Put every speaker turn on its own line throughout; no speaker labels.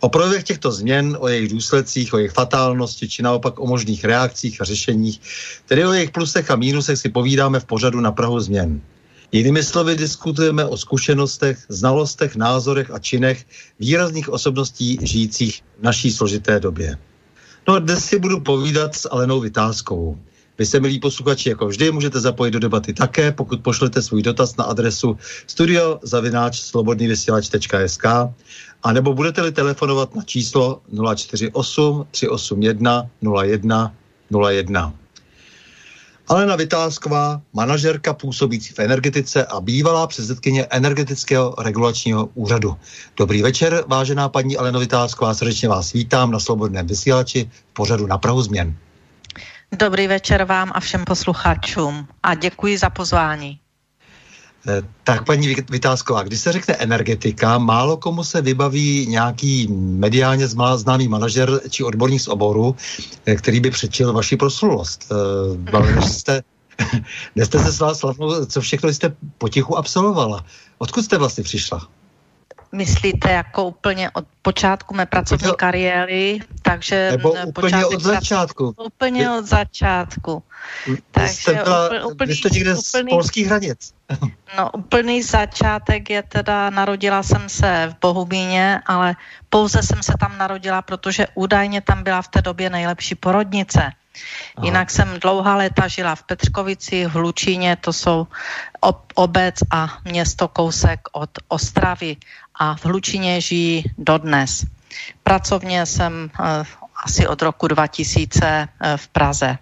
O projevech těchto změn, o jejich důsledcích, o jejich fatálnosti, či naopak o možných reakcích a řešeních, tedy o jejich plusech a mínusech si povídáme v pořadu na Prahu změn. Jinými slovy diskutujeme o zkušenostech, znalostech, názorech a činech výrazných osobností žijících v naší složité době. No a dnes si budu povídat s Alenou Vytázkovou. Vy se, milí posluchači, jako vždy můžete zapojit do debaty také, pokud pošlete svůj dotaz na adresu studiozavináč.slobodnývysílač.sk a nebo budete-li telefonovat na číslo 048 381 01 01. Alena Vytázková, manažerka působící v energetice a bývalá předsedkyně energetického regulačního úřadu. Dobrý večer, vážená paní Alena Vytázková, srdečně vás vítám na Slobodném vysílači v pořadu na Prahu změn.
Dobrý večer vám a všem posluchačům a děkuji za pozvání.
Eh, tak paní Vytázková, když se řekne energetika, málo komu se vybaví nějaký mediálně známý manažer či odborník z oboru, eh, který by přečil vaši proslulost. Eh, bavili jste, dnes jste se slavnou, co všechno jste potichu absolvovala. Odkud jste vlastně přišla?
Myslíte jako úplně od počátku mé pracovní to, kariéry, takže
nebo úplně od začátku.
Úplně Vy, od začátku.
Takže jste byla, úplný, jste někde úplný, z polských hranic.
No úplný začátek je teda, narodila jsem se v Bohumíně, ale pouze jsem se tam narodila, protože údajně tam byla v té době nejlepší porodnice. Aha. Jinak jsem dlouhá léta žila v Petřkovici, v Hlučíně, to jsou ob, obec a město kousek od Ostravy a v Hlučině žijí dodnes. Pracovně jsem uh, asi od roku 2000 uh, eh, v Praze.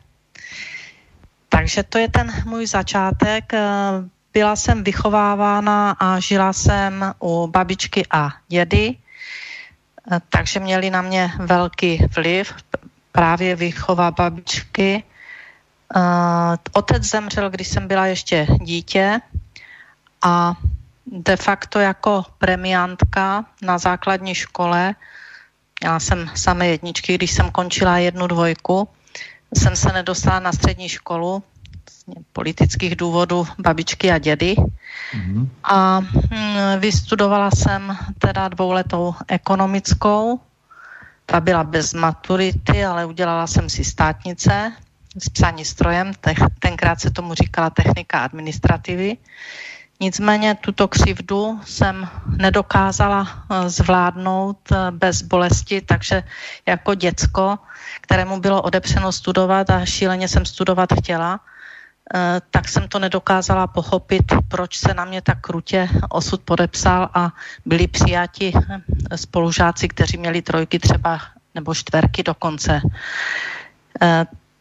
Takže to je ten můj začátek. Uh, byla jsem vychovávána a žila jsem u babičky a dědy, takže měli na mě velký vliv právě výchova babičky. Otec zemřel, když jsem byla ještě dítě a de facto jako premiantka na základní škole, já jsem samé jedničky, když jsem končila jednu dvojku, jsem se nedostala na střední školu z politických důvodů babičky a dědy. Mm-hmm. A hm, vystudovala jsem teda dvouletou ekonomickou, ta byla bez maturity, ale udělala jsem si státnice s psaní strojem, tenkrát se tomu říkala technika administrativy. Nicméně tuto křivdu jsem nedokázala eh, zvládnout eh, bez bolesti, takže jako děcko, kterému bylo odepřeno studovat a šíleně jsem studovat chtěla, eh, tak jsem to nedokázala pochopit, proč se na mě tak krutě osud podepsal a byli přijati spolužáci, kteří měli trojky třeba nebo čtverky dokonce.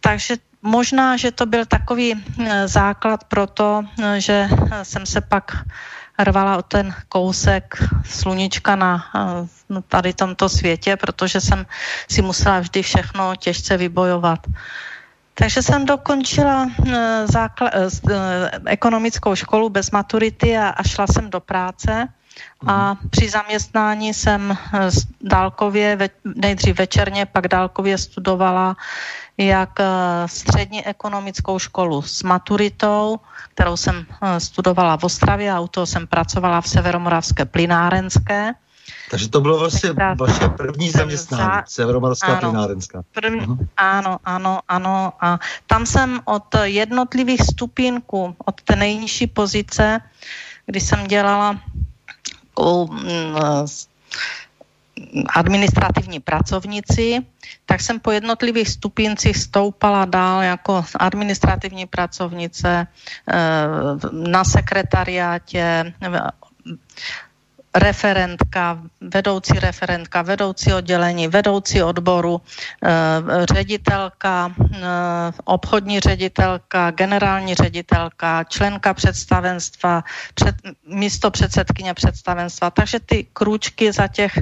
Takže možná, že to byl takový základ pro to, že jsem se pak rvala o ten kousek sluníčka na tady tomto světě, protože jsem si musela vždy všechno těžce vybojovat. Takže jsem dokončila eh, eh, eh, ekonomickou školu bez maturity a, a šla jsem do práce. A při zaměstnání jsem dálkově, nejdřív večerně, pak dálkově studovala jak střední ekonomickou školu s maturitou, kterou jsem studovala v Ostravě a u toho jsem pracovala v Severomoravské plynárenské.
Takže to bylo vlastně vaše první zaměstnání, za... Severomoravská ano, plynárenská.
První, uh-huh. Ano, ano, ano. A tam jsem od jednotlivých stupínků, od té nejnižší pozice, kdy jsem dělala administrativní pracovníci, tak jsem po jednotlivých stupíncích stoupala dál jako administrativní pracovnice eh, na sekretariátě, referentka, vedoucí referentka, vedoucí oddělení, vedoucí odboru, eh, ředitelka, eh, obchodní ředitelka, generální ředitelka, členka představenstva, před, místo předsedkyně představenstva. Takže ty krůčky za těch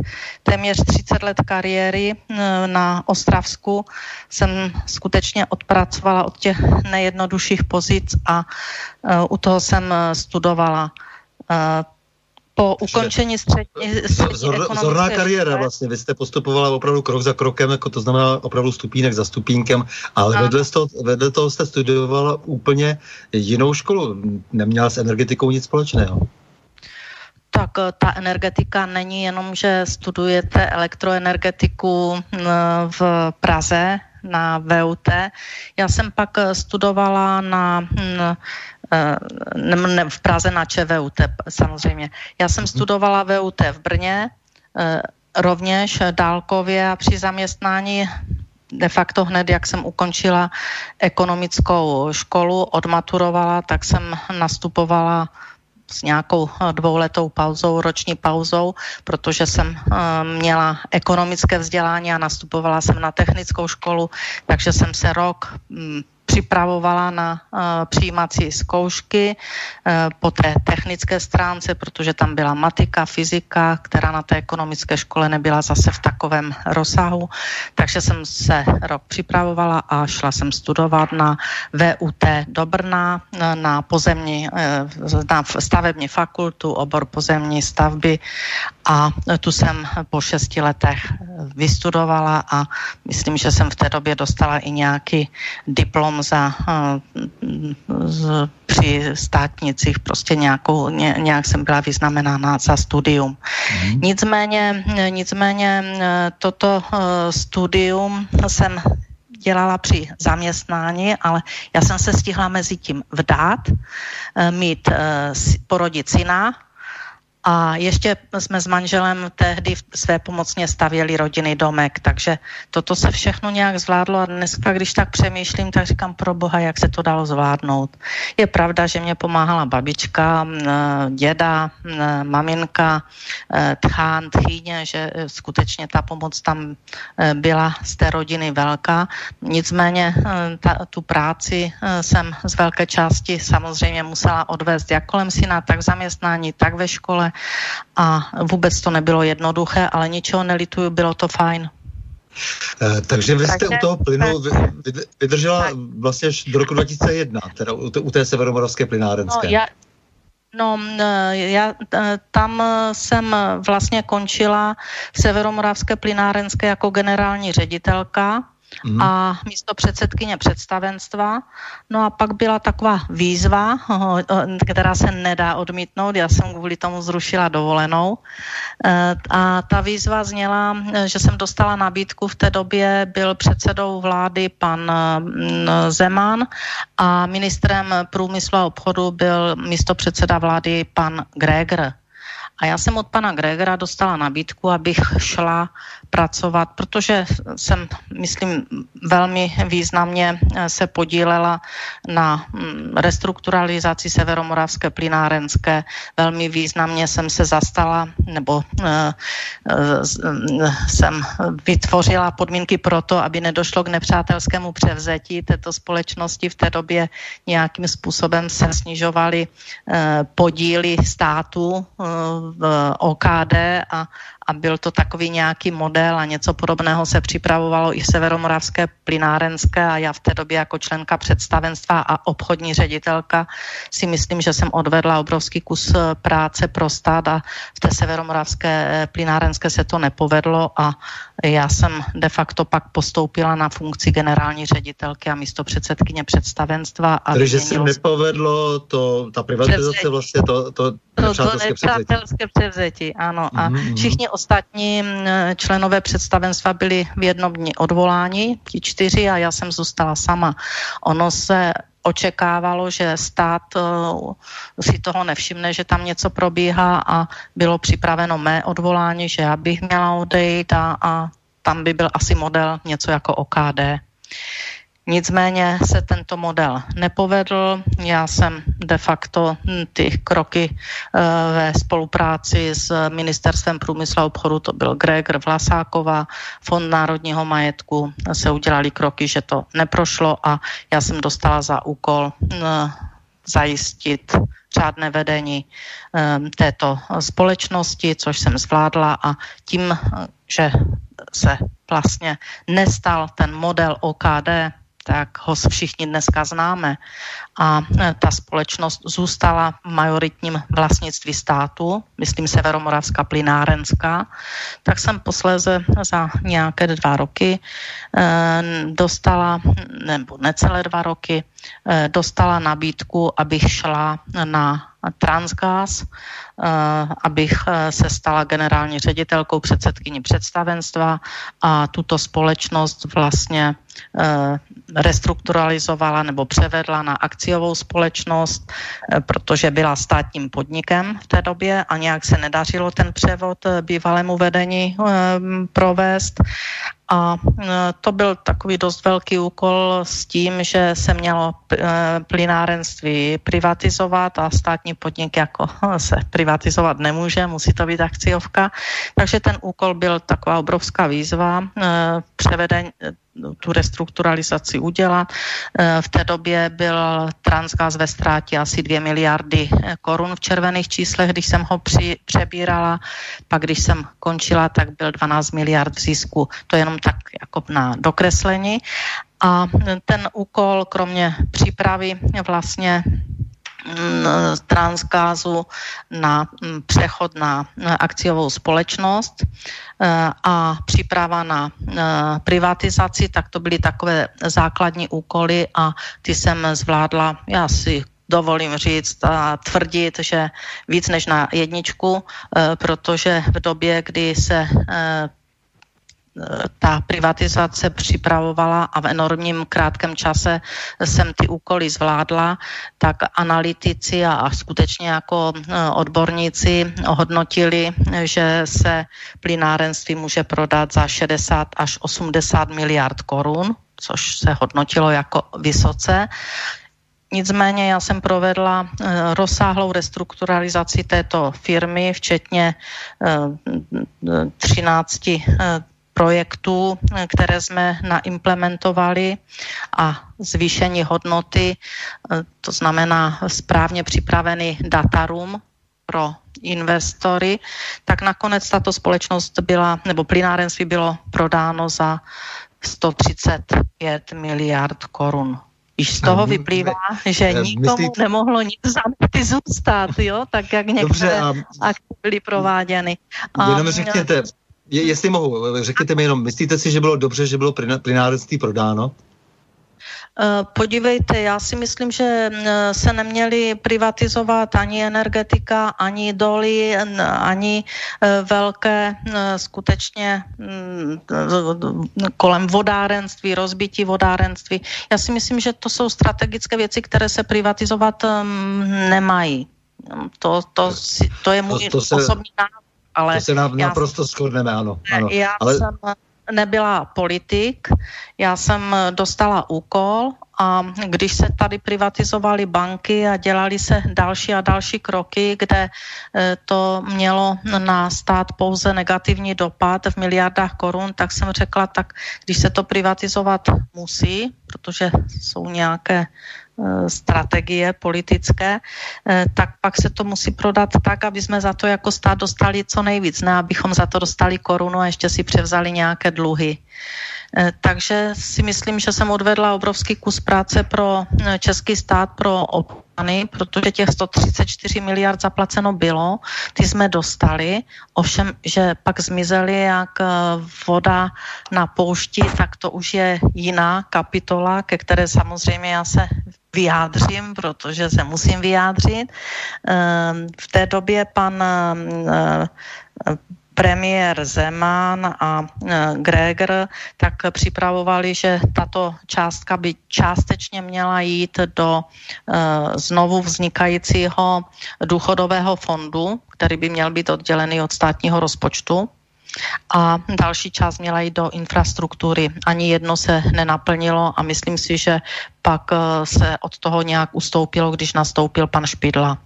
téměř 30 let kariéry eh, na Ostravsku jsem skutečně odpracovala od těch nejjednodušších pozic a u toho jsem studovala po ukončení střední, střední Zor,
Zorná kariéra vlastně, vy jste postupovala opravdu krok za krokem, jako to znamená opravdu stupínek za stupínkem, ale vedle toho, vedle toho jste studovala úplně jinou školu, neměla s energetikou nic společného.
Tak eh, ta energetika není jenom, že studujete elektroenergetiku eh, v Praze na VUT. Já jsem pak eh, studovala na hm, Eh, ne, ne, v Praze na ČVUT samozřejmě. Já jsem mhm. studovala VUT v Brně, eh, rovněž dálkově a při zaměstnání de facto hned, jak jsem ukončila ekonomickou školu, odmaturovala, tak jsem nastupovala s nějakou eh, dvouletou pauzou, roční pauzou, protože jsem měla ekonomické vzdělání a nastupovala jsem na technickou školu, takže jsem se rok mm, připravovala na uh, přijímací zkoušky uh, po té technické stránce, protože tam byla matika, fyzika, která na té ekonomické škole nebyla zase v takovém rozsahu. Takže jsem se rok připravovala a šla jsem studovat na VUT do Brna, na pozemní, uh, na stavební fakultu, obor pozemní stavby a tu jsem po šesti letech vystudovala a myslím, že jsem v té době dostala i nějaký diplom za, z, při státnicích, prostě nějakou, ně, nějak jsem byla vyznamenána za studium. Mm. Nicméně, nicméně toto studium jsem dělala při zaměstnání, ale já jsem se stihla mezi tím vdát, mít, porodit syna, a ještě jsme s manželem tehdy své pomocně stavěli rodinný domek, takže toto se všechno nějak zvládlo a dneska, když tak přemýšlím, tak říkám pro boha, jak se to dalo zvládnout. Je pravda, že mě pomáhala babička, děda, maminka, e, tchán, tchýně, že e, skutečně ta pomoc tam e, byla z té rodiny velká. Nicméně ta, tu práci jsem z velké části samozřejmě musela odvést jak kolem syna, tak v zaměstnání, tak ve škole a vůbec to nebylo jednoduché, ale ničeho nelituju, bylo to fajn.
Eh, takže vy jste takže, u toho plynu vydržela tak. vlastně až do roku 2001, teda u, té severomoravské plynárenské.
No, já, No, eh, já eh, tam jsem vlastně končila v Severomoravské plynárenské jako generální ředitelka mm. a místo předsedkyně představenstva. No a pak byla taková výzva, která se nedá odmítnout. Já jsem kvůli tomu zrušila dovolenou. E, a ta výzva zněla, že jsem dostala nabídku. V té době byl předsedou vlády pan Zeman a ministrem průmyslu a obchodu byl místo předseda vlády pan Greger. A já jsem od pana Gregora dostala nabídku, abych šla pracovat, protože jsem, myslím, velmi významně eh, se podílela na mm, restrukturalizaci severomoravské plynárenské. Velmi významně jsem se zastala, nebo uh, uh, jsem vytvořila podmínky pro to, aby nedošlo k nepřátelskému převzetí této společnosti. V té době nějakým způsobem se snižovaly podíly státu v OKD a a byl to takový nějaký model a něco podobného se připravovalo i v Severomoravské plynárenské a já v té době jako členka představenstva a obchodní ředitelka si myslím, že jsem odvedla obrovský kus eh, práce pro stát a v té Severomoravské eh, plynárenské se to nepovedlo a já jsem de facto pak postoupila na funkci generální ředitelky a místo předsedkyně představenstva. A
Takže se nepovedlo to, ta privatizace
převzetí.
vlastně, to, to,
to, to nepřátelské převzetí. Ano. A mm-hmm. všichni ostatní členové představenstva byli v jednom dni odvoláni, ti čtyři, a já jsem zůstala sama. Ono se očekávalo, že stát uh, si toho nevšimne, že tam něco probíhá a bylo připraveno mé odvolání, že já bych měla odejít a, a tam by byl asi model něco jako OKD. Nicméně se tento model nepovedl. Já jsem de facto ty kroky eh, ve spolupráci s Ministerstvem průmyslu a obchodu, to byl Gregor Vlasáková, Fond národního majetku, se udělali kroky, že to neprošlo a já jsem dostala za úkol hm, zajistit řádné vedení hm, této společnosti, což jsem zvládla a tím, že se vlastně nestal ten model OKD, tak ho všichni dneska známe. A e, ta společnost zůstala v majoritním vlastnictví státu, myslím Severomoravská plynárenská, tak jsem posléze za nějaké dva roky e, dostala, nebo necelé dva roky, e, dostala nabídku, abych šla na Transgas, abych se stala generální ředitelkou předsedkyní představenstva a tuto společnost vlastně restrukturalizovala nebo převedla na akciovou společnost, eh, protože byla státním podnikem v té době a nějak se nedařilo ten převod eh, bývalému vedení eh, provést. A to byl takový dost velký úkol s tím, že se mělo plynárenství privatizovat a státní podnik jako se privatizovat nemůže, musí to být akciovka. Takže ten úkol byl taková obrovská výzva převedení tu restrukturalizaci udělat. Eh, v té době byl Transgas ve ztrátě asi 2 miliardy eh, korun v červených číslech, když jsem ho při, přebírala. Pak, když jsem končila, tak byl 12 miliard v zisku. To je jenom tak jako na dokreslení. A ten úkol, kromě přípravy vlastně transgázu na přechod na akciovou společnost Eh, a příprava na eh, privatizaci, tak to byly takové základní úkoly a ty jsem zvládla, já si dovolím říct a tvrdit, že víc než na jedničku, eh, protože v době, kdy se ta privatizace připravovala a v enormním krátkém čase jsem ty úkoly zvládla, tak analytici a, skutečně jako e, odborníci hodnotili, že se plynárenství může prodat za 60 až 80 miliard korun, což se hodnotilo jako vysoce. Nicméně já jsem provedla e, rozsáhlou restrukturalizaci této firmy, včetně 13 e, projektů, které jsme naimplementovali a zvýšení hodnoty, to znamená správně připravený datarum pro investory, tak nakonec tato společnost byla, nebo plynárenství bylo prodáno za 135 miliard korun. Již z toho vyplývá, že nikomu nemohlo nic za zůstat, jo? tak jak některé Dobře, a... akty byly prováděny.
Jenom řekněte, je, jestli mohu, řekněte mi jenom, myslíte si, že bylo dobře, že bylo plynárenství prodáno?
Eh, podívejte, já si myslím, že eh, se neměly privatizovat ani energetika, ani doly, ani eh, velké skutečně mm, kolem vodárenství, rozbití vodárenství. Já si myslím, že to jsou strategické věci, které se privatizovat mm, nemají To, to, to je můj to, to se, osobní názor. Ale
to se nám naprosto shodneme, ano. ano.
Já
ale...
jsem nebyla politik, já jsem dostala úkol a když se tady privatizovaly banky a dělali se další a další kroky, kde eh, to mělo na stát pouze negativní dopad v miliardách korun, tak jsem řekla, tak když se to privatizovat musí, protože jsou nějaké strategie politické, eh, tak pak se to musí prodat tak, aby jsme za to jako stát dostali co nejvíc, ne abychom za to dostali korunu a ještě si převzali nějaké dluhy. Eh, takže si myslím, že jsem odvedla obrovský kus práce pro eh, český stát, pro občany, protože těch 134 miliard zaplaceno bylo, ty jsme dostali, ovšem, že pak zmizely jak eh, voda na poušti, tak to už je jiná kapitola, ke které samozřejmě já se vyjádřím, protože se musím vyjádřit. V té době pan premiér Zeman a e, Greger tak připravovali, že tato částka by částečně měla jít do e, znovu vznikajícího důchodového fondu, který by měl být oddělený od státního rozpočtu a další část měla jít do infrastruktury. Ani jedno se nenaplnilo a myslím si, že pak e, se od toho nějak ustoupilo, když nastoupil pan Špidla.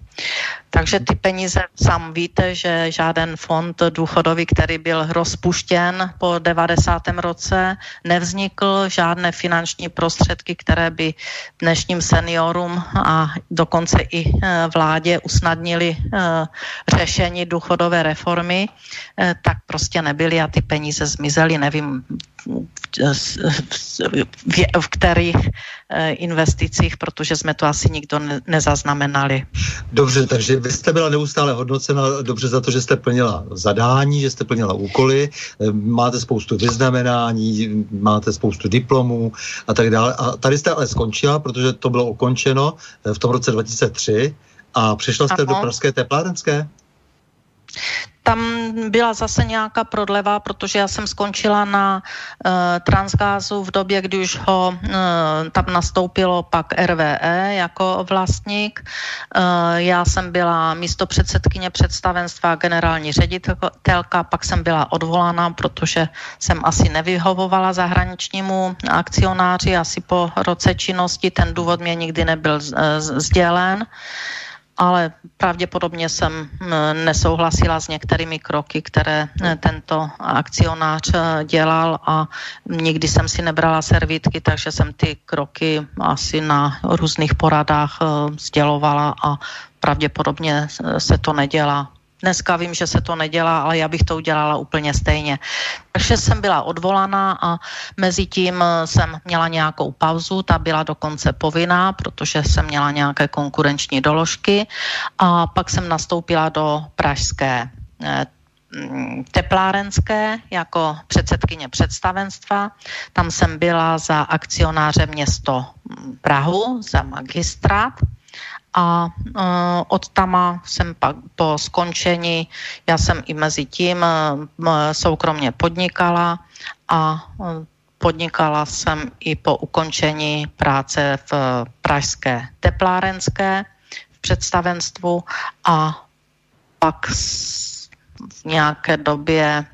Takže ty peníze, sám víte, že žádný fond důchodový, který byl rozpuštěn po 90. roce, nevznikl, žádné finanční prostředky, které by dnešním seniorům a dokonce i eh, vládě usnadnili eh, řešení důchodové reformy, eh, tak prostě nebyly a ty peníze zmizely, nevím v, v kterých investicích, protože jsme to asi nikdo nezaznamenali.
Dobře, takže vy jste byla neustále hodnocena dobře za to, že jste plnila zadání, že jste plnila úkoly, eh, máte spoustu vyznamenání, máte spoustu diplomů a tak dále. A tady jste ale skončila, protože to bylo ukončeno eh, v tom roce 2003 a přišla jste ano. do Pražské teplárenské?
Tam byla zase nějaká prodleva, protože já jsem skončila na uh, Transgázu v době, kdy už ho uh, tam nastoupilo pak RVE jako vlastník. Uh, já jsem byla místo předsedkyně představenstva generální ředitelka, pak jsem byla odvolána, protože jsem asi nevyhovovala zahraničnímu akcionáři, asi po roce činnosti ten důvod mě nikdy nebyl uh, sdělen. Ale pravděpodobně jsem nesouhlasila s některými kroky, které tento akcionář eh, dělal a nikdy jsem si nebrala servítky, takže jsem ty kroky asi na různých poradách eh, sdělovala a pravděpodobně se to nedělá Dneska vím, že se to nedělá, ale já bych to udělala úplně stejně. Takže jsem byla odvolaná a mezi tím jsem měla nějakou pauzu, ta byla dokonce povinná, protože jsem měla nějaké konkurenční doložky a pak jsem nastoupila do pražské eh, teplárenské jako předsedkyně představenstva. Tam jsem byla za akcionáře město Prahu, za magistrát a uh, od tama jsem pak po skončení, já jsem i mezi tím uh, soukromně podnikala a uh, podnikala jsem i po ukončení práce v pražské teplárenské v představenstvu a pak v nějaké době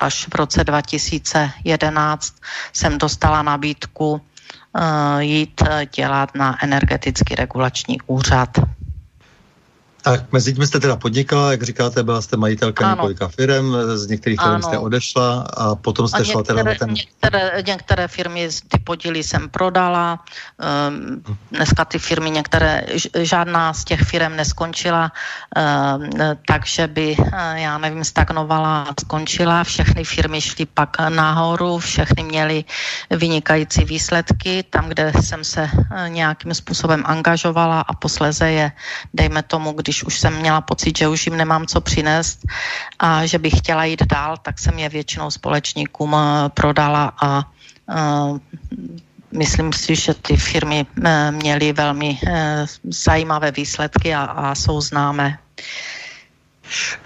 až v roce 2011 jsem dostala nabídku jít eh, dělat na energetický regulační úřad.
Tak mezi tím jste teda podnikala, jak říkáte, byla jste majitelka ano. několika firm, z některých firm jste odešla a potom jste a šla některé, teda na ten...
Některé, některé firmy, ty podíly jsem prodala, um, dneska ty firmy některé, žádná z těch firm neskončila, um, takže by, uh, já nevím, stagnovala a skončila, všechny firmy šly pak nahoru, všechny měly vynikající výsledky, tam, kde jsem se uh, nějakým způsobem angažovala a posleze je, dejme tomu, kdy když už jsem měla pocit, že už jim nemám co přinést a že bych chtěla jít dál, tak jsem je většinou společníkům eh, prodala a uh, myslím si, že ty firmy uh, měly velmi zajímavé výsledky a, a jsou známé.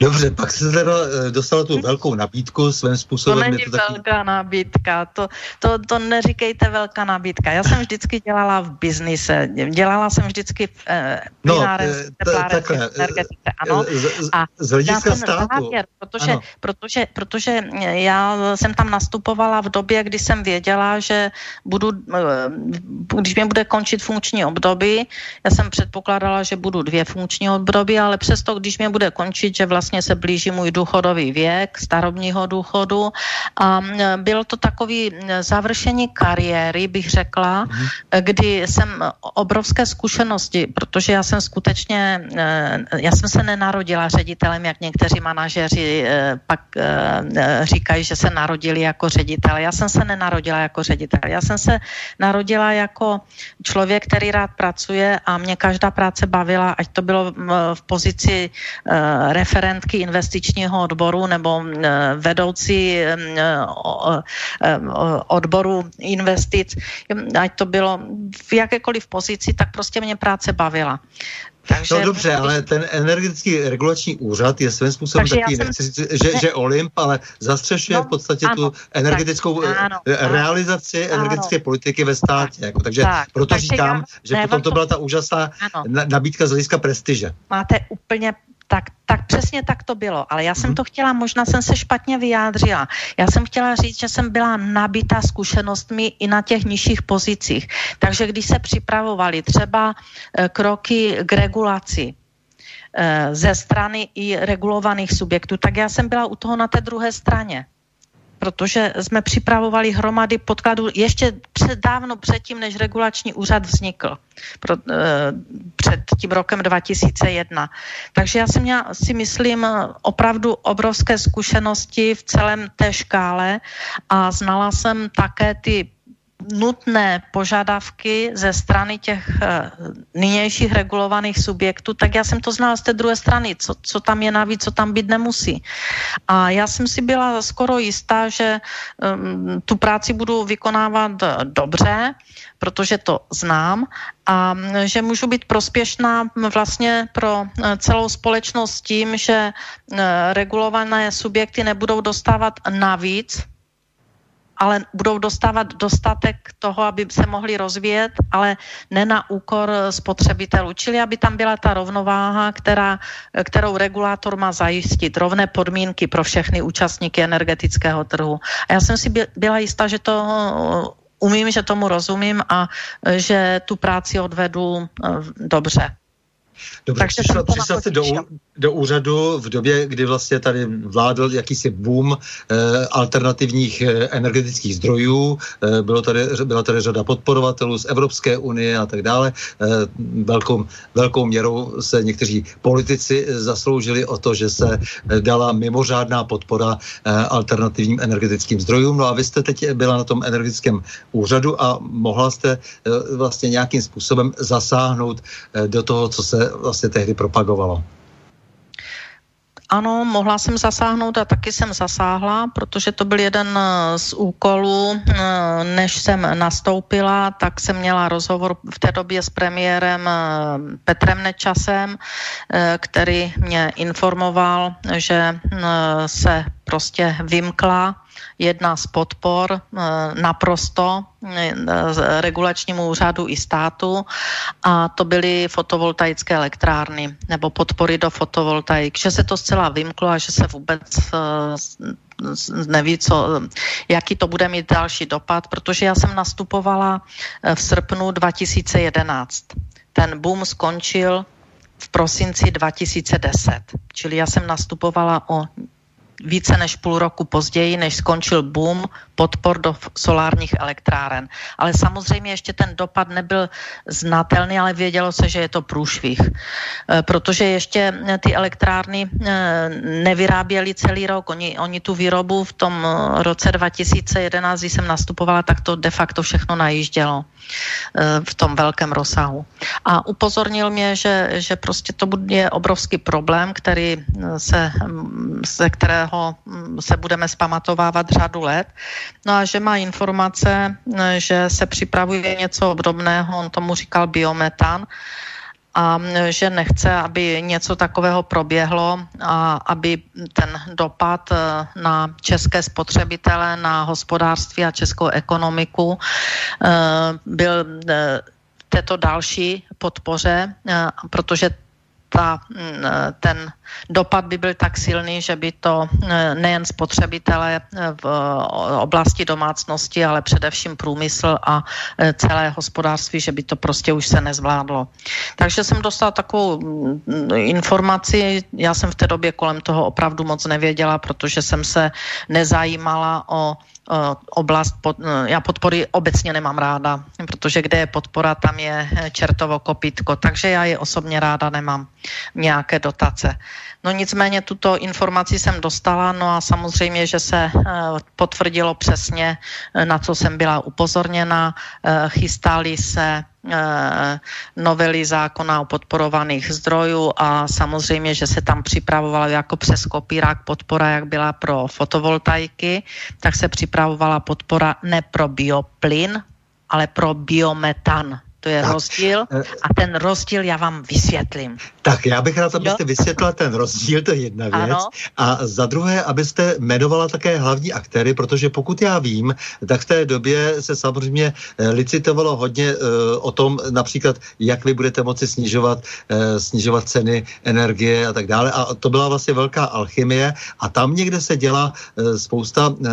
Dobře, pak se teda eh, dostala tu velkou nabídku svým způsobem.
To není to taky... velká nabídka, to, to, to neříkejte velká nabídka. Já jsem vždycky dělala v biznise, dělala jsem vždycky v eh, no, eh, takhle, energetice, ano.
Z, a z hlediska státu. Závěr,
protože, protože, protože já jsem tam nastupovala v době, kdy jsem věděla, že budu, když mě bude končit funkční období, já jsem předpokládala, že budu dvě funkční období, ale přesto, když mě bude končit, že vlastně se blíží můj důchodový věk, starobního důchodu. A byl to takový završení kariéry, bych řekla, mm. kdy jsem obrovské zkušenosti, protože já jsem skutečně, e, já jsem se nenarodila ředitelem, jak někteří manažeři e, pak e, říkají, že se narodili jako ředitel. Já jsem se nenarodila jako ředitel. Já jsem se narodila jako člověk, který rád pracuje a mě každá práce bavila, ať to bylo v pozici referentky investičního odboru nebo vedoucí odboru investic, ať to bylo v jakékoliv pozici, tak prostě mě práce bavila.
Takže, no dobře, ale ten energetický regulační úřad je svým způsobem taky, jsem, nechci říct, že, ne, že Olymp, ale zastřešuje no, v podstatě ano, tu energetickou tak, ano, realizaci ano, energetické ano, politiky ve státě. Tak, jako, takže tak, proto takže říkám, já, že ne, potom to byla ta úžasná ano, nabídka z hlediska prestiže.
Máte úplně tak, tak přesně tak to bylo, ale já jsem mhm. to chtěla, možná jsem se špatně vyjádřila. Já jsem chtěla říct, že jsem byla nabita zkušenostmi i na těch nižších pozicích. Takže když se připravovali třeba e, kroky k regulaci, e, ze strany i regulovaných subjektů, tak já jsem byla u toho na té druhé straně protože jsme připravovali hromady podkladů ještě před, dávno předtím, než regulační úřad vznikl, pro, e, před tím rokem 2001. Takže já jsem měla, si myslím, opravdu obrovské zkušenosti v celém té škále a znala jsem také ty nutné požadavky ze strany těch uh, nynějších regulovaných subjektů, tak já jsem to znala z té druhé strany, co, co tam je navíc, co tam být nemusí. A já jsem si byla skoro jistá, že um, tu práci budu vykonávat dobře, protože to znám a že můžu být prospěšná vlastně pro e, celou společnost tím, že uh, regulované subjekty nebudou dostávat navíc ale budou dostávat dostatek toho, aby se mohli rozvíjet, ale ne na úkor spotřebitelů. Čili aby tam byla ta rovnováha, která, kterou regulátor má zajistit, rovné podmínky pro všechny účastníky energetického trhu. A já jsem si byla jistá, že to umím, že tomu rozumím a že tu práci odvedu eh, dobře.
Dobře, přišla, přišla jste do, do úřadu v době, kdy vlastně tady vládl jakýsi boom eh, alternativních eh, energetických zdrojů, eh, bylo tady, byla tady řada podporovatelů z Evropské unie a tak dále. Eh, velkou, velkou měrou se někteří politici zasloužili o to, že se eh, dala mimořádná podpora eh, alternativním energetickým zdrojům. No a vy jste teď byla na tom energetickém úřadu a mohla jste eh, vlastně nějakým způsobem zasáhnout eh, do toho, co se vlastně tehdy propagovalo.
Ano, mohla jsem zasáhnout a taky jsem zasáhla, protože to byl jeden eh, z úkolů, eh, než jsem nastoupila, tak jsem měla rozhovor v té době s premiérem eh, Petrem Nečasem, který mě informoval, že se prostě vymkla jedna z podpor eh, naprosto eh, regulačnímu úřadu i státu a to byly fotovoltaické elektrárny nebo podpory do fotovoltaik, že se to zcela vymklo a že se vůbec eh, neví, co, jaký to bude mít další dopad, protože já jsem nastupovala v srpnu 2011. Ten boom skončil v prosinci 2010. Čili já jsem nastupovala o více než půl roku později, než skončil boom podpor do solárních elektráren. Ale samozřejmě ještě ten dopad nebyl znatelný, ale vědělo se, že je to průšvih. E, protože ještě ty elektrárny e, nevyráběly celý rok. Oni, oni tu výrobu v tom roce 2011, když jsem nastupovala, tak to de facto všechno najíždělo e, v tom velkém rozsahu. A upozornil mě, že, že prostě to je obrovský problém, který se, se kterého se budeme spamatovávat řadu let. No a že má informace, že se připravuje něco obdobného, on tomu říkal biometan, a že nechce, aby něco takového proběhlo a aby ten dopad na české spotřebitele, na hospodářství a českou ekonomiku byl této další podpoře, protože ta, mm, ten dopad by byl tak silný, že by to mm, nejen spotřebitele v oblasti domácnosti, ale především průmysl a celé hospodářství, že by to prostě už se nezvládlo. Takže jsem dostala takovou mm, informaci, já jsem v té době kolem toho opravdu moc nevěděla, protože jsem se nezajímala o Eh, oblast, pod, eh, já podpory obecně nemám ráda, protože kde je podpora, tam je eh, čertovo kopítko, takže já je osobně ráda nemám nějaké dotace. No nicméně tuto informaci jsem dostala, no a samozřejmě, že se potvrdilo přesně, na co jsem byla upozorněna. Chystali se Eh, novely zákona o podporovaných zdrojů a samozřejmě, že se tam připravovalo jako přes kopírák podpora, jak byla pro fotovoltaiky, tak se připravovala podpora ne pro bioplyn, ale pro biometan. To je tak. rozdíl eh, a ten rozdíl já vám vysvětlím.
Tak já bych rád, abyste jo? vysvětlila ten rozdíl, to je jedna věc. Ano. A za druhé, abyste jmenovala také hlavní aktéry, protože pokud já vím, tak v té době se samozřejmě eh, licitovalo hodně uh, o tom například, jak vy budete moci snižovat, uh, snižovat ceny energie a tak dále. A to byla vlastně velká alchymie a tam někde se dělá uh, spousta uh,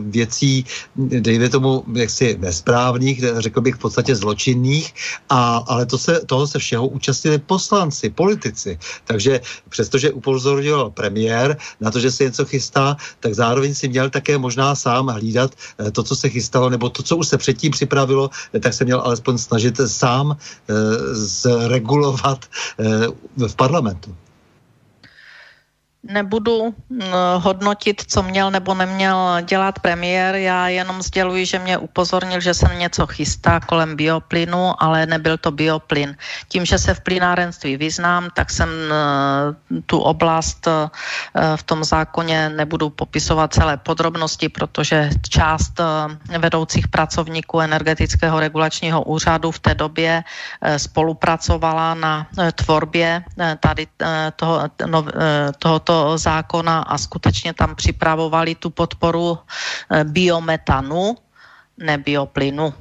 věcí, dejme tomu jaksi nesprávných, řekl bych v podstatě zločinných, a, ale to se, toho se všeho účastnili poslanci, politici. Takže přestože upozorňoval premiér na to, že se něco chystá, tak zároveň si měl také možná sám hlídat eh, to, co se chystalo, nebo to, co už se předtím připravilo, eh, tak se měl alespoň snažit sám e, zregulovat v parlamentu
nebudu mm, hodnotit, co měl nebo neměl dělat premiér. Já jenom sděluji, že mě upozornil, že se něco chystá kolem bioplynu, ale nebyl to bioplyn. Tím, že se v plynárenství vyznám, tak jsem eh, tu oblast eh, v tom zákoně nebudu popisovat celé podrobnosti, protože část eh, vedoucích pracovníků energetického regulačního úřadu v té době spolupracovala na tvorbě tady toho, tohoto tohoto zákona a skutečně tam připravovali tu podporu eh, biometanu, ne bioplynu.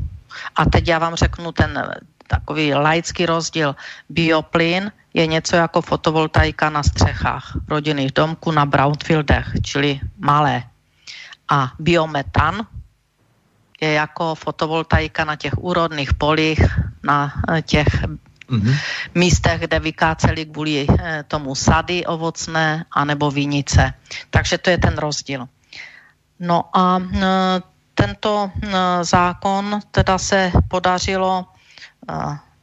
A teď já vám řeknu ten eh, takový laický rozdíl. Bioplyn je něco jako fotovoltaika na střechách rodinných domků na brownfieldech, čili malé. A biometan je jako fotovoltaika na těch úrodných polích, na eh, těch mm-hmm. místech, kde vykáceli kvůli eh, tomu sady ovocné anebo vinice. Takže to je ten rozdíl. No a eh, tento eh, zákon teda se podařilo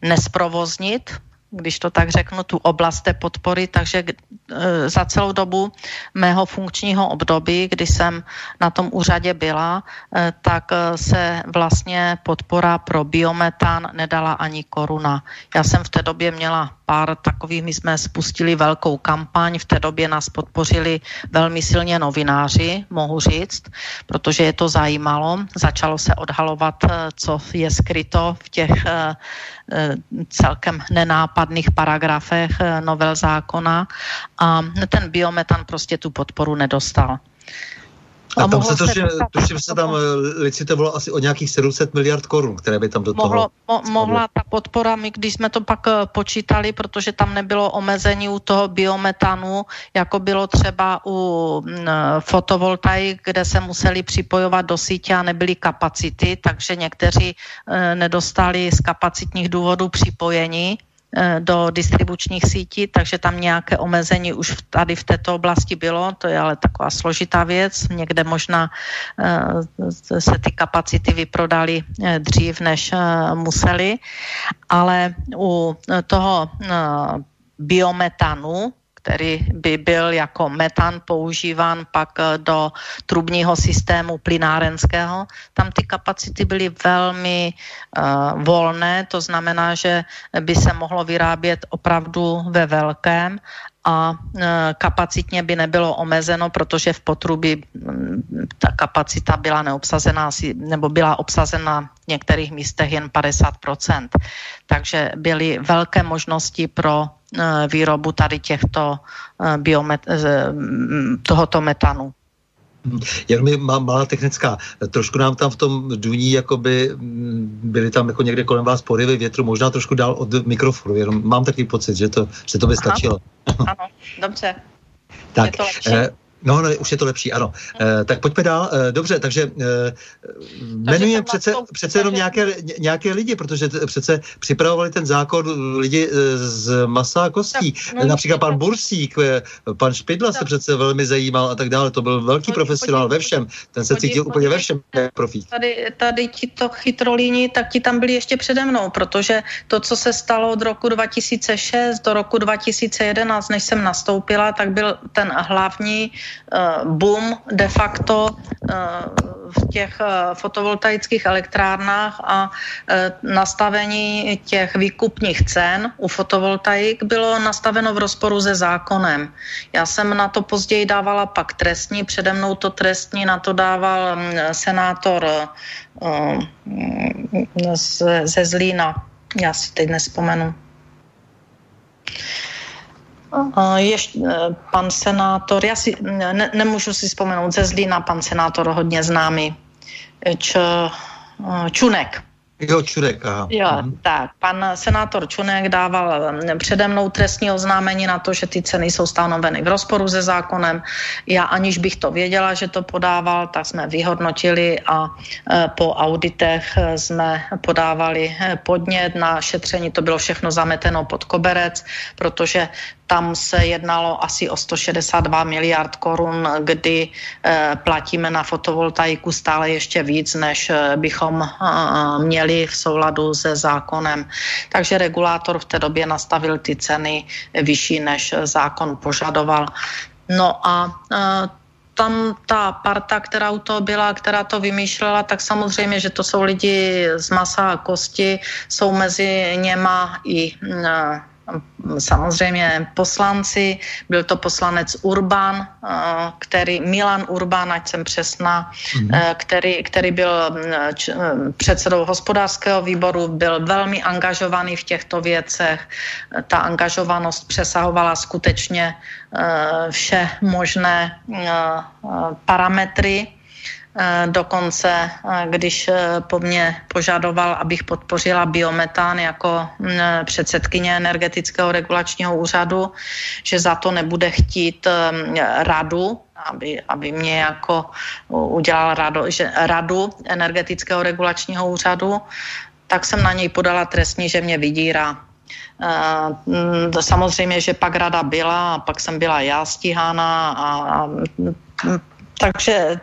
nesprovoznit, když to tak řeknu, tu oblast té podpory, takže e, za celou dobu mého funkčního období, kdy jsem na tom úřadě byla, e, tak e, se vlastně podpora pro biometan nedala ani koruna. Já jsem v té době měla pár takových, my jsme spustili velkou kampaň, v té době nás podpořili velmi silně novináři, mohu říct, protože je to zajímalo. Začalo se odhalovat, co je skryto v těch celkem nenápadných paragrafech novel zákona a ten biometan prostě tu podporu nedostal.
A, a tam se, tuším, tuším se tam eh, licitovalo asi o nějakých 700 miliard korun, které by tam do toho... Mohlo,
mo, mohla ta podpora, my když jsme to pak eh, počítali, protože tam nebylo omezení u toho biometanu, jako bylo třeba u mm, eh, fotovoltaik, kde se museli připojovat do sítě a nebyly kapacity, takže někteří nedostali z kapacitních důvodů připojení do distribučních sítí, takže tam nějaké omezení už tady v této oblasti bylo, to je ale taková složitá věc. Někde možná eh, se ty kapacity vyprodaly eh, dřív, než museli, ale u toho biometanu, který by byl jako metan používán pak eh, do trubního systému plynárenského. Tam ty kapacity byly velmi uh, volné, to znamená, že by se mohlo vyrábět opravdu ve velkém a kapacitně by nebylo omezeno, protože v potrubí mm, ta kapacita byla neobsazená, nebo byla obsazena v některých místech jen 50%. Takže byly velké možnosti pro výrobu tady těchto biomet, tohoto metanu.
Jenom je má, malá technická. Trošku nám tam v tom duní, jakoby mm, byly tam jako někde kolem vás porivy větru, možná trošku dál od mikrofonu. Jenom mám takový pocit, že to, že to by stačilo.
Ano, dobře.
Tak, No, no, už je to lepší, ano. E, tak pojďme dál. E, dobře, takže e, jmenujeme přece, přece jenom nějaké, nějaké lidi, protože t, přece připravovali ten zákon lidi z masa a kostí. Tak, no, Například pan Bursík, pan Špidla tak. se přece velmi zajímal a tak dále. To byl velký no, profesionál podívej, ve všem. Ten se podívej, cítil úplně ve všem profík.
Tady, tady ti to chytrolíni, tak ti tam byli ještě přede mnou, protože to, co se stalo od roku 2006 do roku 2011, než jsem nastoupila, tak byl ten hlavní boom de facto eh, v těch eh, fotovoltaických elektrárnách a nastavení těch výkupních cen u fotovoltaik bylo nastaveno v rozporu se zákonem. Já jsem na to později dávala pak trestní, přede mnou to trestní na to dával mm, senátor ze Zlína. Já si teď nespomenu. Ještě e, pan senátor, já si ne, nemůžu si vzpomenout ze Zlína, pan senátor hodně známý, e, Č, e, Čunek.
Jo, Čurek, aha.
Jo, mhm. tak. Pan senátor Čunek dával přede mnou trestní oznámení na to, že ty ceny jsou stanoveny v rozporu se zákonem. Já aniž bych to věděla, že to podával, tak jsme vyhodnotili a po auditech jsme podávali podnět na šetření. To bylo všechno zameteno pod koberec, protože tam se jednalo asi o 162 miliard korun, kdy eh, platíme na fotovoltaiku stále ještě víc, než eh, bychom eh, měli v souladu se zákonem. Takže regulátor v té době nastavil ty ceny vyšší, než zákon požadoval. No a tam ta parta, která u toho byla, která to vymýšlela, tak samozřejmě, že to jsou lidi z masa a kosti, jsou mezi něma i samozřejmě poslanci, byl to poslanec Urban, eh, který, Milan Urban, ať jsem přesná, mm-hmm. který, který byl eh, předsedou hospodářského výboru, byl velmi angažovaný v těchto věcech. Ta angažovanost přesahovala skutečně vše možné parametry Eh, dokonce, eh, když eh, po mně požadoval, abych podpořila biometán jako mm, předsedkyně energetického regulačního úřadu, že za to nebude chtít radu, aby, aby mě jako udělal radu, že radu energetického regulačního úřadu, tak jsem na něj podala trestní, že mě vydírá. Mm, samozřejmě, že pak rada byla a pak jsem byla já stíhána a, a takže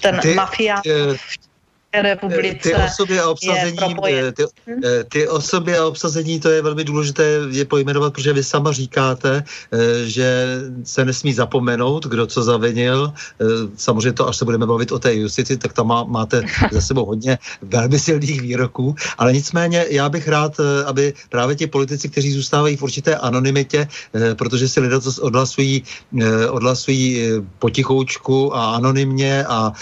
ten ty, mafia v republice
ty osoby a obsazení, je ty, eh, ty osoby a obsazení, to je velmi důležité je pojmenovat, protože vy sama říkáte, eh, že se nesmí zapomenout, kdo co zavinil. Eh, samozřejmě to, až se budeme bavit o té justici, tak tam má, máte za sebou hodně velmi silných výroků, ale nicméně já bych rád, aby právě ti politici, kteří zůstávají v určité anonymitě, protože si lidé to odhlasují, odhlasují potichoučku a anonymně a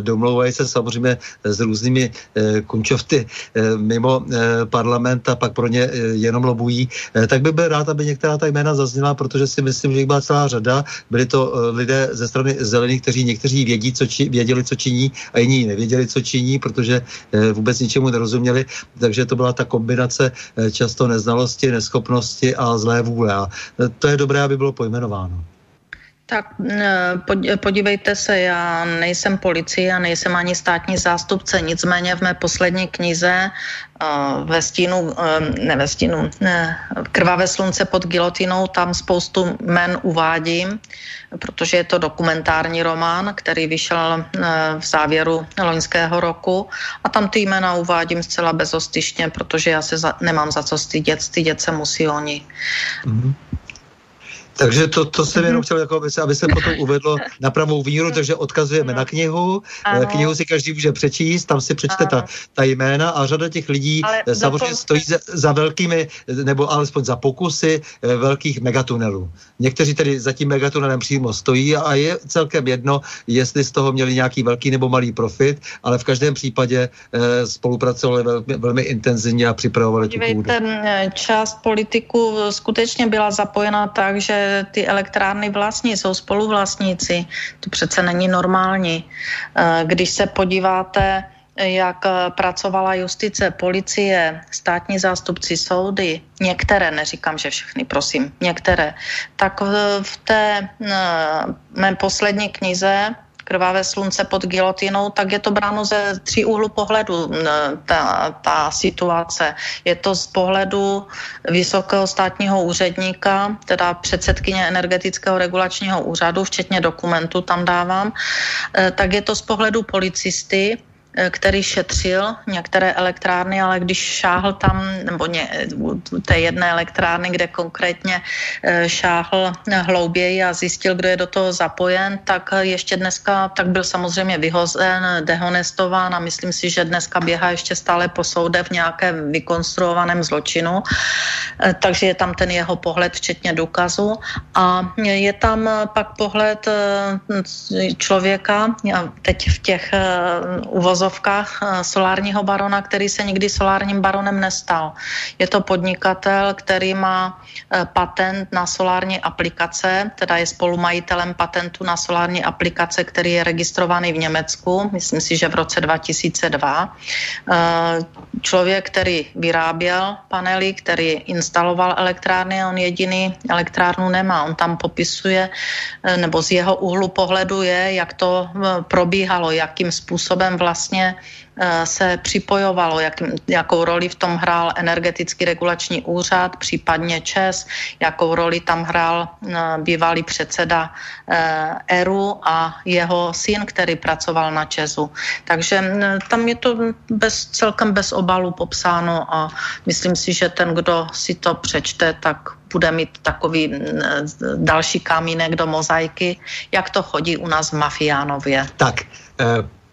domlouvají se samozřejmě s různými eh, kunčovty eh, mimo eh, parlament a pak pro ně jenom lobují, tak bych byl rád, aby některá ta jména zazněla, protože si myslím, že jich byla celá řada. Byli to lidé ze strany zelených, kteří někteří vědí, co či, věděli, co činí a jiní nevěděli, co činí, protože vůbec ničemu nerozuměli. Takže to byla ta kombinace často neznalosti, neschopnosti a zlé vůle. A to je dobré, aby bylo pojmenováno.
Tak podívejte se, já nejsem policie a nejsem ani státní zástupce, nicméně v mé poslední knize ve stínu, ne ve stínu, ne, Krvavé slunce pod gilotinou, tam spoustu men uvádím, protože je to dokumentární román, který vyšel v závěru loňského roku a tam ty jména uvádím zcela bezostyšně, protože já se za, nemám za co stydět, stydět se musí oni. Mm-hmm.
Takže to, to jsem jenom chtěl, jako, aby, se, aby se potom uvedlo na pravou víru, takže odkazujeme na knihu. Ano. Knihu si každý může přečíst, tam si přečte ta, ta jména a řada těch lidí Ale eh, samozřejmě dokonce... stojí za, za velkými, nebo alespoň za pokusy eh, velkých megatunelů. Někteří tedy za tím megatunelem přímo stojí a je celkem jedno, jestli z toho měli nějaký velký nebo malý profit, ale v každém případě eh, spolupracovali velmi, velmi intenzivně a připravovali tu půdu.
Eh, část politiků skutečně byla zapojena tak, že ty elektrárny vlastní, jsou spoluvlastníci. To přece není normální. Eh, když se podíváte, jak pracovala justice, policie, státní zástupci, soudy, některé, neříkám, že všechny, prosím, některé, tak v té eh, mé poslední knize krvavé slunce pod gilotinou, tak je to bráno ze tří úhlu pohledu ta, ta situace. Je to z pohledu vysokého státního úředníka, teda předsedkyně energetického regulačního úřadu, včetně dokumentu tam dávám, e, tak je to z pohledu policisty, který šetřil některé elektrárny, ale když šáhl tam, nebo ně, té jedné elektrárny, kde konkrétně eh, šáhl hlouběji a zjistil, kdo je do toho zapojen, tak ještě dneska, tak byl samozřejmě vyhozen, dehonestován a myslím si, že dneska běhá ještě stále po soude v nějakém vykonstruovaném zločinu. Eh, takže je tam ten jeho pohled, včetně důkazu. A je tam pak pohled člověka, teď v těch uvozovkách eh, solárního barona, který se nikdy solárním baronem nestal. Je to podnikatel, který má eh, patent na solární aplikace, teda je spolumajitelem patentu na solární aplikace, který je registrovaný v Německu, myslím si, že v roce 2002. Eh, člověk, který vyráběl panely, který instaloval elektrárny, on jediný elektrárnu nemá. On tam popisuje, nebo z jeho úhlu pohledu je, jak to probíhalo, jakým způsobem vlastně eh, se připojovalo, jak, jakou roli v tom hrál energetický regulační úřad, případně ČES, jakou roli tam hrál eh, bývalý předseda eh, ERU a jeho syn, který pracoval na ČESu. Takže tam je to bez, celkem bez obalu popsáno a myslím si, že ten, kdo si to přečte, tak bude mít takový další kamínek do mozaiky, jak to chodí u nás v Mafiánově.
Tak,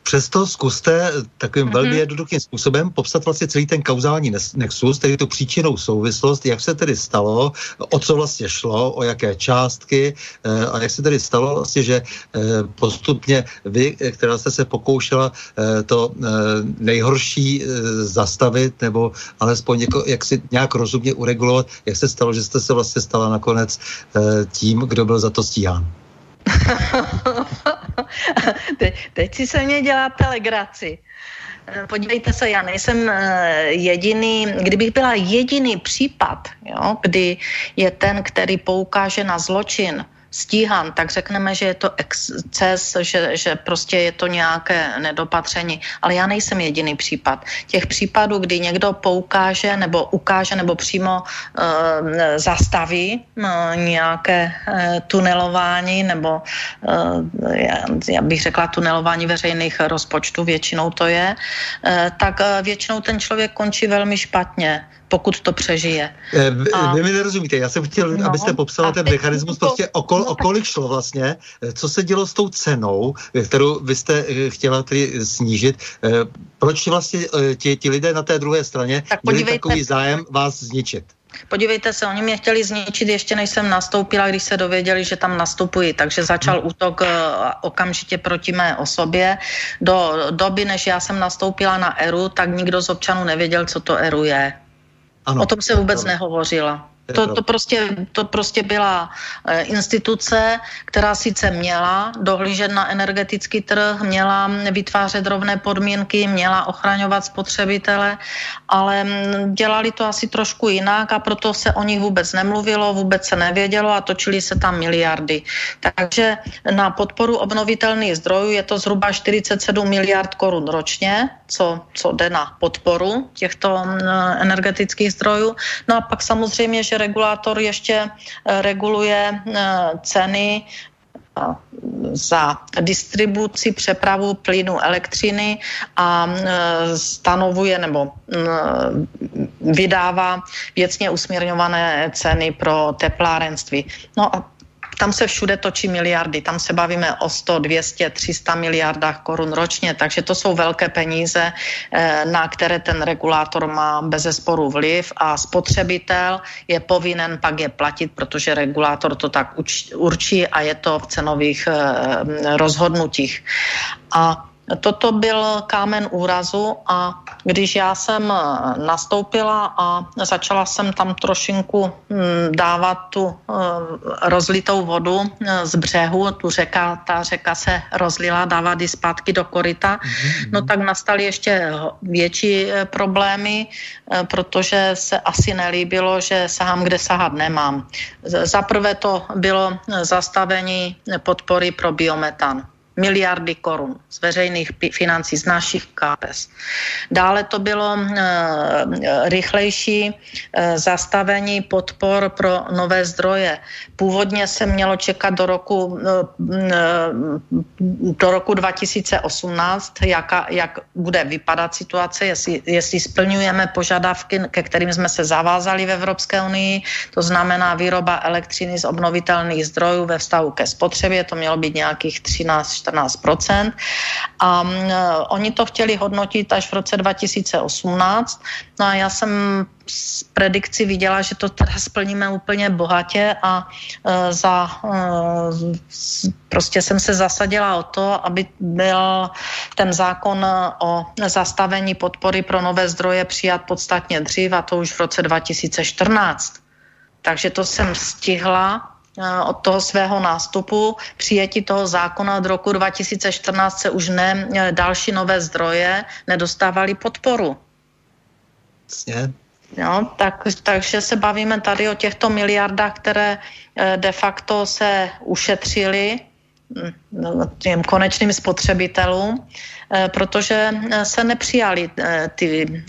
Přesto zkuste takovým mm-hmm. velmi jednoduchým způsobem popsat vlastně celý ten kauzální nexus, tedy tu příčinou souvislost, jak se tedy stalo, o co vlastně šlo, o jaké částky eh, a jak se tedy stalo vlastně, že eh, postupně vy, která jste se pokoušela eh, to nejhorší zastavit nebo alespoň něko, jak si nějak rozumně uregulovat, jak se stalo, že jste se vlastně stala nakonec tím, kdo byl za to stíhán.
Te, teď si se mě děláte legraci. Podívejte se, já nejsem eh, jediný, kdybych byla jediný případ, jo, kdy je ten, který poukáže na zločin, stíhan, tak řekneme, že je to exces, že, že prostě je to nějaké nedopatření. Ale já nejsem jediný případ. Těch případů, kdy někdo poukáže nebo ukáže nebo přímo uh, zastaví uh, nějaké uh, tunelování nebo uh, já, bych řekla tunelování veřejných rozpočtů, většinou to je, uh, tak uh, většinou ten člověk končí velmi špatně pokud to přežije.
Eh, vy, a... vy mi nerozumíte, já jsem chtěl, no, abyste popsala ten mechanismus, to, prostě o, kol, no, o kolik šlo vlastně, eh, co se dělo s tou cenou, eh, kterou vy jste chtěla tedy snížit, proč vlastně ti, ti lidé na té druhé straně tak měli takový zájem vás zničit?
Podívejte se, oni mě chtěli zničit ještě než jsem nastoupila, když se dověděli, že tam nastupuji, takže začal hmm. útok okamžitě proti mé osobě. Do doby, než já jsem nastoupila na ERU, tak nikdo z občanů nevěděl, co to ERU je. Ano, o tom se vůbec nehovořila. To, to, prostě, to prostě byla e, instituce, která sice měla dohlížet na energetický trh, měla vytvářet rovné podmínky, měla ochraňovat spotřebitele, ale dělali to asi trošku jinak a proto se o nich vůbec nemluvilo, vůbec se nevědělo a točili se tam miliardy. Takže na podporu obnovitelných zdrojů je to zhruba 47 miliard korun ročně, co, co jde na podporu těchto energetických zdrojů. No a pak samozřejmě, že regulátor ještě eh, reguluje eh, ceny eh, za distribuci, přepravu plynu, elektřiny a stanovuje nebo vydává věcně usměrňované ceny pro teplárenství. No a tam se všude točí miliardy, tam se bavíme o 100, 200, 300 miliardách korun ročně, takže to jsou velké peníze, eh, na které ten regulátor má bez zesporu vliv. A spotřebitel je povinen pak je platit, protože regulátor to tak určí a je to v cenových eh, rozhodnutích. A Toto byl kámen úrazu a když já jsem nastoupila a začala jsem tam trošinku hm, dávat tu eh, rozlitou vodu eh, z břehu, tu řeka, ta řeka se rozlila, dávat ji zpátky do koryta, mm-hmm. no tak nastaly ještě větší eh, problémy, protože se asi nelíbilo, že sahám, kde sahat nemám. Za prvé to bylo zastavení podpory pro biometan miliardy korun z veřejných financí, z našich kápes. Dále to bylo e, rychlejší e, zastavení podpor pro nové zdroje. Původně se mělo čekat do roku, e, do roku 2018, jaka, jak bude vypadat situace, jestli, jestli splňujeme požadavky, ke kterým jsme se zavázali v Evropské unii, to znamená výroba elektřiny z obnovitelných zdrojů ve vztahu ke spotřebě, to mělo být nějakých 13 14 A uh, oni to chtěli hodnotit až v roce 2018. No a já jsem z predikci viděla, že to teda splníme úplně bohatě a uh, za, uh, prostě jsem se zasadila o to, aby byl ten zákon o zastavení podpory pro nové zdroje přijat podstatně dřív a to už v roce 2014. Takže to jsem stihla Eh, od toho svého nástupu, přijetí toho zákona od roku 2014 se už ne eh, další nové zdroje nedostávaly podporu.
Jasně.
Jo, tak, takže se bavíme tady o těchto miliardách, které eh, de facto se ušetřily hm, no, těm konečným spotřebitelům, protože se nepřijali ty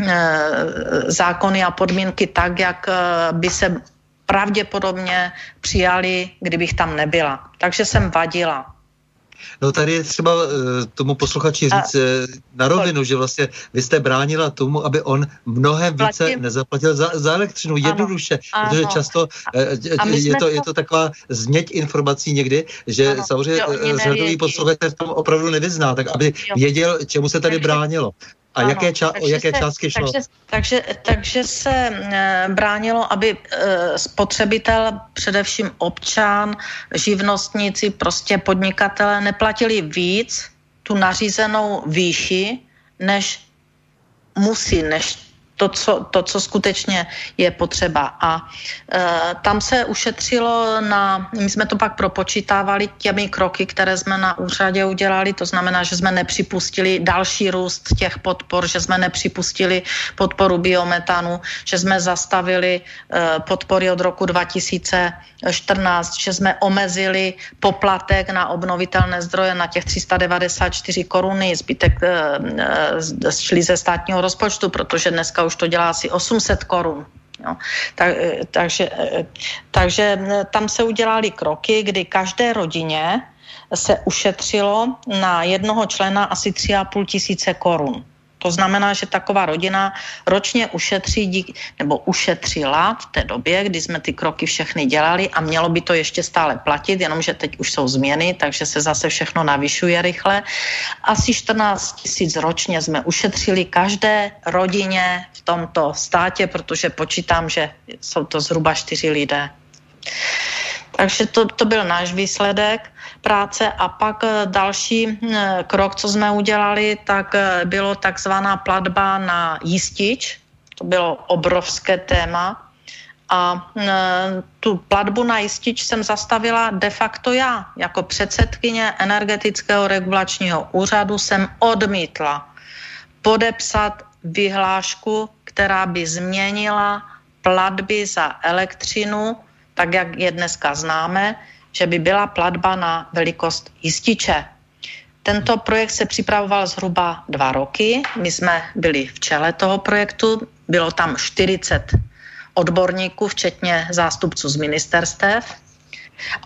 zákony a podmínky tak, jak by se pravděpodobně přijali, kdybych tam nebyla. Takže jsem vadila.
No tady je třeba uh, tomu posluchači říct uh, na rovinu, že vlastně vy jste bránila tomu, aby on mnohem více Platím. nezaplatil za, za elektřinu, ano. jednoduše, ano. protože často uh, je, to, to... je to taková změť informací někdy, že ano. samozřejmě řadový posluchač v tom opravdu nevyzná, tak aby jo. věděl, čemu se tady bránilo. A ano, jaké ča- o jaké se, částky šlo?
Takže, takže, takže se e, bránilo, aby e, spotřebitel, především občan, živnostníci, prostě podnikatele neplatili víc tu nařízenou výši, než musí, než to, co, to, co skutečně je potřeba. A e, tam se ušetřilo na, my jsme to pak propočítávali těmi kroky, které jsme na úřadě udělali, to znamená, že jsme nepřipustili další růst těch podpor, že jsme nepřipustili podporu biometanu, že jsme zastavili e, podpory od roku 2014, že jsme omezili poplatek na obnovitelné zdroje na těch 394 koruny, zbytek e, e, šli ze státního rozpočtu, protože dneska už to dělá asi 800 korun. Jo. Tak, eh, takže, eh, takže tam se udělali kroky, kdy každé rodině se ušetřilo na jednoho člena asi 3,5 tisíce korun. To znamená, že taková rodina ročně ušetří dík, nebo ušetřila v té době, kdy jsme ty kroky všechny dělali a mělo by to ještě stále platit, jenomže teď už jsou změny, takže se zase všechno navyšuje rychle. Asi 14 tisíc ročně jsme ušetřili každé rodině v tomto státě, protože počítám, že jsou to zhruba čtyři lidé. Takže to, to byl náš výsledek práce a pak eh, další eh, krok, co jsme udělali, tak eh, bylo takzvaná platba na jistič. To bylo obrovské téma. A tu platbu na jistič jsem zastavila de facto já. Jako předsedkyně energetického regulačního úřadu jsem odmítla podepsat vyhlášku, která by změnila platby za elektřinu, tak jak je dneska známe, že by byla platba na velikost jističe. Tento projekt se připravoval zhruba dva roky. My jsme byli v čele toho projektu. Bylo tam 40 odborníků, včetně zástupců z ministerstev.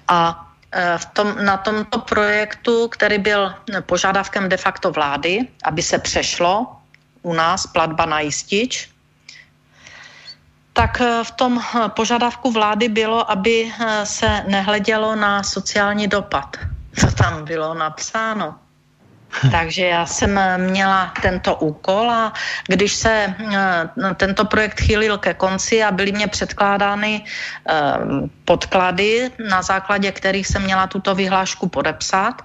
A e, v tom, na tomto projektu, který byl požádavkem de facto vlády, aby se přešlo u nás platba na jistič, Tak v tom požadavku vlády bylo, aby se nehledělo na sociální dopad. Co tam bylo napsáno? Takže já jsem měla tento úkol a když se eh, tento projekt chýlil ke konci a byly mě předkládány eh, podklady, na základě kterých jsem měla tuto vyhlášku podepsat,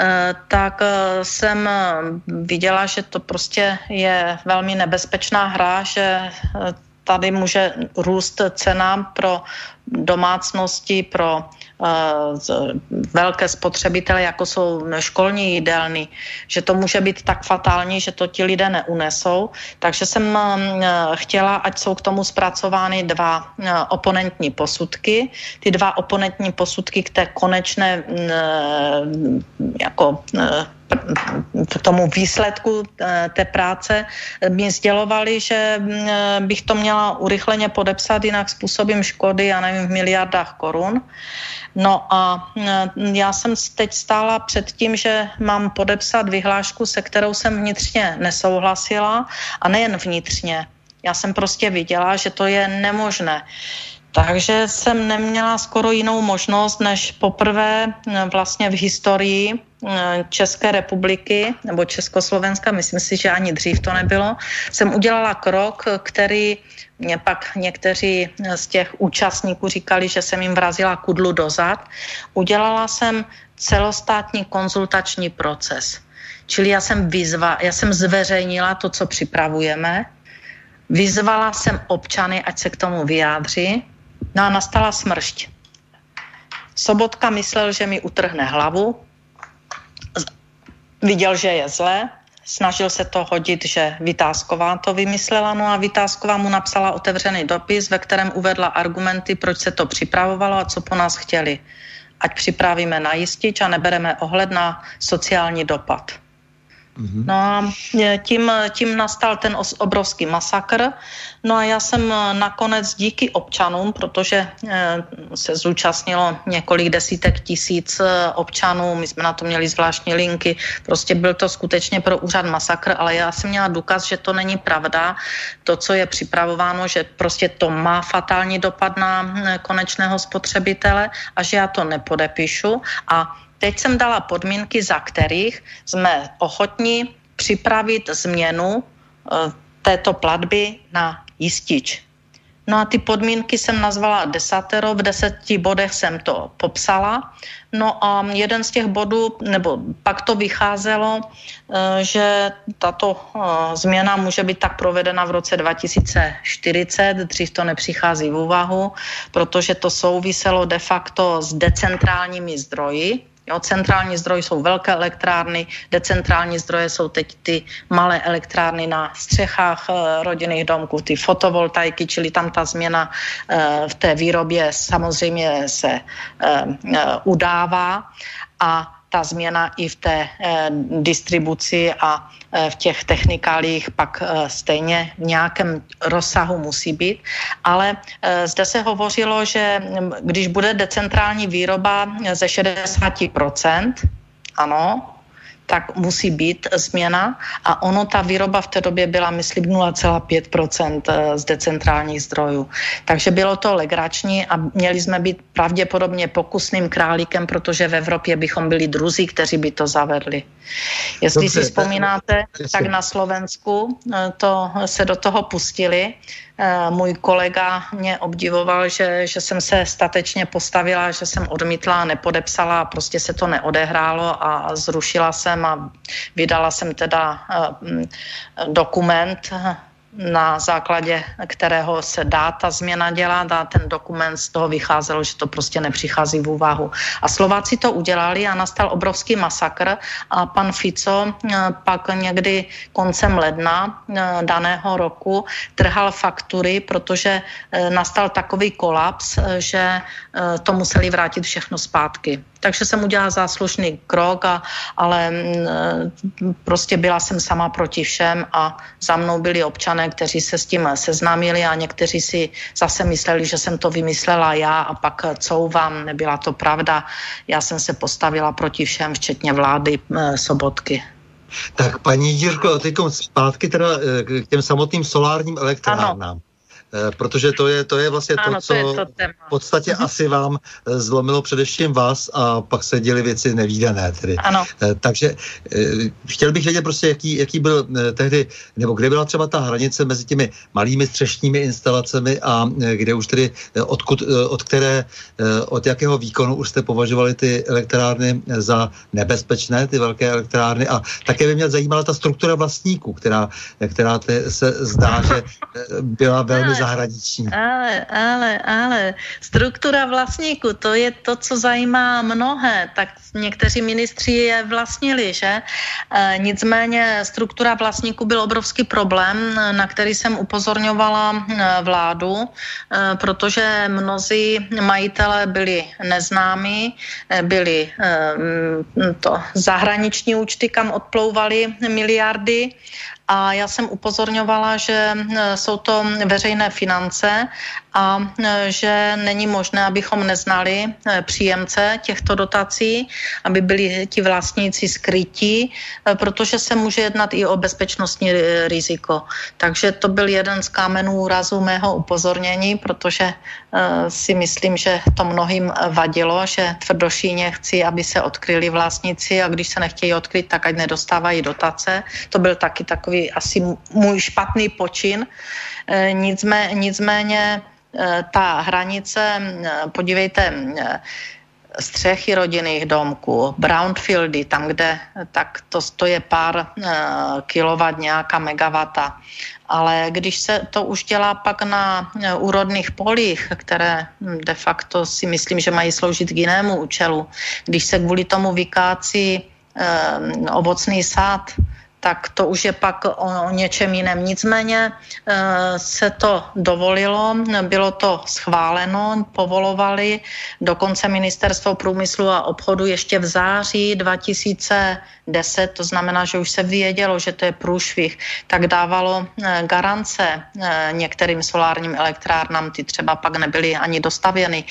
eh, tak jsem viděla, že to prostě je velmi nebezpečná hra, že tady může růst cena pro domácnosti, pro uh, velké spotřebitele, jako jsou školní jídelny, že to může být tak fatální, že to ti lidé neunesou. Takže jsem uh, chtěla, ať jsou k tomu zpracovány dva uh, oponentní posudky. Ty dva oponentní posudky k té konečné uh, jako tomu výsledku eh, té práce mi sdělovali, že mm, eh, bych to měla urychleně podepsat, jinak způsobím škody, já nevím, v miliardách korun. No a mm, já jsem teď stála před tím, že mám podepsat vyhlášku, se kterou jsem vnitřně nesouhlasila a nejen vnitřně. Já jsem prostě viděla, že to je nemožné. Takže jsem neměla skoro jinou možnost, než poprvé mm, vlastně v historii České republiky nebo Československa, myslím si, že ani dřív to nebylo, jsem udělala krok, který mě pak někteří z těch účastníků říkali, že jsem jim vrazila kudlu dozad. Udělala jsem celostátní konzultační proces. Čili já jsem, vyzva, já jsem zveřejnila to, co připravujeme, vyzvala jsem občany, ať se k tomu vyjádří, no a nastala smršť. Sobotka myslel, že mi utrhne hlavu, viděl, že je zlé, snažil se to hodit, že Vytázková to vymyslela, no a Vytázková mu napsala otevřený dopis, ve kterém uvedla argumenty, proč se to připravovalo a co po nás chtěli. Ať připravíme na jistič a nebereme ohled na sociální dopad. Mm-hmm. No a e, tím, tím nastal ten obrovský masakr. No a já jsem e, nakonec díky občanům, protože e, se zúčastnilo několik desítek tisíc občanů, my jsme na to měli zvláštní linky, prostě byl to skutečně pro úřad masakr, ale já jsem měla důkaz, že to není pravda, to, co je připravováno, že prostě to má fatální dopad na konečného spotřebitele a že já to nepodepíšu a Teď jsem dala podmínky, za kterých jsme ochotní připravit změnu eh, této platby na jistič. No a ty podmínky jsem nazvala desatero, v deseti bodech jsem to popsala. No a jeden z těch bodů, nebo pak to vycházelo, eh, že tato eh, změna může být tak provedena v roce 2040, dřív to nepřichází v úvahu, protože to souviselo de facto s decentrálními zdroji, Jo, centrální zdroj jsou velké elektrárny, decentrální zdroje jsou teď ty malé elektrárny na střechách e, rodinných domků, ty fotovoltaiky, čili tam ta změna e, v té výrobě samozřejmě se e, udává. A ta změna i v té eh, distribuci a eh, v těch technikálích pak eh, stejně v nějakém rozsahu musí být. Ale zde se hovořilo, že mm, když bude decentrální výroba ze 60%, ano, tak musí být změna a ono, ta výroba v té době byla, myslím, 0,5% eh, z decentrálních zdrojů. Takže bylo to legrační a měli jsme být pravděpodobně pokusným králíkem, protože v Evropě bychom byli druzí, kteří by to zavedli. Jestli Dobře, si vzpomínáte, tak na Slovensku eh, to se do toho pustili Eh, můj kolega mě obdivoval, že, že jsem se statečně postavila, že jsem odmítla, nepodepsala, prostě se to neodehrálo a zrušila jsem a vydala jsem teda eh, dokument na základě kterého se dá ta změna dělat a ten dokument z toho vycházelo, že to prostě nepřichází v úvahu. A Slováci to udělali a nastal obrovský masakr a pan Fico eh, pak někdy koncem ledna eh, daného roku trhal faktury, protože eh, nastal takový kolaps, že to museli vrátit všechno zpátky. Takže jsem udělala záslušný krok, a, ale mm, prostě byla jsem sama proti všem a za mnou byli občané, kteří se s tím seznámili a někteří si zase mysleli, že jsem to vymyslela já a pak vám nebyla to pravda. Já jsem se postavila proti všem, včetně vlády e, Sobotky.
Tak paní Jirko, teď zpátky teda e, k těm samotným solárním elektrárnám. Ano. Protože to je, to je vlastně ano, to, co to to v podstatě uh-huh. asi vám zlomilo především vás a pak se děly věci nevýdané. Tedy.
Ano.
Takže chtěl bych vědět prostě, jaký, jaký byl tehdy, nebo kde byla třeba ta hranice mezi těmi malými střešními instalacemi a kde už tedy odkud, od které, od jakého výkonu už jste považovali ty elektrárny za nebezpečné, ty velké elektrárny a také by mě zajímala ta struktura vlastníků, která, která te, se zdá, že byla velmi zahraniční.
Ale, ale, ale struktura vlastníků, to je to, co zajímá mnohé, tak někteří ministři je vlastnili, že? E, nicméně struktura vlastníků byl obrovský problém, na který jsem upozorňovala e, vládu, e, protože mnozí majitelé byli neznámí, e, byli e, to zahraniční účty, kam odplouvaly miliardy a já jsem upozorňovala, že e, jsou to veřejné finance a e, že není možné, abychom neznali e, příjemce těchto dotací, aby byli ti vlastníci skrytí, protože se může jednat i o bezpečnostní riziko. Takže to byl jeden z kámenů úrazu mého upozornění, protože si myslím, že to mnohým vadilo, že tvrdošíně chci, aby se odkryli vlastníci a když se nechtějí odkryt, tak ať nedostávají dotace. To byl taky takový asi můj špatný počin. E, nicmé, nicméně e, ta hranice, e, podívejte, střechy rodinných domků, brownfieldy, tam, kde tak to, to je pár kilovat nějaká megawata. Ale když se to už dělá pak na úrodných polích, které hm, de facto si myslím, že mají sloužit k jinému účelu, když se kvůli tomu vykácí ovocný sád, tak to už je pak o, něčem jiném. Nicméně e, se to dovolilo, bylo to schváleno, povolovali dokonce ministerstvo průmyslu a obchodu ještě v září 2010, to znamená, že už se vědělo, že to je průšvih, tak dávalo e, garance e, některým solárním elektrárnám, ty třeba pak nebyly ani dostavěny,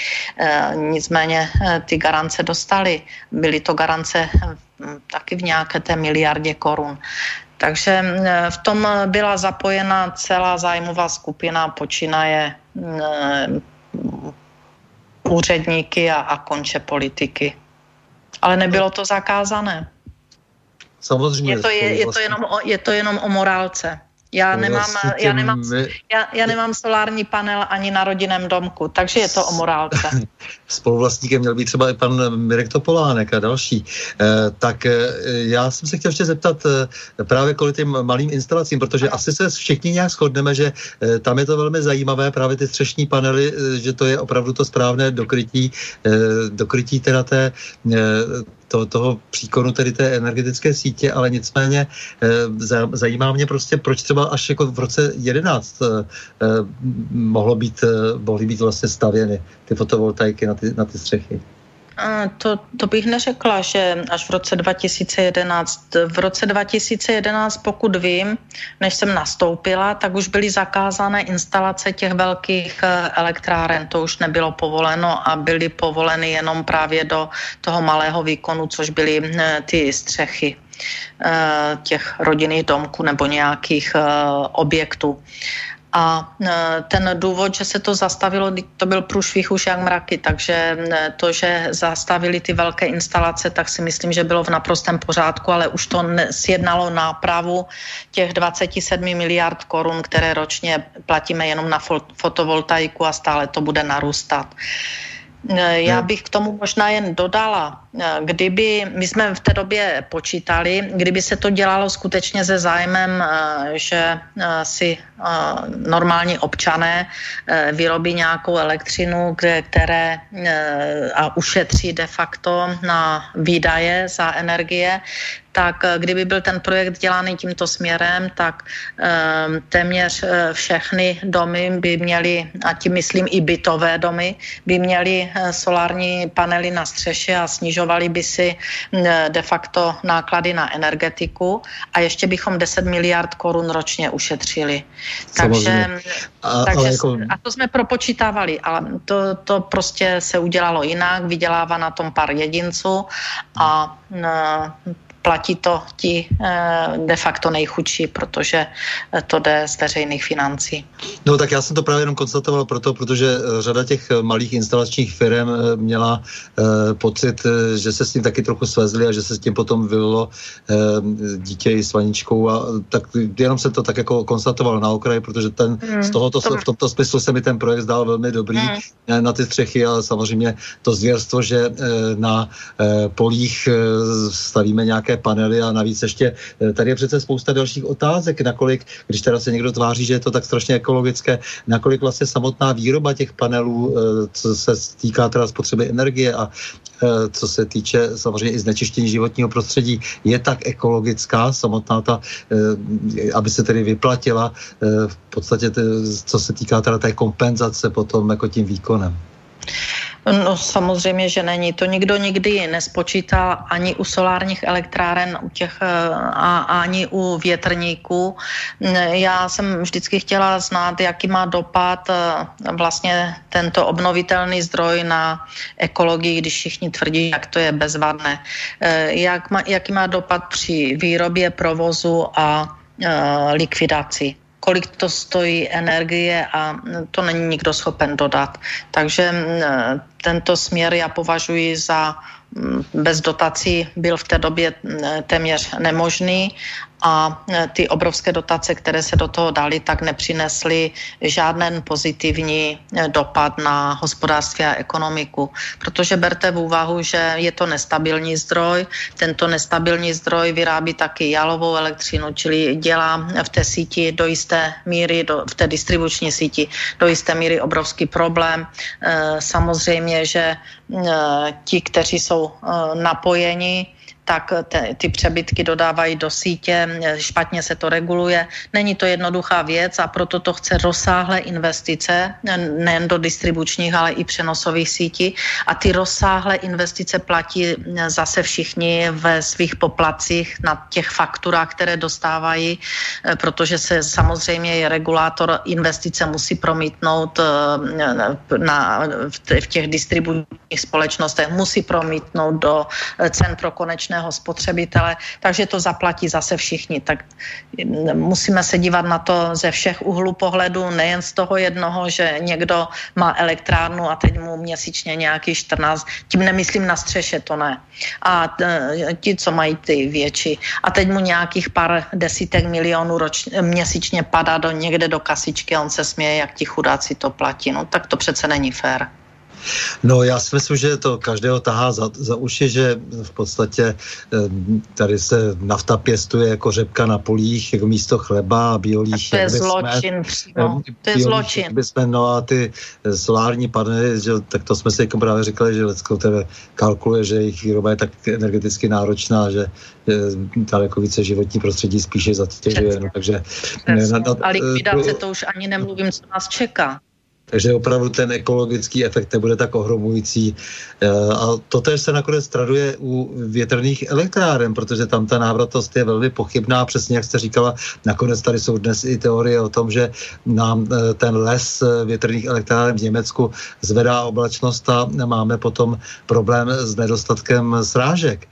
nicméně ty garance dostali. Byly to garance taky v nějaké té miliardě korun. Takže mm, v tom byla zapojena celá zájmová skupina, počínaje mm, úředníky a, a konče politiky. Ale nebylo to zakázané.
Samozřejmě.
Je to, je, je to, jenom, o, je to jenom o morálce. Já nemám, vlastně já, nemám, já, já nemám solární panel ani na rodinném domku, takže je to o morálce.
Spoluvlastníkem měl být třeba i pan Mirek Topolánek a další. Eh, tak eh, já jsem se chtěl ještě zeptat eh, právě kvůli těm malým instalacím, protože ano. asi se všichni nějak shodneme, že tam je to velmi zajímavé, právě ty střešní panely, že to je opravdu to správné dokrytí, dokrytí teda té to, toho příkonu tedy té energetické sítě, ale nicméně eh, zajímá mě prostě, proč třeba až jako v roce 11 eh, eh, mohlo být, mohly být vlastně stavěny ty fotovoltaiky na ty, na ty střechy.
To, to bych neřekla, že až v roce 2011. V roce 2011, pokud vím, než jsem nastoupila, tak už byly zakázané instalace těch velkých eh, elektráren. To už nebylo povoleno a byly povoleny jenom právě do toho malého výkonu, což byly eh, ty střechy eh, těch rodinných domků nebo nějakých objektů. A e, ten důvod, že se to zastavilo, to byl průšvih už jak mraky, takže e, to, že zastavili ty velké instalace, tak si myslím, že bylo v naprostém pořádku, ale už to sjednalo nápravu těch 27 miliard korun, které ročně platíme jenom na fotovoltaiku a stále to bude narůstat. Eh, já bych k tomu možná jen dodala, kdyby, my jsme v té době počítali, kdyby se to dělalo skutečně se zájmem, eh, že si normální občané vyrobí nějakou elektřinu, které a ušetří de facto na výdaje za energie, tak eh, kdyby byl ten projekt dělaný tímto směrem, tak téměř všechny domy by měly, a tím myslím i bytové domy, by měly solární panely na střeše a snižovali by si de facto náklady na energetiku a ještě bychom 10 miliard korun ročně ušetřili. Takže, a, takže jako... a to jsme propočítávali, ale to, to prostě se udělalo jinak, vydělává na tom pár jedinců a platí to ti de facto nejchudší, protože to jde z veřejných financí.
No tak já jsem to právě jenom konstatoval proto, protože řada těch malých instalačních firm měla pocit, že se s tím taky trochu svezli a že se s tím potom vylilo dítě i s vaničkou a tak jenom jsem to tak jako konstatoval na okraji, protože ten, hmm, z tohoto, to... v tomto smyslu se mi ten projekt zdál velmi dobrý hmm. na ty střechy, ale samozřejmě to zvěrstvo, že eh, na eh, polích eh, stavíme nějaké panely a navíc ještě tady je přece spousta dalších otázek, nakolik, když teda se někdo tváří, že je to tak strašně ekologické, nakolik vlastně samotná výroba těch panelů, co se týká teda spotřeby energie a co se týče samozřejmě i znečištění životního prostředí, je tak ekologická samotná ta, aby se tedy vyplatila v podstatě, co se týká teda té kompenzace potom jako tím výkonem.
No samozřejmě, že není. To nikdo nikdy nespočítal ani u solárních elektráren u těch, eh, a, ani u větrníků. Já jsem vždycky chtěla znát, jaký má dopad eh, vlastně tento obnovitelný zdroj na ekologii, když všichni tvrdí, jak to je bezvadné. Eh, jak má, jaký má dopad při výrobě, provozu a likvidaci kolik to stojí energie a to není nikdo schopen dodat. Takže tento směr já považuji za bez dotací byl v té době téměř nemožný a e, ty obrovské dotace, které se do toho dali, tak nepřinesly žádný pozitivní e, dopad na hospodářství a ekonomiku. Protože berte v úvahu, že je to nestabilní zdroj. Tento nestabilní zdroj vyrábí taky jalovou elektřinu, čili dělá v té síti do jisté míry, do, v té distribuční síti do jisté míry obrovský problém. E, samozřejmě, že ti, kteří jsou napojeni, tak te, ty přebytky dodávají do sítě, špatně se to reguluje. Není to jednoduchá věc a proto to chce rozsáhlé investice, nejen do distribučních, ale i přenosových sítí. A ty rozsáhlé investice platí zase všichni ve svých poplacích na těch fakturách, které dostávají, protože se samozřejmě je regulátor investice musí promítnout na, v těch distribučních společnostech, musí promítnout do cen pro konečné konečného spotřebitele, takže to zaplatí zase všichni. Tak musíme se dívat na to ze všech úhlů pohledu, nejen z toho jednoho, že někdo má elektrárnu a teď mu měsíčně nějaký 14, tím nemyslím na střeše, to ne. A e, ti, co mají ty větší. A teď mu nějakých pár desítek milionů roč, měsíčně padá do někde do kasičky a on se směje, jak ti chudáci to platí. No tak to přece není fér.
No já si myslím, že to každého tahá za, za uši, že v podstatě eh, tady se nafta pěstuje jako řepka na polích, jako místo chleba a biolích.
To je zločin přímo. To je zločin.
Jsme, no a ty eh, solární panely, že, tak to jsme si jako právě říkali, že Lecko tedy kalkuluje, že jejich výroba je tak energeticky náročná, že daleko více životní prostředí spíše zatěžuje. No, takže,
ne, na, na, a likvidace, to už ani nemluvím, co nás čeká.
Takže opravdu ten ekologický efekt nebude tak ohromující. Eh, a to tež se nakonec traduje u větrných elektráren, protože tam ta návratnost je velmi pochybná. Přesně jak jste říkala, nakonec tady jsou dnes i teorie o tom, že nám eh, ten les eh, větrných elektráren v Německu zvedá oblačnost a máme potom problém s nedostatkem srážek.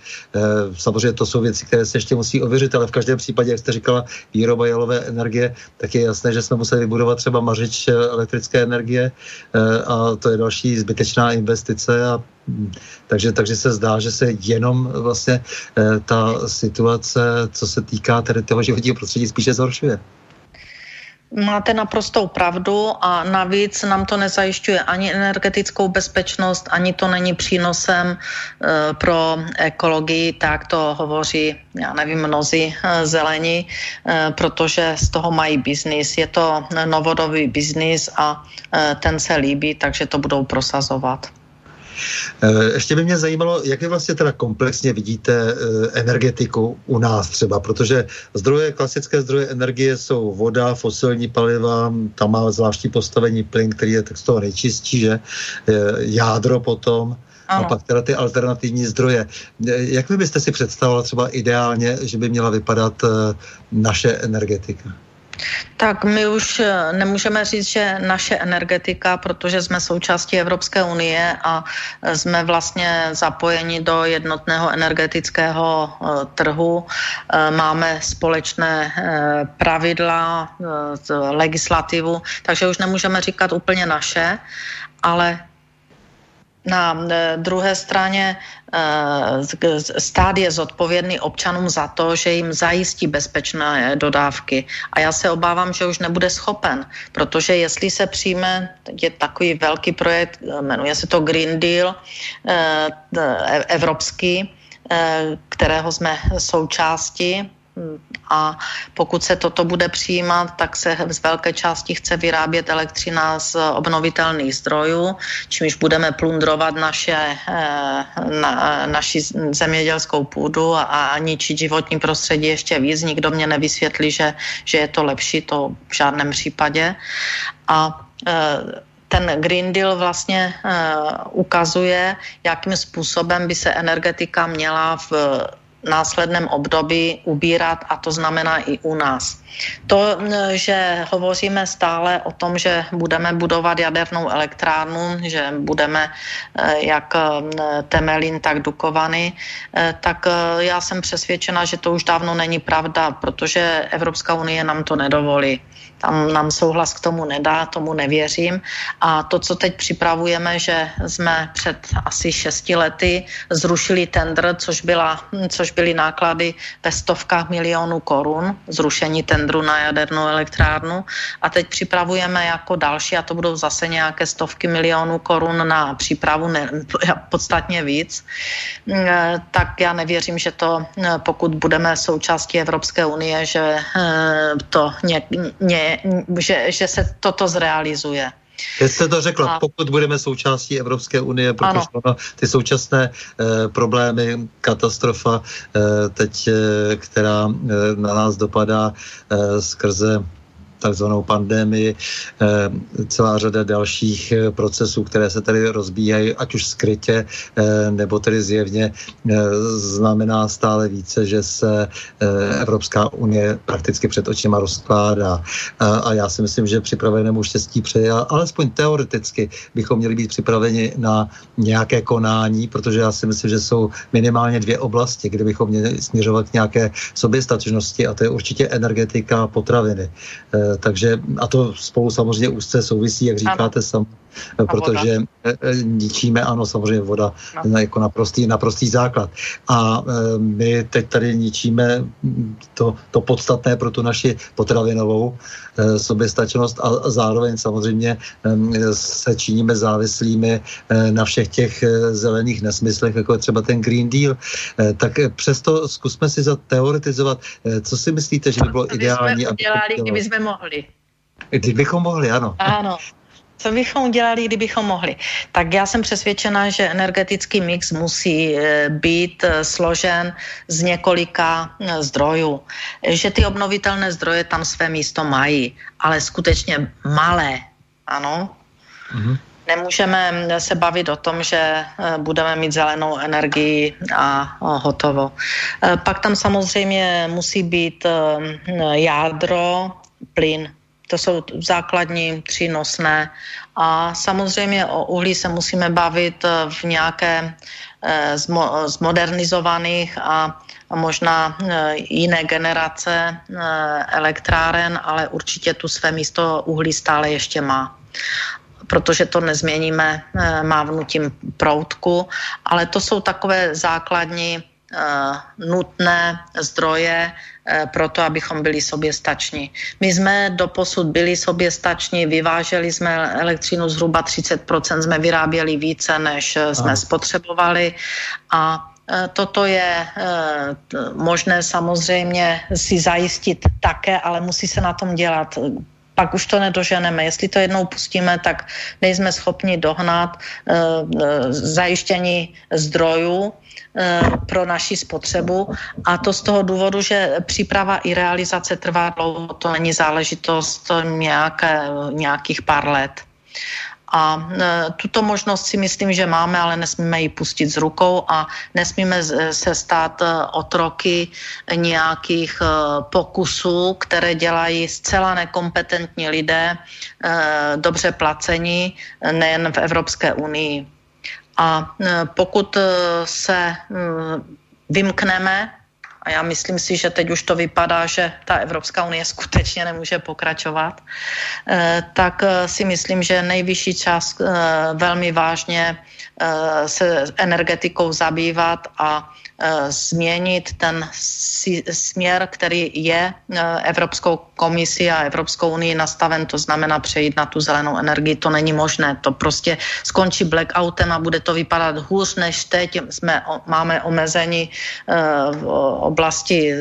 Samozřejmě to jsou věci, které se ještě musí ověřit, ale v každém případě, jak jste říkala, výroba jalové energie, tak je jasné, že jsme museli vybudovat třeba mařič elektrické energie energie eh, a to je další zbytečná investice a hm, takže, takže se zdá, že se jenom vlastně eh, ta situace, co se týká tedy toho životního prostředí, spíše zhoršuje.
Máte naprostou pravdu a navíc nám to nezajišťuje ani energetickou bezpečnost, ani to není přínosem e, pro ekologii, tak to hovoří, já nevím, mnozí e, zelení, e, protože z toho mají biznis. Je to novodový biznis a ten se líbí, takže to budou prosazovat.
Eh, ještě by mě zajímalo, jak vy vlastně teda komplexně vidíte eh, energetiku u nás třeba, protože zdroje, klasické zdroje energie jsou voda, fosilní paliva, tam má zvláštní postavení plyn, který je tak z toho nejčistší, že? Eh, jádro potom, ano. a pak teda ty alternativní zdroje. Jak vy byste si představovala třeba ideálně, že by měla vypadat naše energetika?
Tak my už eh, nemůžeme říct, že naše energetika, protože jsme součástí Evropské unie a eh, jsme vlastně zapojeni do jednotného energetického eh, trhu, máme společné pravidla, legislativu, takže už nemůžeme říkat úplně naše, ale na e, druhé straně e, stát je zodpovědný občanům za to, že jim zajistí bezpečné dodávky. A já se obávám, že už nebude schopen, protože jestli se přijme, je takový velký projekt, jmenuje se to Green Deal, e, evropský, kterého jsme součástí, a pokud se toto bude přijímat, tak se z velké části chce vyrábět elektřina z obnovitelných zdrojů, čímž budeme plundrovat naše, eh, na, naši zemědělskou půdu a, a ničit životní prostředí ještě víc. Nikdo mě nevysvětlí, že, že je to lepší, to v žádném případě. A eh, ten Green Deal vlastně uh, ukazuje, jakým způsobem by se energetika měla v následném období ubírat a to znamená i u nás. To, že hovoříme stále o tom, že budeme budovat jadernou elektrárnu, že budeme eh, jak eh, Temelín, tak Dukovany, eh, tak já jsem přesvědčena, že to už dávno není pravda, protože Evropská unie nám to nedovolí. Tam nám souhlas k tomu nedá, tomu nevěřím. A to, co teď připravujeme, že jsme před asi šesti lety zrušili tender, což, byla, což byly náklady ve stovkách milionů korun, zrušení tendru na jadernou elektrárnu. A teď připravujeme jako další, a to budou zase nějaké stovky milionů korun na přípravu, ne, podstatně víc. Tak já nevěřím, že to, pokud budeme součástí Evropské unie, že eh, to ně, ně, že, že se toto zrealizuje.
Teď jste to řekla, a... pokud budeme součástí Evropské unie, protože ano. ty současné e, problémy, katastrofa, e, teď, e, která e, na nás dopadá e, skrze takzvanou pandemii, eh, celá řada dalších eh, procesů, které se tady rozbíhají, ať už skrytě, eh, nebo tedy zjevně, znamená stále více, že se Evropská unie prakticky před očima rozkládá. A já si myslím, že připravenému štěstí přeje, alespoň teoreticky bychom měli být připraveni na nějaké konání, protože já si myslím, že jsou minimálně dvě oblasti, kde bychom měli směřovat k nějaké soběstačnosti a to je určitě energetika a potraviny takže a to spolu samozřejmě úzce souvisí, jak říkáte sam, protože e, e, ničíme, ano, samozřejmě voda no. jako naprostý, naprostý základ. A e, my teď tady ničíme to, to podstatné pro tu naši potravinovou soběstačnost a zároveň samozřejmě se činíme závislými na všech těch zelených nesmyslech, jako je třeba ten Green Deal. Tak přesto zkusme si zateoretizovat, co si myslíte, že by bylo ideální.
Co bychom udělali, kdyby jsme mohli?
Kdybychom mohli, ano.
Ano. Co bychom udělali, kdybychom mohli? Tak já jsem přesvědčena, že energetický mix musí eh, být eh, složen z několika eh, zdrojů. Že ty obnovitelné zdroje tam své místo mají, ale skutečně malé, ano. Mm-hmm. Nemůžeme se bavit o tom, že budeme mít zelenou energii a hotovo. Pak tam samozřejmě musí být jádro, plyn, to jsou základní tři nosné. A samozřejmě o uhlí se musíme bavit eh, v nějaké eh, zmodernizovaných a možná eh, jiné generace elektráren, ale určitě tu své místo uhlí stále ještě má protože to nezměníme mávnutím proutku, ale to jsou takové základní nutné zdroje, Eh, pro to, abychom byli soběstační. My jsme do posud byli soběstační, vyváželi jsme elektřinu zhruba 30%, jsme vyráběli více, než eh, jsme Aha. spotřebovali a eh, Toto je možné samozřejmě si zajistit také, ale musí se na tom dělat pak už to nedoženeme. Jestli to jednou pustíme, tak nejsme schopni dohnat zajištění zdrojů pro naši spotřebu a to z toho důvodu, že příprava i realizace trvá dlouho, to není záležitost nějaké, nějakých pár let. A tuto možnost si myslím, že máme, ale nesmíme ji pustit z rukou a nesmíme se stát otroky nějakých pokusů, které dělají zcela nekompetentní lidé, dobře placení, nejen v Evropské unii. A pokud se vymkneme a já myslím si, že teď už to vypadá, že ta Evropská unie skutečně nemůže pokračovat, tak si myslím, že nejvyšší čas velmi vážně se energetikou zabývat a změnit ten směr, který je eh, Evropskou komisí a Evropskou unii nastaven, to znamená přejít na tu zelenou energii. To není možné. To prostě skončí blackoutem a bude to vypadat hůř než teď. Jsme, máme omezení eh, v oblasti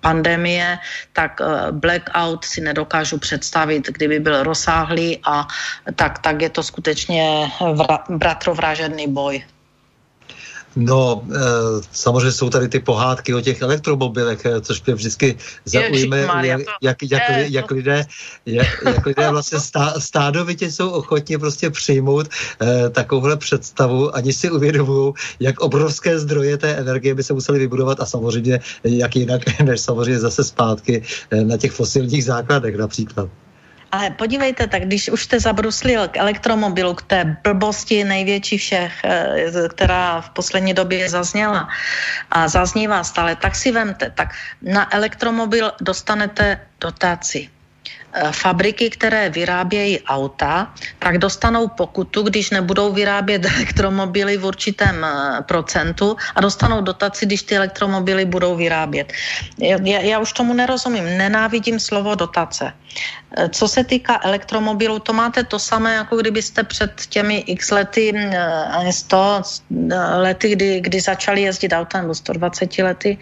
pandemie, tak blackout si nedokážu představit, kdyby byl rozsáhlý a tak, tak je to skutečně bratrovražedný boj.
No, e, samozřejmě jsou tady ty pohádky o těch elektromobilech, eh, což mě vždycky zaujme, jak, jak, jak, jak, lidé, jak, jak lidé vlastně stá, stádovitě jsou ochotni prostě přijmout e, takovouhle představu, ani si uvědomují, jak obrovské zdroje té energie by se museli vybudovat a samozřejmě jak jinak, než samozřejmě zase zpátky na těch fosilních základech například.
Ale podívejte, tak když už jste zabruslil k elektromobilu, k té blbosti největší všech, eh, která v poslední době zazněla a zaznívá stále, tak si vemte, tak na elektromobil dostanete dotaci. Eh, fabriky, které vyrábějí auta, tak dostanou pokutu, když nebudou vyrábět elektromobily v určitém eh, procentu a dostanou dotaci, když ty elektromobily budou vyrábět. Já, já už tomu nerozumím. Nenávidím slovo dotace. Eh, co se týká elektromobilů, to máte to samé, jako kdybyste před těmi x lety, 100 lety, kdy, kdy začali jezdit auta, nebo 120 lety,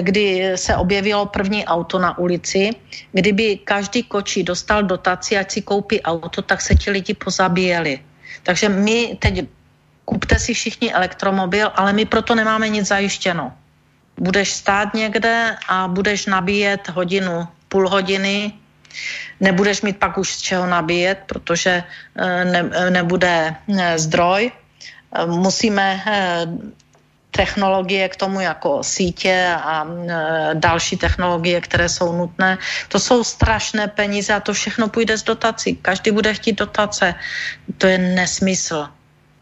kdy se objevilo první auto na ulici, kdyby každý kočí dostal dotaci, ať si koupí auto, tak se ti lidi pozabíjeli. Takže my teď kupte si všichni elektromobil, ale my proto nemáme nic zajištěno. Budeš stát někde a budeš nabíjet hodinu, půl hodiny, nebudeš mít pak už z čeho nabíjet, protože eh, ne, nebude eh, zdroj. Eh, musíme technologie k tomu jako sítě a další technologie, které jsou nutné. To jsou strašné peníze a to všechno půjde z dotací. Každý bude chtít dotace. To je nesmysl.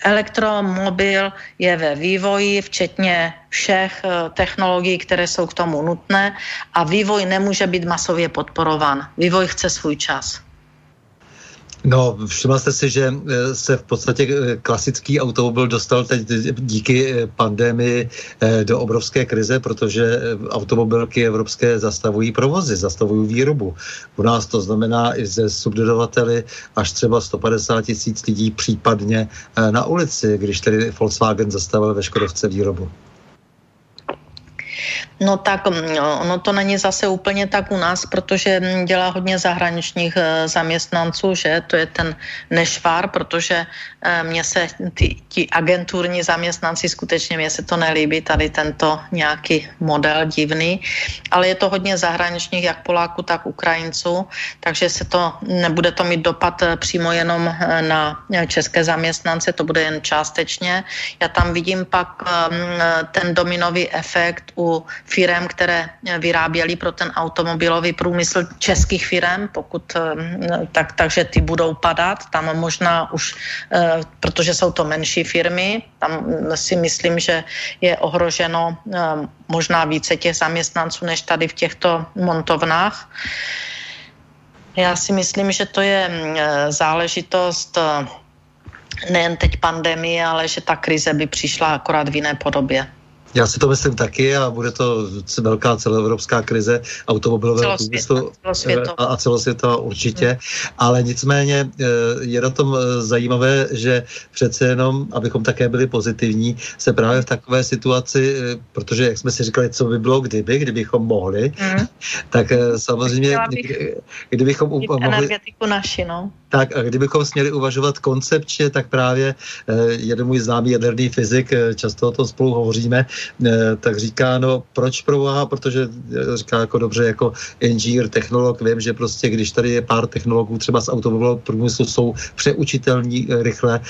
Elektromobil je ve vývoji, včetně všech e, technologií, které jsou k tomu nutné a vývoj nemůže být masově podporován. Vývoj chce svůj čas.
No, všimla jste si, že eh, se v podstatě eh, klasický automobil dostal teď díky eh, pandemii do obrovské krize, protože automobilky evropské zastavují provozy, zastavují výrobu. U nás to znamená i ze subdodavateli až třeba 150 tisíc lidí případně na ulici, když tedy Volkswagen zastavil ve Škodovce výrobu.
No tak mm, ono to není zase úplně tak u nás, protože mm, dělá hodně zahraničních eh, zaměstnanců, že to je ten nešvár, protože eh, mně se ty, ti agenturní zaměstnanci skutečně, mně se to nelíbí, tady tento nějaký model divný, ale je to hodně zahraničních, jak Poláků, tak Ukrajinců, takže se to, nebude to mít dopad eh, přímo jenom na české zaměstnance, to bude jen částečně. Já tam vidím pak ten dominový efekt u firm, které vyráběly pro ten automobilový průmysl českých firm, pokud eh, tak, takže ty budou padat. Tam možná už, eh, protože jsou to menší firmy, tam si myslím, že je ohroženo eh, možná více těch zaměstnanců než tady v těchto montovnách. Já si myslím, že to je záležitost nejen teď pandemie, ale že ta krize by přišla akorát v jiné podobě.
Já si to myslím taky a bude to velká celoevropská krize automobilového průmyslu a, a celosvětová určitě. Ale nicméně eh, je na tom eh, zajímavé, že přece jenom, abychom také byli pozitivní, se právě v takové situaci, eh, protože jak jsme si říkali, co by bylo kdyby, kdybychom mohli, mm. tak samozřejmě, kdy, kdybychom
mohli... Energetiku naši, no.
Tak a kdybychom směli uvažovat koncepčně, tak právě jeden můj známý jaderný fyzik, často o tom spolu hovoříme, tak říká, no proč proboha, protože říká jako dobře, jako engineer, technolog, vím, že prostě když tady je pár technologů třeba z automobilového průmyslu jsou přeučitelní rychle,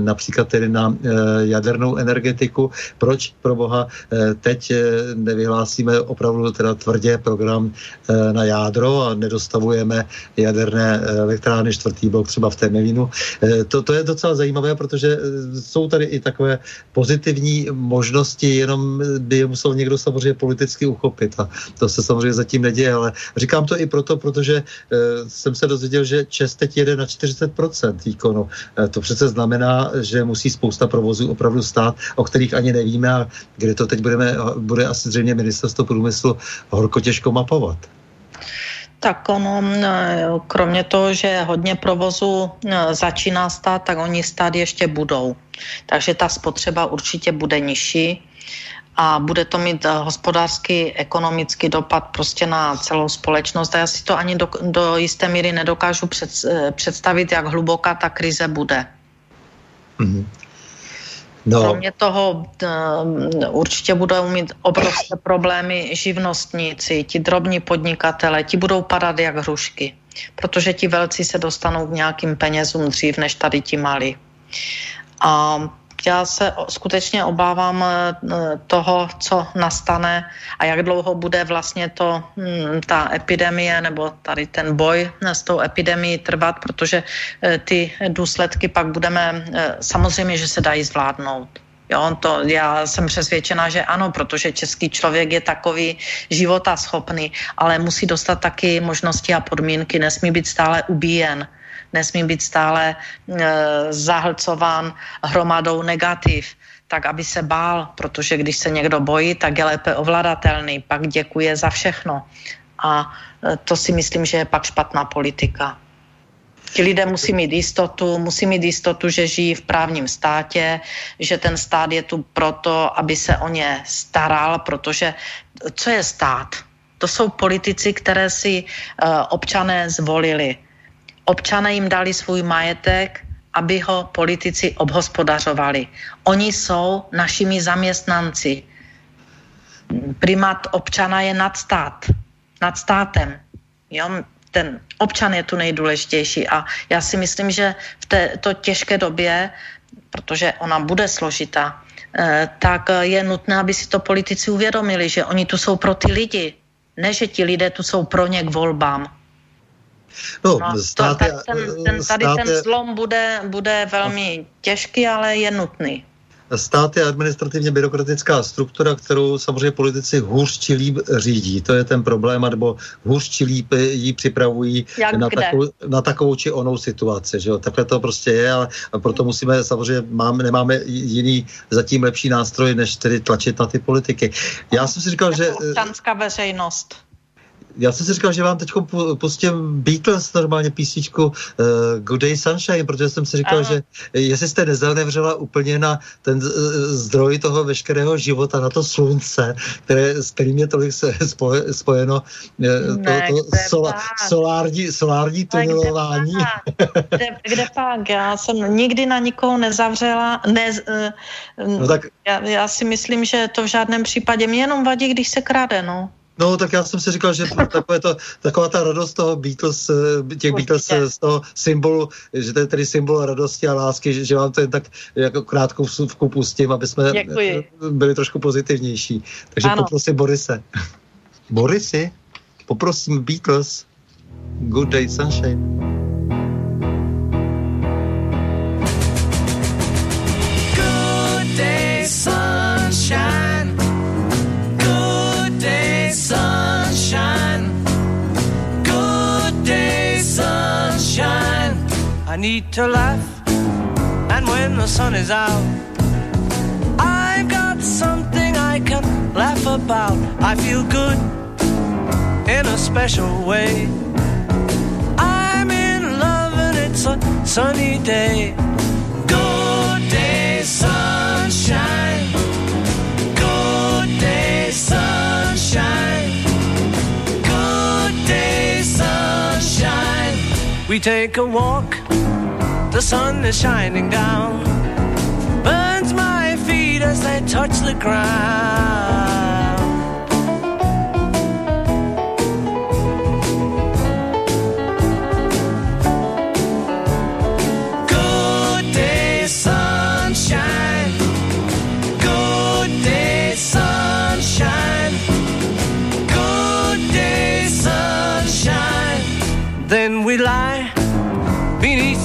například tedy na jadernou energetiku, proč proboha teď nevyhlásíme opravdu teda tvrdě program na jádro a nedostavujeme jaderné elektrárny čtvrtý blok třeba v Temelínu. To, to je docela zajímavé, protože jsou tady i takové pozitivní možnosti, jenom by je musel někdo samozřejmě politicky uchopit a to se samozřejmě zatím neděje, ale říkám to i proto, protože e, jsem se dozvěděl, že Čes teď jede na 40% výkonu. E, to přece znamená, že musí spousta provozů opravdu stát, o kterých ani nevíme a kde to teď budeme, bude asi zřejmě ministerstvo průmyslu horko těžko mapovat.
Tak ono, kromě toho, že hodně provozu začíná stát, tak oni stát ještě budou. Takže ta spotřeba určitě bude nižší a bude to mít hospodářský, ekonomický dopad prostě na celou společnost. A já si to ani do, do jisté míry nedokážu před, představit, jak hluboká ta krize bude. Mm-hmm. No. Kromě toho um, určitě budou mít obrovské problémy živnostníci, ti drobní podnikatele, ti budou padat jak hrušky, protože ti velcí se dostanou k nějakým penězům dřív než tady ti malí. A já se skutečně obávám eh, toho, co nastane a jak dlouho bude vlastně to, hm, ta epidemie nebo tady ten boj s tou epidemií trvat, protože eh, ty důsledky pak budeme, eh, samozřejmě, že se dají zvládnout. Jo, to já jsem přesvědčena, že ano, protože český člověk je takový života schopný, ale musí dostat taky možnosti a podmínky, nesmí být stále ubíjen nesmí být stále e, zahlcován hromadou negativ, tak aby se bál, protože když se někdo bojí, tak je lépe ovladatelný, pak děkuje za všechno. A e, to si myslím, že je pak špatná politika. Ti lidé musí mít jistotu, musí mít jistotu, že žijí v právním státě, že ten stát je tu proto, aby se o ně staral, protože co je stát? To jsou politici, které si uh, občané zvolili občané jim dali svůj majetek, aby ho politici obhospodařovali. Oni jsou našimi zaměstnanci. Primat občana je nad stát, nad státem. Jo? Ten občan je tu nejdůležitější a já si myslím, že v této těžké době, protože ona bude složitá, eh, tak je nutné, aby si to politici uvědomili, že oni tu jsou pro ty lidi, ne, že ti lidé tu jsou pro ně k volbám. No, no státy, to, ten, ten, tady ten zlom bude, bude velmi těžký, ale je nutný.
Stát je administrativně byrokratická struktura, kterou samozřejmě politici hůř či líp řídí. To je ten problém, nebo hůř či líp ji připravují na takovou, na takovou či onou situaci. Že jo? Takhle to prostě je, ale proto musíme, samozřejmě máme, nemáme jiný zatím lepší nástroj, než tedy tlačit na ty politiky. Já jsem si říkal, jako že...
Občanská veřejnost
já jsem si říkal, že vám teď pustím Beatles normálně písničku uh, Good Day Sunshine, protože jsem si říkal, ano. že jestli jste nezanevřela úplně na ten uh, zdroj toho veškerého života, na to slunce, které, s kterým je tolik se spoje, spojeno uh, ne, to, to sola, solární, solární tunelování.
Kde, kde, kde pak? Já jsem nikdy na nikoho nezavřela. Ne, uh, no tak, já, já si myslím, že to v žádném případě mě jenom vadí, když se krade, no.
No, tak já jsem si říkal, že takové to, taková ta radost toho Beatles, eh, těch Beatles eh, z toho symbolu, že to je tedy symbol radosti a lásky, že, že vám to jen tak jako krátkou vsuvku pustím, aby jsme Děkuji. byli trošku pozitivnější. Takže ano. poprosím Borise. Borisy, poprosím Beatles. Good Day Sunshine.
I need to laugh, and when the sun is out, I've got something I can laugh about. I feel good in a special way. I'm in love, and it's a sunny day. Good day, We take a walk the sun is shining down, burns my feet as they touch the ground.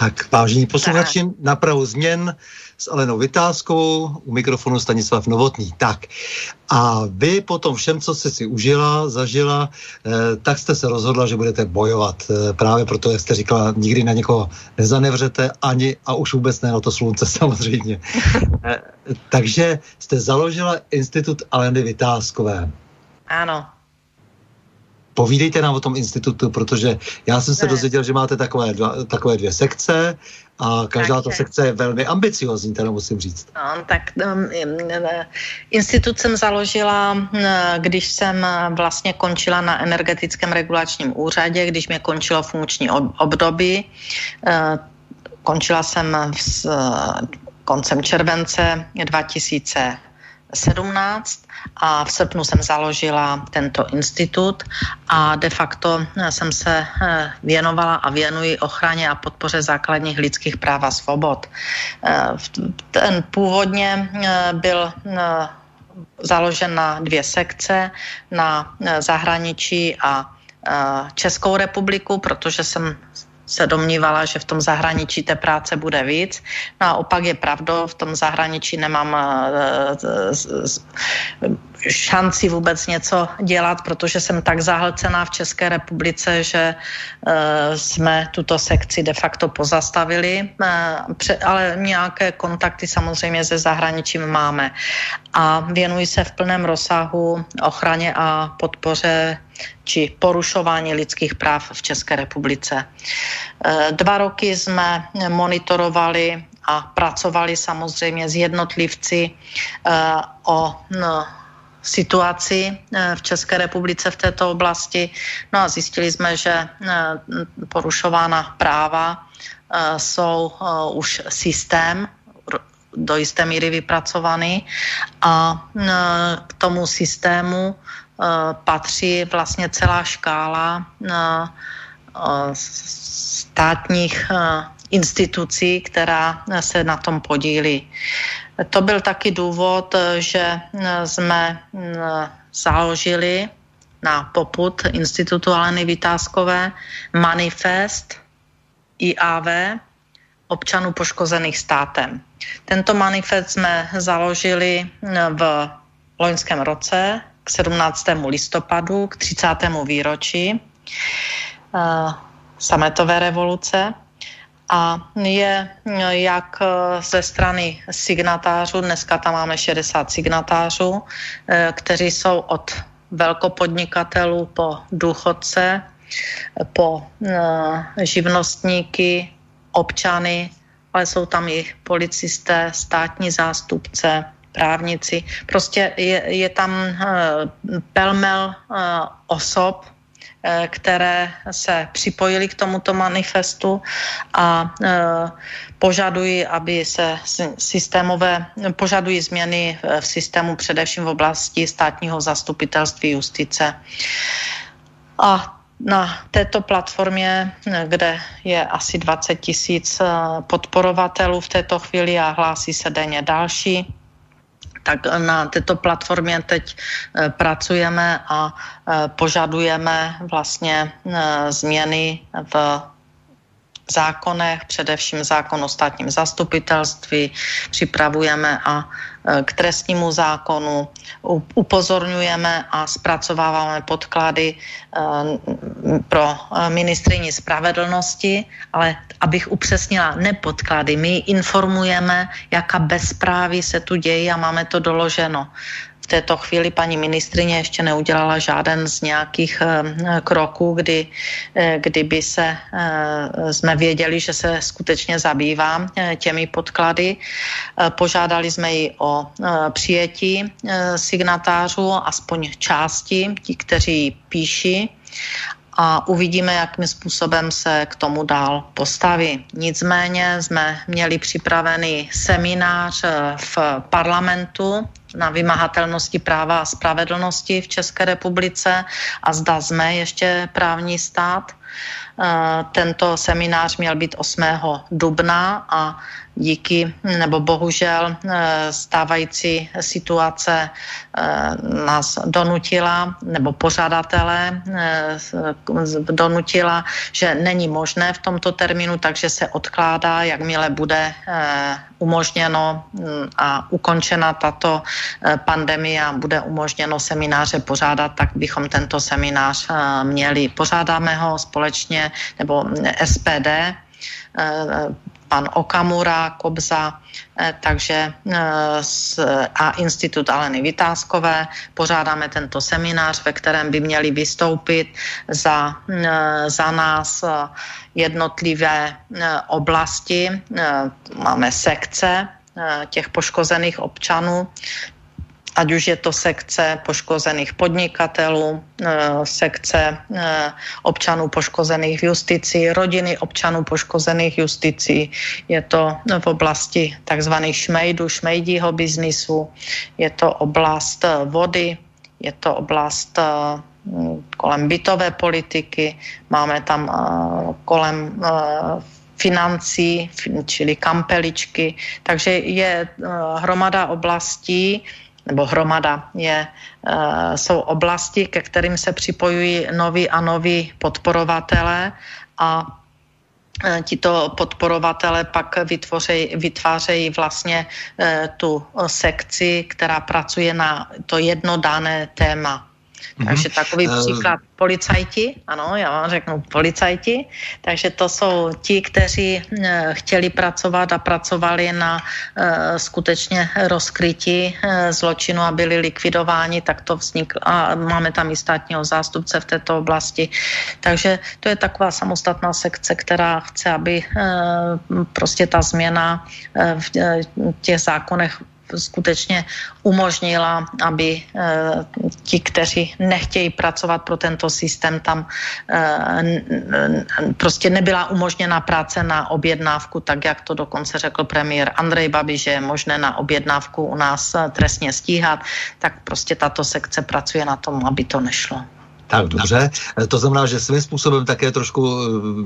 Tak, vážení posluchači, na Prahu změn s Alenou Vytázkovou, u mikrofonu Stanislav Novotný. Tak, a vy po tom všem, co jste si užila, zažila, eh, tak jste se rozhodla, že budete bojovat. Eh, právě proto, jak jste říkala, nikdy na někoho nezanevřete, ani a už vůbec ne na to slunce samozřejmě. eh, takže jste založila Institut Aleny Vytázkové.
Ano.
Povídejte nám o tom institutu, protože já jsem se
Ne.
dozvěděl, že máte takové, dva, takové dvě sekce a každá ta
Takže-
sekce je velmi ambiciozní, teda musím říct.
No, tak um, eh, institut jsem založila, eh, když jsem eh, vlastně končila na energetickém regulačním úřadě, když mě končilo funkční ob- období. Eh, Končila jsem v, s, koncem července 2017 a v srpnu jsem založila tento institut a de facto eh, jsem se eh, věnovala a věnuji ochraně a podpoře základních lidských práv a svobod. Eh, Ten původně byl založen na dvě sekce, na zahraničí a Českou republiku, protože jsem se domnívala, že v tom zahraničí té práce bude víc. No a opak je pravdou, v tom zahraničí nemám eh, šanci vůbec něco dělat, protože jsem tak zahlcená v České republice, že eh, jsme tuto sekci de facto pozastavili, eh, ale nějaké kontakty samozřejmě ze zahraničím máme. A věnuji se v plném rozsahu ochraně a podpoře či porušování lidských práv v České republice. Eh, Dva roky jsme monitorovali a pracovali samozřejmě s jednotlivci eh, o no, situaci eh, v České republice v této oblasti. No a zjistili jsme, že porušována práva jsou už systém do jisté míry vypracovaný a k tomu systému eh, patří vlastně celá škála eh, eh, státních institucí, která se na tom podílí. To byl taky důvod, že jsme založili na poput Institutu Aleny Vytázkové manifest IAV občanů poškozených státem. Tento manifest jsme založili v loňském roce k 17. listopadu, k 30. výročí eh, sametové revoluce a je jak eh, ze strany signatářů, dneska tam máme 60 signatářů, eh, kteří jsou od velkopodnikatelů po důchodce, po živnostníky, občany, ale jsou tam i policisté, státní zástupce, právníci. Prostě je, je tam eh, pelmel eh, osob, eh, které se připojili k tomuto manifestu a požadují, aby se systémové, požadují změny v systému především v oblasti státního zastupitelství justice. A na této platformě, eh, kde je asi 20 tisíc eh, podporovatelů v této chvíli a hlásí se denně další, tak na této platformě teď eh, pracujeme a požadujeme vlastně změny v zákonech, především zákon o státním zastupitelství, připravujeme a e, k trestnímu zákonu upozorňujeme a zpracováváme podklady e, pro e, ministrině spravedlnosti, ale abych upřesnila, ne podklady, my informujeme, jaká bezpráví se tu dějí a máme to doloženo této chvíli paní ministrině ještě neudělala žáden z nějakých eh, kroků, kdy, eh, kdyby se eh, jsme věděli, že se skutečně zabývá těmi podklady. Požádali jsme ji o přijetí signatářů, aspoň části, ti, kteří píší a uvidíme, jakým způsobem se k tomu dál postaví. Nicméně jsme měli připravený seminář v parlamentu na vymahatelnosti práva a spravedlnosti v České republice a zda jsme ještě právní stát. Eh, tento seminář měl být 8. dubna a díky nebo bohužel eh, stávající situace eh, nás donutila, nebo pořadatele donutila, že není možné v tomto termínu, takže se odkládá, jakmile bude umožněno mm, a ukončena tato pandemie a bude umožněno semináře pořádat, tak bychom tento seminář měli. Pořádáme ho společně nebo SPD, eh, pan Okamura, Kobza, eh, takže eh, a Institut Aleny Vytázkové. Pořádáme tento seminář, ve kterém by měli vystoupit za, za nás jednotlivé oblasti. Máme sekce těch poškozených občanů, ať už je to sekce poškozených podnikatelů, eh, sekce eh, občanů poškozených v justici, rodiny občanů poškozených justicí. Je to v oblasti takzvaných šmejdů, šmejdího biznisu, je to oblast eh, vody, je to oblast kolem bytové politiky, máme tam kolem financí, čili kampeličky. Takže je hromada oblastí, nebo hromada je, uh, jsou oblasti, ke kterým se připojují noví a noví podporovatelé a uh, tito podporovatele pak vytvořej, vytvářejí vlastně uh, tu sekci, která pracuje na to jedno dané téma. Mm-hmm. Takže takový příklad policajti, ano, já vám řeknu policajti, takže to jsou ti, kteří eh, chtěli pracovat a pracovali na eh, skutečně rozkrytí eh, zločinu a byli likvidováni, tak to vzniklo a máme tam i státního zástupce v této oblasti. Takže to je taková samostatná sekce, která chce, aby prostě ta změna v těch zákonech skutečně umožnila, aby eh, ti, kteří nechtějí pracovat pro tento systém, tam eh, prostě nebyla umožněna práce na objednávku, tak jak to dokonce řekl premiér Andrej Babiš, že je možné na objednávku u nás eh, trestně stíhat, tak prostě tato sekce pracuje na tom, aby to nešlo.
Tak dobře, to znamená, že svým způsobem také trošku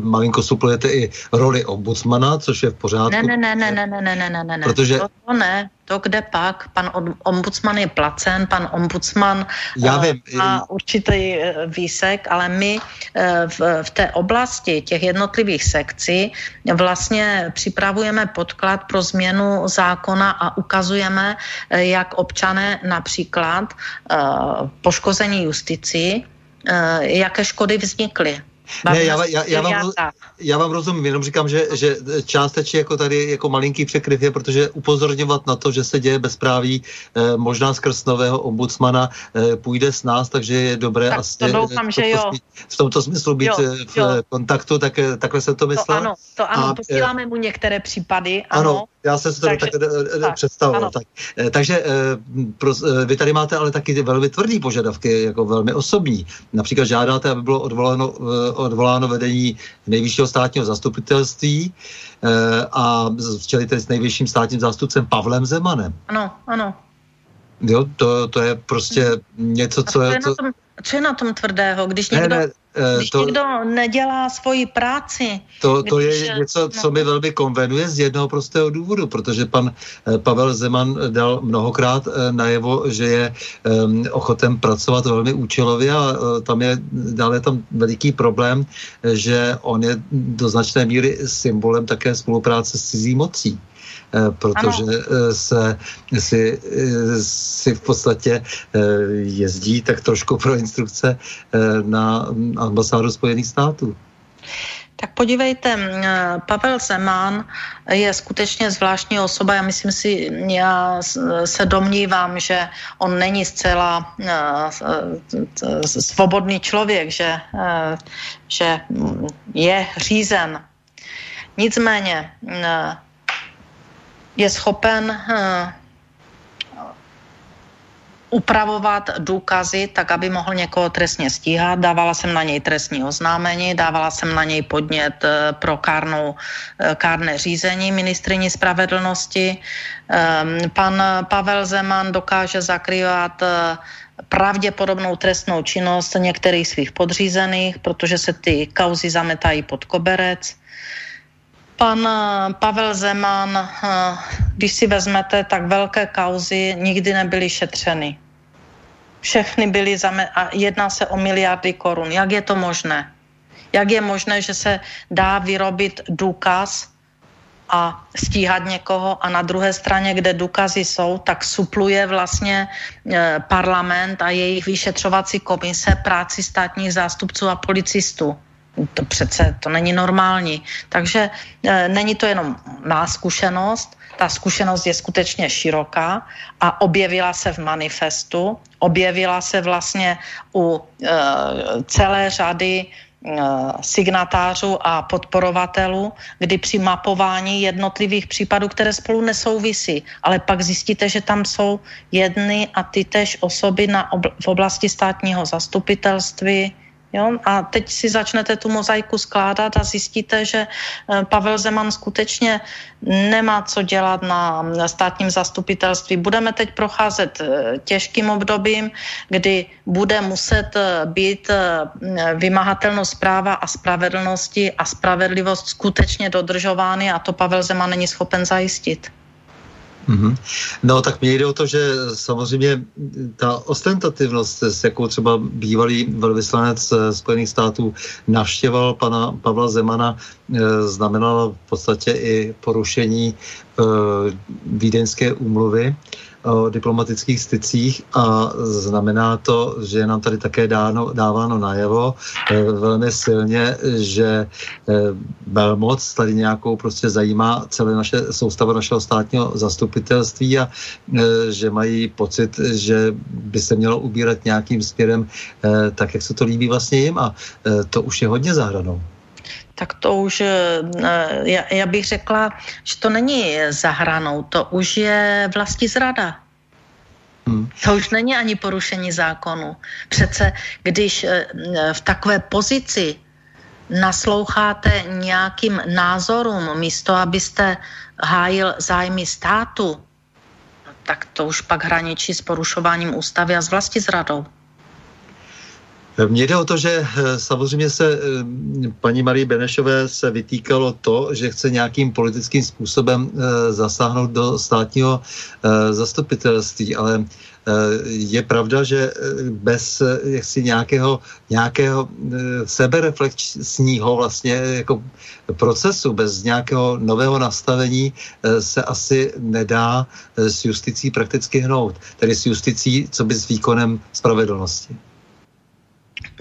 malinko suplujete i roli ombudsmana, což je v pořádku.
Ne, ne, ne, ne, ne, ne, ne, ne, ne,
Protože...
to, to ne, to kde pak, pan ombudsman je placen, pan ombudsman
Já vím.
má určitý e, výsek, ale my v, v té oblasti těch jednotlivých sekcí vlastně připravujeme podklad pro změnu zákona a ukazujeme, jak občané například poškození justici, jaké škody vznikly
ne, já, já, já, vám, já vám rozumím, jenom říkám, že, že částečně jako tady jako malinký překryv je, protože upozorňovat na to, že se děje bezpráví, eh, možná skrz nového ombudsmana eh, půjde s nás, takže je dobré
tak
asi
to doufám, že jo.
v tomto smyslu být jo, eh, v jo. kontaktu, tak eh, takhle se to myslel.
To ano, to ano, a, posíláme mu některé případy, ano.
ano já jsem si to takže, tak představoval. Tak. Takže pro, vy tady máte ale taky velmi tvrdý požadavky, jako velmi osobní. Například žádáte, aby bylo odvoláno, odvoláno vedení nejvyššího státního zastupitelství a včeli tedy s nejvyšším státním zástupcem Pavlem Zemanem.
Ano, ano.
Jo, to, to je prostě něco, co
to
je...
na tom, Co je na tom tvrdého? Když někdo, ne, ne, eh, když to, někdo nedělá svoji práci.
To, to když, je něco, no. co mi velmi konvenuje z jednoho prostého důvodu, protože pan eh, Pavel Zeman dal mnohokrát eh, najevo, že je ochoten pracovat velmi účelově a tam je dále tam veliký problém, že on je do značné míry symbolem také spolupráce s cizí mocí. Eh, protože eh, se si, eh, si v podstatě jezdí tak trošku pro instrukce na ambasádu Spojených států.
Tak podívejte, Pavel Zeman je skutečně zvláštní osoba. Já myslím si, já se domnívám, že on není zcela svobodný člověk, že, že je řízen. Nicméně je schopen uh, upravovat důkazy tak, aby mohl někoho trestně stíhat. Dávala jsem na něj trestní oznámení, dávala jsem na něj podnět uh, pro kárnou, uh, kárné řízení ministriní spravedlnosti. Um, pan Pavel Zeman dokáže zakrývat pravděpodobnou trestnou činnost některých svých podřízených, protože se ty kauzy zametají pod koberec. Pan eh, Pavel Zeman, eh, když si vezmete, tak velké kauzy nikdy nebyly šetřeny. Všechny byly zame- a jedná se o miliardy korun. Jak je to možné? Jak je možné, že se dá vyrobit důkaz a stíhat někoho a na druhé straně, kde důkazy jsou, tak supluje vlastně e, parlament a jejich vyšetřovací komise práci státních zástupců a policistů. To přece to není normální. Takže e, není to jenom má zkušenost, ta zkušenost je skutečně široká a objevila se v manifestu, objevila se vlastně u e, celé řady e, signatářů a podporovatelů, kdy při mapování jednotlivých případů, které spolu nesouvisí, ale pak zjistíte, že tam jsou jedny a ty tež osoby na obl- v oblasti státního zastupitelství, Jo? A teď si začnete tu mozaiku skládat a zjistíte, že eh, Pavel Zeman skutečně nemá co dělat na státním zastupitelství. Budeme teď procházet eh, těžkým obdobím, kdy bude muset eh, být vymahatelnost práva a spravedlnosti a spravedlivost skutečně dodržovány a to Pavel Zeman není schopen zajistit.
Mm-hmm. No tak mně jde o to, že samozřejmě ta ostentativnost, s jakou třeba bývalý velvyslanec eh, Spojených států navštěval pana Pavla Zemana, eh, znamenala v podstatě i porušení eh, vídeňské úmluvy o diplomatických stycích a znamená to, že je nám tady také dáno, dáváno najevo e, velmi silně, že velmoc tady nějakou prostě zajímá celé naše soustava našeho státního zastupitelství a e, že mají pocit, že by se mělo ubírat nějakým směrem tak, jak se to líbí vlastně jim a to už je hodně zahranou
tak to už, eh, já, já bych řekla, že to není zahranou, to už je vlastní zrada. Hmm. To už není ani porušení zákonu. Přece, když eh, v takové pozici nasloucháte nějakým názorům, místo abyste hájil zájmy státu, tak to už pak hraničí s porušováním ústavy a s vlastní zradou.
Mně jde o to, že eh, samozřejmě se eh, paní Marie Benešové se vytýkalo to, že chce nějakým politickým způsobem eh, zasáhnout do státního zastupitelství, ale je pravda, že bez jaksi nějakého, nějakého sebereflexního vlastně jako procesu, bez nějakého nového nastavení se asi nedá s justicí prakticky hnout. Tedy s justicí, co by s výkonem spravedlnosti.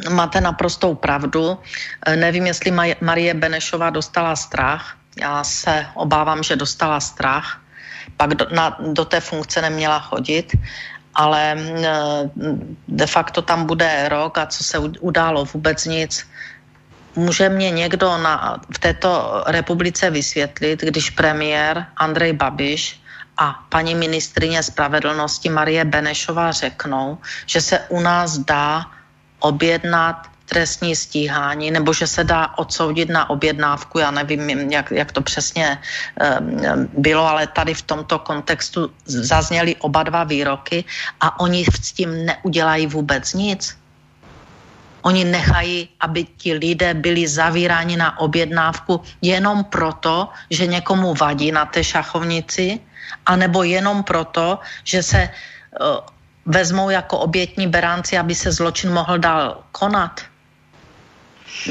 Máte naprostou pravdu. E, nevím, jestli Marie Benešová dostala strach. Já se obávám, že dostala strach. Pak do, na, do té funkce neměla chodit, ale e, de facto tam bude rok a co se událo, vůbec nic. Může mě někdo na, v této republice vysvětlit, když premiér Andrej Babiš a paní ministrině spravedlnosti Marie Benešová řeknou, že se u nás dá objednat trestní stíhání, nebo že se dá odsoudit na objednávku, já nevím, jak, jak to přesně um, bylo, ale tady v tomto kontextu zazněly oba dva výroky a oni s tím neudělají vůbec nic. oni nechají, aby ti lidé byli zavíráni na objednávku jenom proto, že někomu vadí na té šachovnici, anebo jenom proto, že se uh, vezmou jako obětní beránci, aby se zločin mohl dál konat.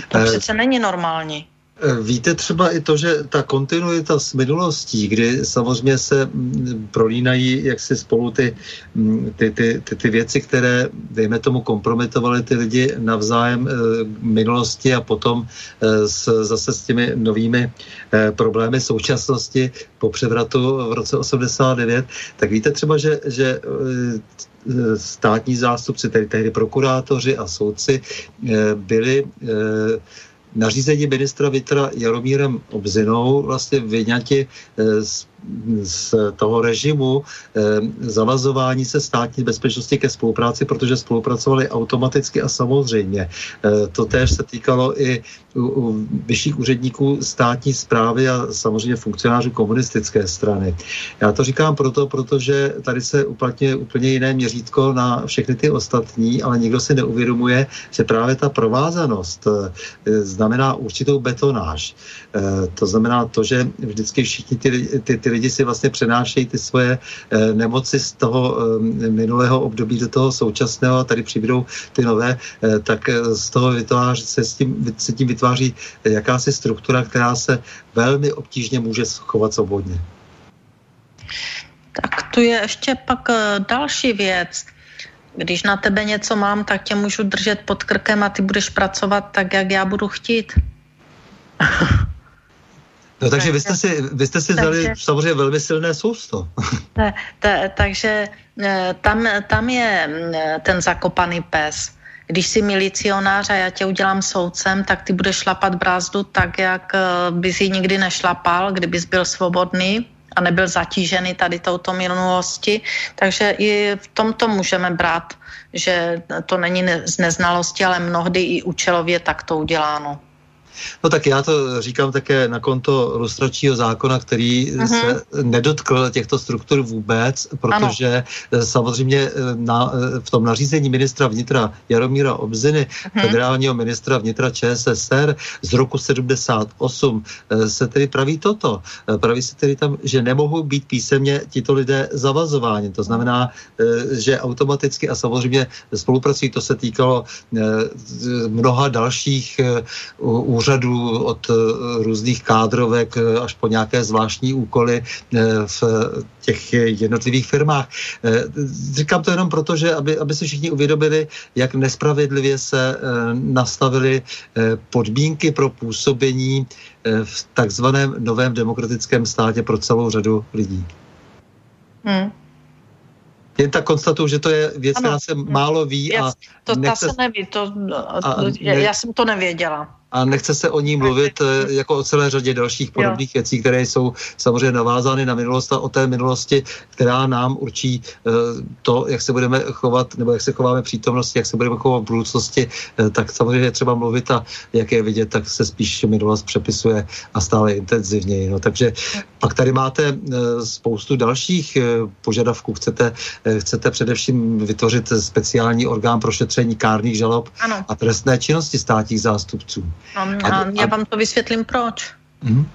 To eh, přece není normální.
Eh, víte třeba i to, že ta kontinuita s minulostí, kdy samozřejmě se mm, prolínají jak si spolu ty, mm, ty, ty, ty, ty věci, které, dejme tomu, kompromitovaly ty lidi navzájem e, minulosti a potom s, zase s těmi novými problémy současnosti po převratu v roce 89, tak víte třeba, že, že státní zástupci, tedy tehdy prokurátoři a soudci, byli nařízení ministra Vitra Jaromírem Obzinou vlastně vyňati z z toho režimu eh, zavazování se státní bezpečnosti ke spolupráci, protože spolupracovali automaticky a samozřejmě. Eh, to též se týkalo i vyšších úředníků státní zprávy a samozřejmě funkcionářů komunistické strany. Já to říkám proto, protože tady se uplatňuje úplně jiné měřítko na všechny ty ostatní, ale nikdo si neuvědomuje, že právě ta provázanost eh, znamená určitou betonáž. To znamená to, že vždycky všichni ty, ty, ty lidi si vlastně přenášejí ty svoje eh, nemoci z toho eh, minulého období do toho současného a tady přibydou ty nové, eh, tak z toho vytváří, se, s tím, se tím vytváří jakási struktura, která se velmi obtížně může chovat svobodně.
Tak tu je ještě pak další věc. Když na tebe něco mám, tak tě můžu držet pod krkem a ty budeš pracovat tak, jak já budu chtít.
No takže vy jste si, vy jste si takže, vzali samozřejmě velmi silné sousto.
Ta, ta, takže eh, tam, tam je eh, ten zakopaný pes. Když jsi milicionář a já tě udělám soudcem, tak ty budeš šlapat brázdu tak, jak eh, bys ji nikdy nešlapal, kdybys byl svobodný a nebyl zatížený tady touto minulosti. Takže i v tomto můžeme brát, že to není z neznalosti, ale mnohdy i účelově takto uděláno.
No tak já to říkám také na konto lustračního zákona, který uh-huh. se nedotkl těchto struktur vůbec, protože ano. samozřejmě na, v tom nařízení ministra vnitra Jaromíra Obziny, uh-huh. federálního ministra vnitra ČSSR z roku 78 se tedy praví toto. Praví se tedy tam, že nemohou být písemně tito lidé zavazováni. To znamená, že automaticky a samozřejmě spolupracují, to se týkalo mnoha dalších úřadů, úřadů od eh, různých kádrovek eh, až po nějaké zvláštní úkoly eh, v těch jednotlivých firmách. Říkám to jenom proto, že aby, aby se všichni uvědomili, jak nespravedlivě se nastavily podmínky pro působení v takzvaném novém demokratickém státě pro celou řadu lidí. Hmm. Jen tak konstatuju, že to je věc, ano. která se málo ví. A
to, nechce... ta se neví, to, a ne... já jsem to nevěděla
a nechce se o ní mluvit eh, jako o celé řadě dalších podobných jo. věcí, které jsou samozřejmě navázány na minulost a o té minulosti, která nám určí eh, to, jak se budeme chovat, nebo jak se chováme přítomnosti, jak se budeme chovat v budoucnosti, eh, tak samozřejmě je třeba mluvit a jak je vidět, tak se spíš minulost přepisuje a stále intenzivněji. No, takže pak tady máte spoustu dalších požadavků. Chcete, chcete především vytvořit speciální orgán pro šetření kárných žalob ano. a trestné činnosti státních zástupců.
No, a, a já vám to vysvětlím proč. Mm-hmm.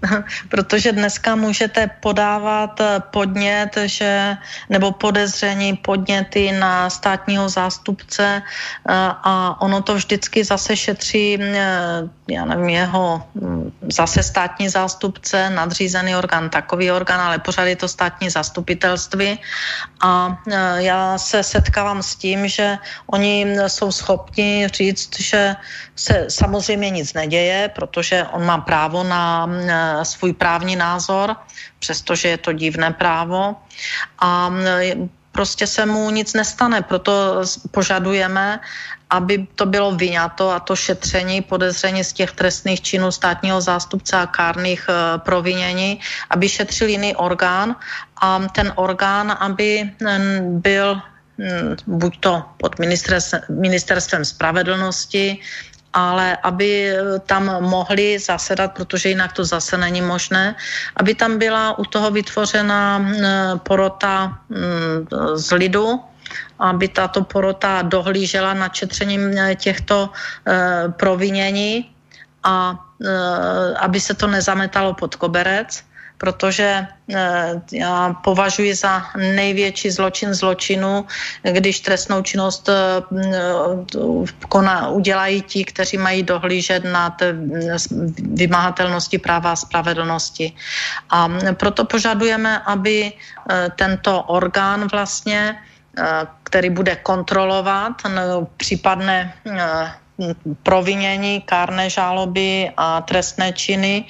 protože dneska můžete podávat eh, podnět, že, nebo podezření podněty na státního zástupce eh, a ono to vždycky zase šetří, eh, já nevím, jeho hm, zase státní zástupce, nadřízený orgán, takový orgán, ale pořád je to státní zastupitelství a já se setkávám s tím, že oni jsou schopni říct, že se samozřejmě nic neděje, protože on má právo na svůj právní názor, přestože je to divné právo. A prostě se mu nic nestane, proto požadujeme, aby to bylo vyňato a to šetření, podezření z těch trestných činů státního zástupce a kárných e, provinění, aby šetřil jiný orgán a ten orgán, aby byl buď to pod ministerstvem spravedlnosti, ale aby tam mohli zasedat, protože jinak to zase není možné, aby tam byla u toho vytvořena porota z lidu, aby tato porota dohlížela na četřením těchto provinění a aby se to nezametalo pod koberec protože eh, já považuji za největší zločin zločinu, když trestnou činnost eh, kona, udělají ti, kteří mají dohlížet nad vymahatelnosti práva a spravedlnosti. A proto požadujeme, aby eh, tento orgán vlastně který bude kontrolovat případné provinění, kárné žáloby a trestné činy,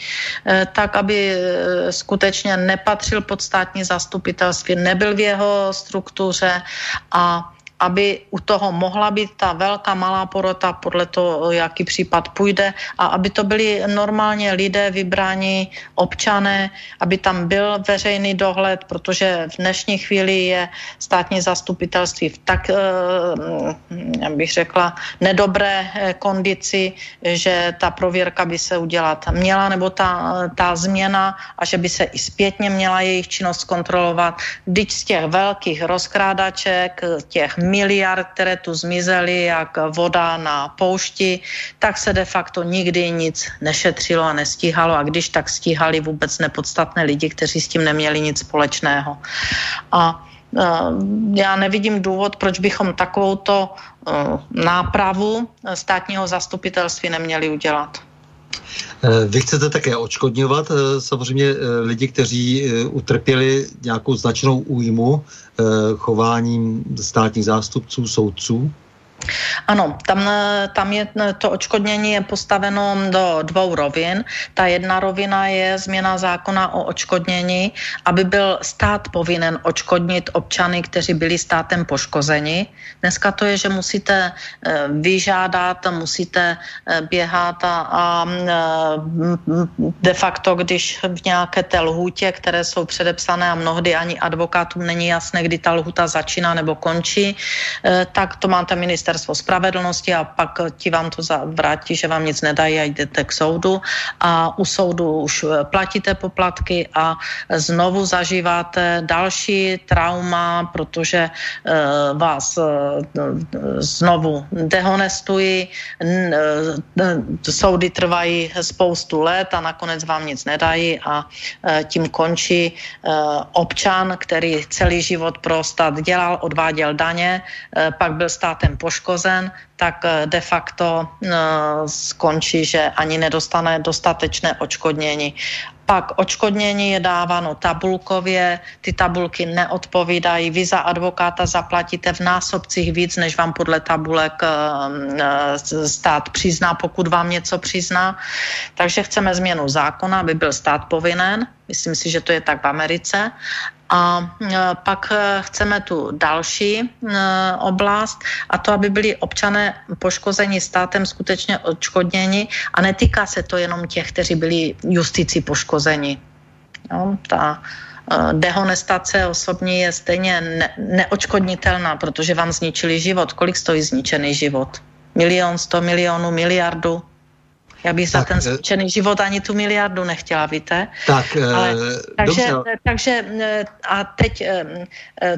eh, tak, aby eh, skutečně nepatřil pod státní zastupitelství, nebyl v jeho struktuře a aby u toho mohla být ta velká malá porota podle toho, jaký případ půjde a aby to byli normálně lidé vybráni občané, aby tam byl veřejný dohled, protože v dnešní chvíli je státní zastupitelství v tak, eh, jak bych řekla, nedobré eh, kondici, že ta prověrka by se udělat měla, nebo ta, ta změna a že by se i zpětně měla jejich činnost kontrolovat. Vždyť z těch velkých rozkrádaček, těch miliard, které tu zmizely jak voda na poušti, tak se de facto nikdy nic nešetřilo a nestíhalo a když tak stíhali vůbec nepodstatné lidi, kteří s tím neměli nic společného. A já nevidím důvod, proč bychom takovouto e, nápravu státního zastupitelství neměli udělat.
Eh, vy chcete také očkodňovat eh, samozřejmě eh, lidi, kteří utrpěli nějakou značnou újmu chováním státních zástupců, soudců?
Ano, tam, tam je to očkodnění je postaveno do dvou rovin. Ta jedna rovina je změna zákona o očkodnění, aby byl stát povinen očkodnit občany, kteří byli státem poškozeni. Dneska to je, že musíte eh, vyžádat, musíte eh, běhat a, a eh, de facto, když v nějaké té lhůtě, které jsou předepsané a mnohdy ani advokátům není jasné, kdy ta lhuta začíná nebo končí, tak to máte ministerstvo ministerstvo spravedlnosti a pak ti vám to vrátí, že vám nic nedají a jdete k soudu. A u soudu už eh, platíte poplatky a znovu zažíváte další trauma, protože uh, vás uh, znovu dehonestují, soudy trvají spoustu let a nakonec vám nic nedají a tím končí občan, který celý život pro stát dělal, odváděl daně, pak byl státem poškozen poškozen, tak eh, de facto eh, skončí, že ani nedostane dostatečné očkodnění. Pak očkodnění je dáváno tabulkově, ty tabulky neodpovídají, vy za advokáta zaplatíte v násobcích víc, než vám podle tabulek eh, stát přizná, pokud vám něco přizná. Takže chceme změnu zákona, aby byl stát povinen, myslím si, že to je tak v Americe, a e, pak e, chceme tu další e, oblast a to, aby byli občané poškozeni státem skutečně odškodněni a netýká se to jenom těch, kteří byli justici poškozeni. Jo, ta dehonestace osobní je stejně ne- neočkodnitelná, protože vám zničili život. Kolik stojí zničený život? Milion, sto milionů, miliardu? Já bych za ten eh, zničený život ani tu miliardu nechtěla, víte?
Tak, eh, Ale,
takže, dobře. takže eh, a teď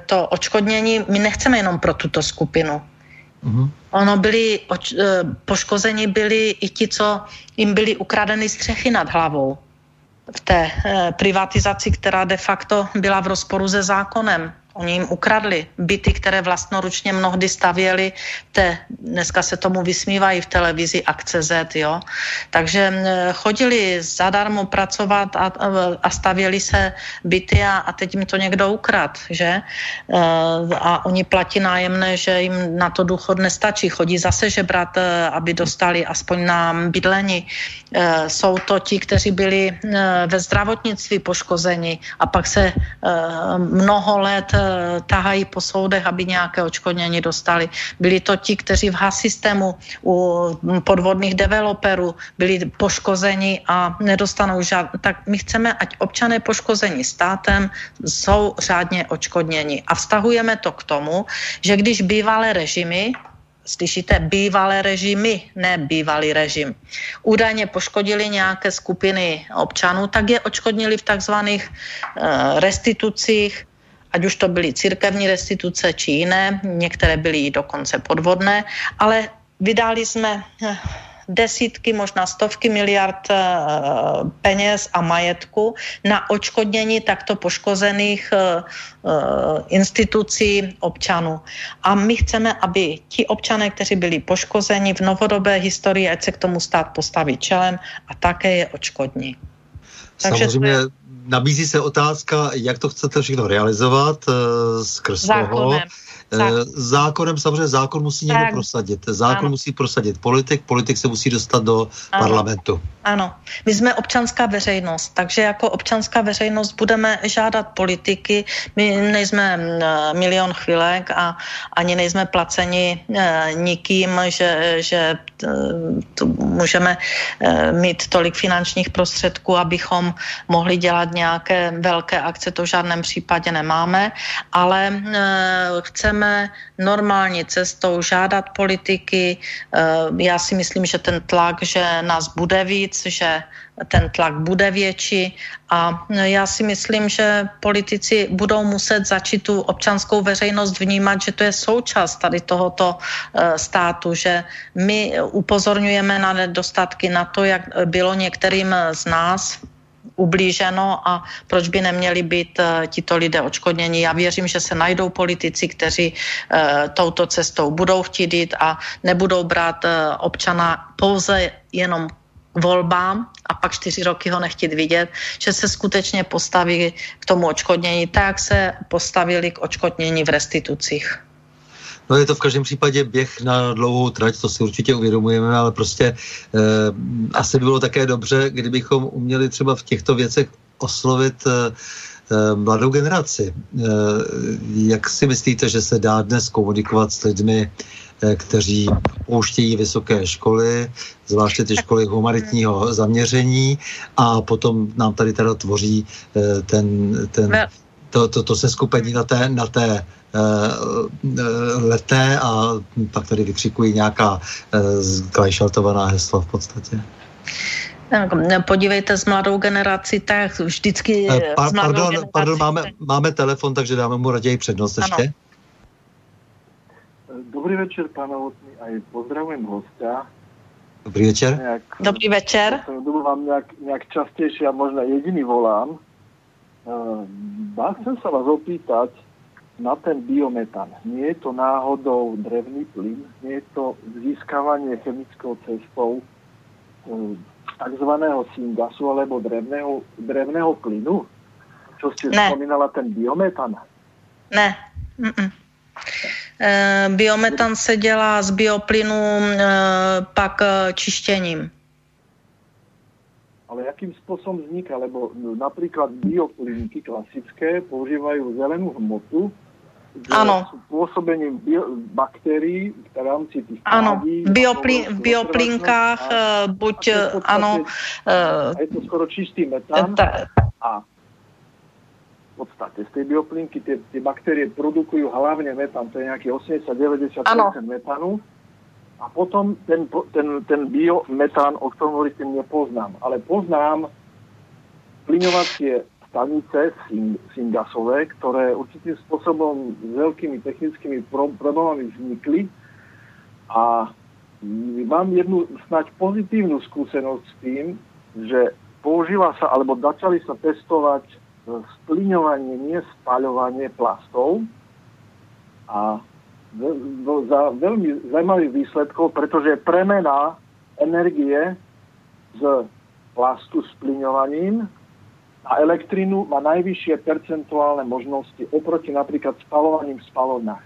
to očkodnění, my nechceme jenom pro tuto skupinu. Uh-huh. Ono byli, oč, poškozeni byli i ti, co jim byly ukradeny střechy nad hlavou v té privatizaci, která de facto byla v rozporu se zákonem. Oni jim ukradli byty, které vlastnoručně mnohdy stavěli, te, dneska se tomu vysmívají v televizi akce Z, jo. Takže chodili zadarmo pracovat a, a stavěli se byty a, a teď jim to někdo ukrad, že? E, a oni platí nájemné, že jim na to důchod nestačí. Chodí zase žebrat, e, aby dostali aspoň na bydlení. E, jsou to ti, kteří byli ve zdravotnictví poškozeni a pak se mnoho let tahají po soudech, aby nějaké očkodnění dostali. Byli to ti, kteří v HAS systému u podvodných developerů byli poškozeni a nedostanou žádné. Tak my chceme, ať občané poškození státem jsou řádně očkodněni. A vztahujeme to k tomu, že když bývalé režimy, slyšíte, bývalé režimy, ne bývalý režim, údajně poškodili nějaké skupiny občanů, tak je očkodnili v takzvaných uh, restitucích ať už to byly církevní restituce či jiné, některé byly dokonce podvodné, ale vydali jsme eh, desítky, možná stovky miliard eh, peněz a majetku na očkodnění takto poškozených eh, institucí občanů. A my chceme, aby ti občané, kteří byli poškozeni v novodobé historii, ať se k tomu stát postaví čelem a také je očkodní.
Samozřejmě nabízí se otázka, jak to chcete všechno realizovat uh, skrz Zákonem. toho. Eh, zákonem samozřejmě zákon musí někdo tak. prosadit. Zákon ano. musí prosadit politik, politik se musí dostat do ano. parlamentu.
Ano, my jsme občanská veřejnost, takže jako občanská veřejnost budeme žádat politiky. My nejsme milion chvilek a ani nejsme placeni eh, nikým, že, že to můžeme mít tolik finančních prostředků, abychom mohli dělat nějaké velké akce, to v žádném případě nemáme, ale chceme normální cestou žádat politiky. Já si myslím, že ten tlak, že nás bude víc, že ten tlak bude větší a já si myslím, že politici budou muset začít tu občanskou veřejnost vnímat, že to je součást tady tohoto eh, státu, že my upozorňujeme na nedostatky, na to, jak bylo některým z nás ublíženo a proč by neměli být uh, tito lidé očkodněni. Já věřím, že se najdou politici, kteří touto cestou budou chtít jít a nebudou brát občana pouze jenom volbám a pak čtyři roky ho nechtít vidět, že se skutečně postaví k tomu očkodnění tak, se postavili k očkodnění v restitucích.
No je to v každém případě běh na dlouhou trať, to si určitě uvědomujeme, ale prostě eh, asi by bylo také dobře, kdybychom uměli třeba v těchto věcech oslovit eh, eh mladou generaci. Eh, jak si myslíte, že se dá dnes komunikovat s lidmi, eh, kteří pouštějí vysoké školy, zvláště ty školy humanitního zaměření a potom nám tady teda tvoří eh, ten, ten, to, to, to se skupení na té, na té Eh, leté a pak tady vykřikují nějaká klajšaltovaná eh, hesla v podstatě.
Podívejte s mladou generací, tak vždycky
eh, pa, pardon, pardon máme, máme telefon, takže dáme mu raději přednost ano. ještě.
Dobrý večer, panovotný, a pozdravujem hostia.
Dobrý večer.
Nejak, Dobrý večer.
Dobu vám nějak, nějak častější a možná jediný volám. Uh, chcem sa vás opýtať, na ten biometan. Nie je to náhodou drevný plyn, nie je to získavanie chemickou cestou um, tzv. syngasu alebo drevného, drevného plynu, čo ste ne. spomínala, ten biometan?
Ne. Mm-mm. E, biometan se dělá z bioplynu e, pak e, čištěním.
Ale jakým spôsobom vzniká? Lebo napríklad bioplynky klasické používajú zelenú hmotu,
ano.
pôsobením bio, baktérií v rámci tých
Ano, Bioplin, v bioplinkách a, eh, buď, a eh, ano.
Uh, je to skoro čistý metán ta, a podstate z tej bioplinky tie, tie baktérie produkujú hlavne metán, to je nejaký 80-90% metánu. A potom ten, ten, ten biometán, o ktorom hovoríte, nepoznám. Ale poznám plyňovacie stanice syngasové, ktoré určitým spôsobom s veľkými technickými problémami vznikli a mám jednu snať pozitívnu skúsenosť s tým, že používa sa, alebo začali sa testovať e, splíňovanie, nie spaľovanie plastov a za veľmi zaujímavých výsledkov, pretože premena energie z plastu splíňovaním a elektrínu má najvyššie percentuálne možnosti oproti napríklad spalovaním v spalovnách.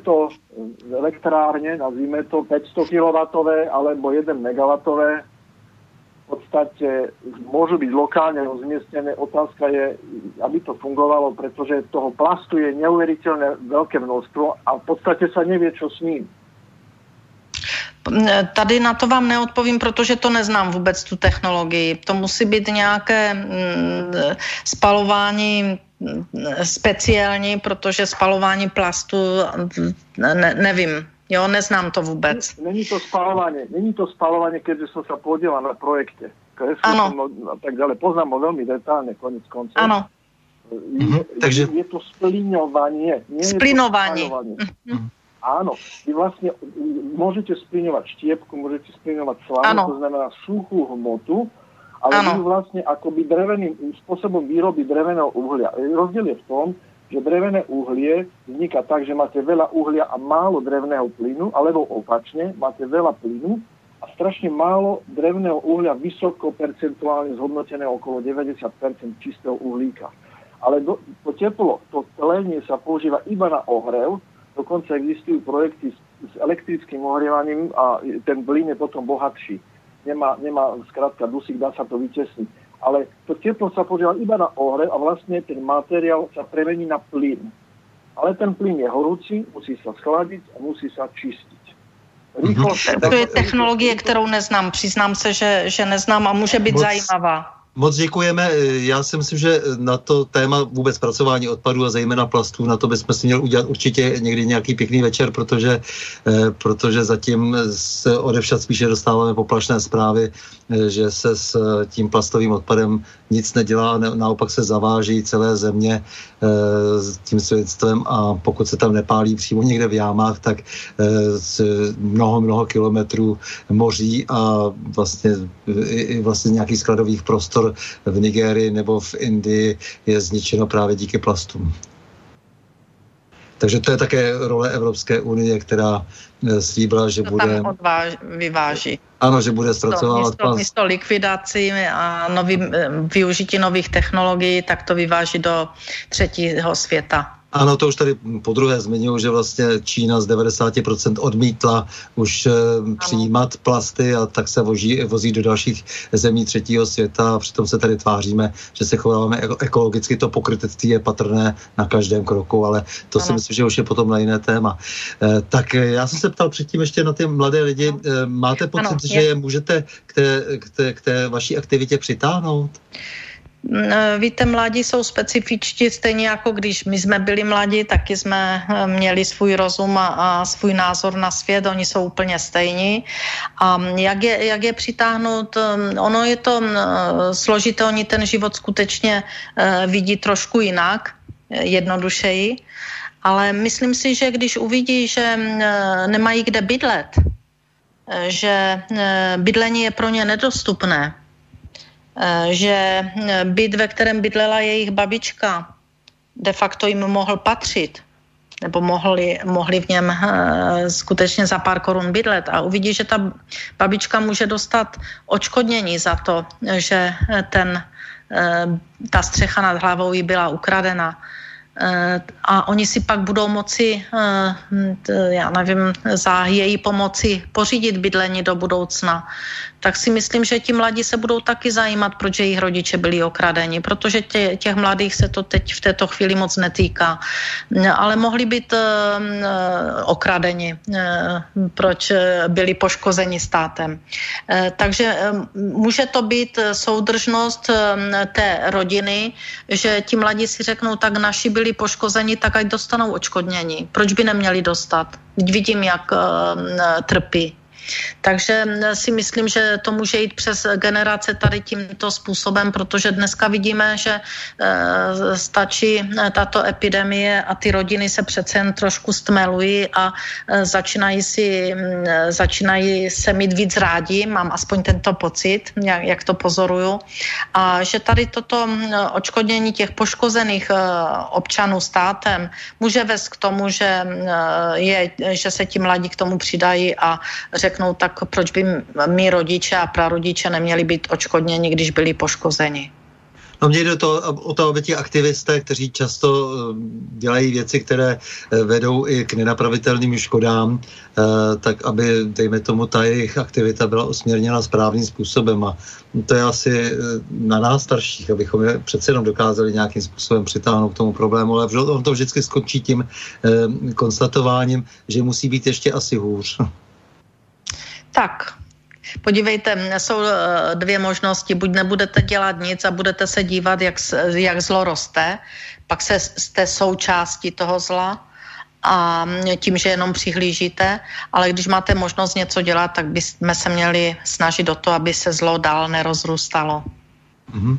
to elektrárne, nazvime to 500 kW alebo 1 MW, v podstate môžu byť lokálne rozmiestnené. Otázka je, aby to fungovalo, pretože toho plastu je neuveriteľne veľké množstvo a v podstate sa nevie, čo s ním.
Tady na to vám neodpovím, protože to neznám vůbec tu technologii. To musí být nějaké mm, spalování mm, speciální, protože spalování plastu ne, nevím. Jo, neznám to vůbec.
Není to spalování, není to spalování, když jsem se podíval na projekte.
Ano.
A tak dále. Poznám ho velmi detailně, konec konců.
Ano.
Je, Takže... je to splíňovanie.
Nie Splinovanie.
Mm-hmm. Áno, vy vlastne môžete splíňovať štiepku, môžete splíňovať slamu, to znamená suchú hmotu, ale ano. vy vlastne akoby dreveným spôsobom výroby dreveného uhlia. Rozdiel je v tom, že drevené uhlie vzniká tak, že máte veľa uhlia a málo drevného plynu, alebo opačne, máte veľa plynu a strašne málo drevného uhlia vysoko percentuálne zhodnoteného okolo 90% čistého uhlíka. Ale do, to teplo, to tlenie sa používa iba na ohrev, dokonca existujú projekty s, s elektrickým ohrievaním a ten plyn je potom bohatší. Nemá, nemá zkrátka dusík, dá sa to vytesniť ale to teplo sa používa iba na ohrev a vlastne ten materiál sa premení na plyn. Ale ten plyn je horúci, musí sa schladiť a musí sa čistiť.
Rýchlo, mm-hmm. To je technologie, kterou neznám. Přiznám se, že, že neznám a může být Moc... zajímavá.
Moc děkujeme. Já si myslím, že na to téma vůbec pracování odpadů a zejména plastů, na to bychom si měli udělat určitě někdy nějaký pěkný večer, protože, eh, protože zatím se odevšat spíše dostáváme poplašné zprávy, eh, že se s tím plastovým odpadem nic nedělá, naopak se zaváží celé země eh, s tím svědectvem a pokud se tam nepálí přímo někde v jámách, tak mnoho, mnoho kilometrů moří a vlastně, vlastně nějakých skladových prostor v Nigérii nebo v Indii je zničeno právě díky plastům. Takže to je také role Evropské unie, která eh, slíbila, že to bude...
Tam odváž, vyváží.
Ano, že bude zpracovávat
místo. Místo likvidací a nový, eh, využití nových technologií, tak to vyváží do třetího světa.
Ano, to už tady po druhé zmiňuji, že vlastně Čína z 90% odmítla už e, přijímat plasty a tak se vozí, vozí do dalších zemí třetího světa a přitom se tady tváříme, že se chováme ekologicky. To pokrytectví je patrné na každém kroku, ale to ano. si myslím, že už je potom na jiné téma. E, tak já jsem se ptal předtím ještě na ty mladé lidi. E, máte pocit, ano, že je můžete k té, k, té, k té vaší aktivitě přitáhnout?
Eh, víte, mladí jsou specifičtí, stejně jako když my jsme byli mladí, taky jsme eh, měli svůj rozum a, a svůj názor na svět, oni jsou úplně stejní. A jak je, jak je přitáhnout, eh, ono je to složité, oni ten život skutečně vidí trošku jinak, jednodušeji, ale myslím si, že když uvidí, že nemají kde bydlet, že bydlení je pro ně nedostupné, že eh, byt, ve kterém bydlela jejich babička, de facto jim mohl patřit, nebo mohli, mohli v něm uh, skutečně za pár korun bydlet. A uvidí, že ta babička může dostat očkodnění za to, že ten, ta střecha nad hlavou jí byla ukradena. A oni si pak budou moci, já nevím, za její pomoci pořídit bydlení do budoucna tak si myslím, že ti mladí se budou taky zajímat, proč jejich rodiče byli okradeni, protože tě, těch mladých se to teď v této chvíli moc netýká. Ale mohli být uh, okradeni, uh, proč byli poškozeni státem. Uh, takže může to být soudržnost té rodiny, že ti mladí si řeknou, tak naši byli poškozeni, tak ať dostanou očkodnění. Proč by neměli dostat? Vidím, jak trpí takže mm, si myslím, že to může jít přes generace tady tímto způsobem, protože dneska vidíme, že eh, stačí eh, tato epidemie a ty rodiny se přece jen trošku stmelují a eh, začínají, si, mm, začínají se mít víc rádi, mám aspoň tento pocit, jak, to pozoruju. A že tady toto mm, očkodnění těch poškozených občanů státem může vést k tomu, že, je, že se ti mladí k tomu přidají a řeknou, řeknou, tak proč by mý rodiče a prarodiče neměli být očkodněni, když byli poškozeni.
No mě jde to, o to, aby ti aktivisté, kteří často eh, dělají věci, které eh, vedou i k nenapravitelným škodám, eh, tak aby, dejme tomu, ta jejich aktivita byla usměrněna správným způsobem. A to je asi na nás starších, abychom je přece jenom dokázali nějakým způsobem přitáhnout k tomu problému, ale on to vždycky skončí tím konstatováním, že musí být ještě asi hůř.
Tak, Podívejte, jsou eh, dvě možnosti. Buď nebudete dělat nic a budete se dívat, jak, jak zlo roste, pak se jste součástí toho zla a tím, že jenom přihlížíte, ale když máte možnost něco dělat, tak bychom se měli snažit o to, aby se zlo dál nerozrůstalo.
Mm-hmm.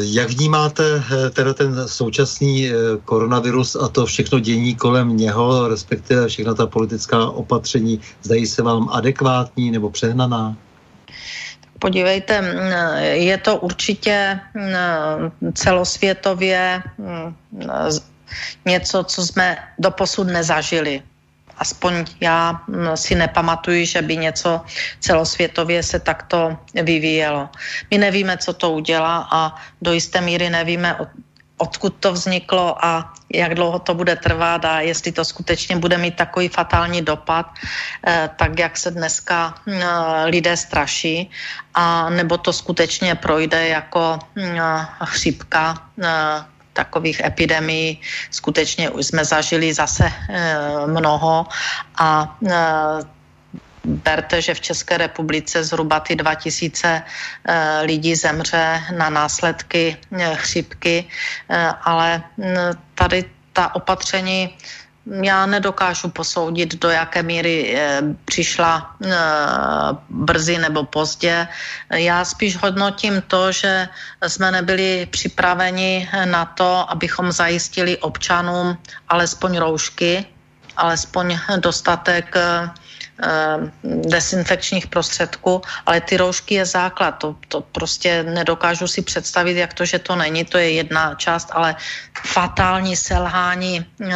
Jak vnímáte teda ten současný koronavirus a to všechno dění kolem něho, respektive všechna ta politická opatření, zdají se vám adekvátní nebo přehnaná?
Podívejte, je to určitě celosvětově něco, co jsme doposud nezažili. Aspoň já si nepamatuji, že by něco celosvětově se takto vyvíjelo. My nevíme, co to udělá a do jisté míry nevíme, odkud to vzniklo a jak dlouho to bude trvat a jestli to skutečně bude mít takový fatální dopad, eh, tak jak se dneska eh, lidé straší, a nebo to skutečně projde jako eh, chřipka, takových epidemií skutečně už jsme zažili zase mnoho. A Berte, že v České republice zhruba ty 2000 eh, lidí zemře na následky eh, chřipky, eh, ale mm, tady ta opatření já nedokážu posoudit, do jaké míry přišla brzy nebo pozdě. Já spíš hodnotím to, že jsme nebyli připraveni na to, abychom zajistili občanům alespoň roušky, alespoň dostatek Eh, desinfekčních prostředků, ale ty roušky je základ. To, to prostě nedokážu si představit, jak to, že to není. To je jedna část, ale fatální selhání eh,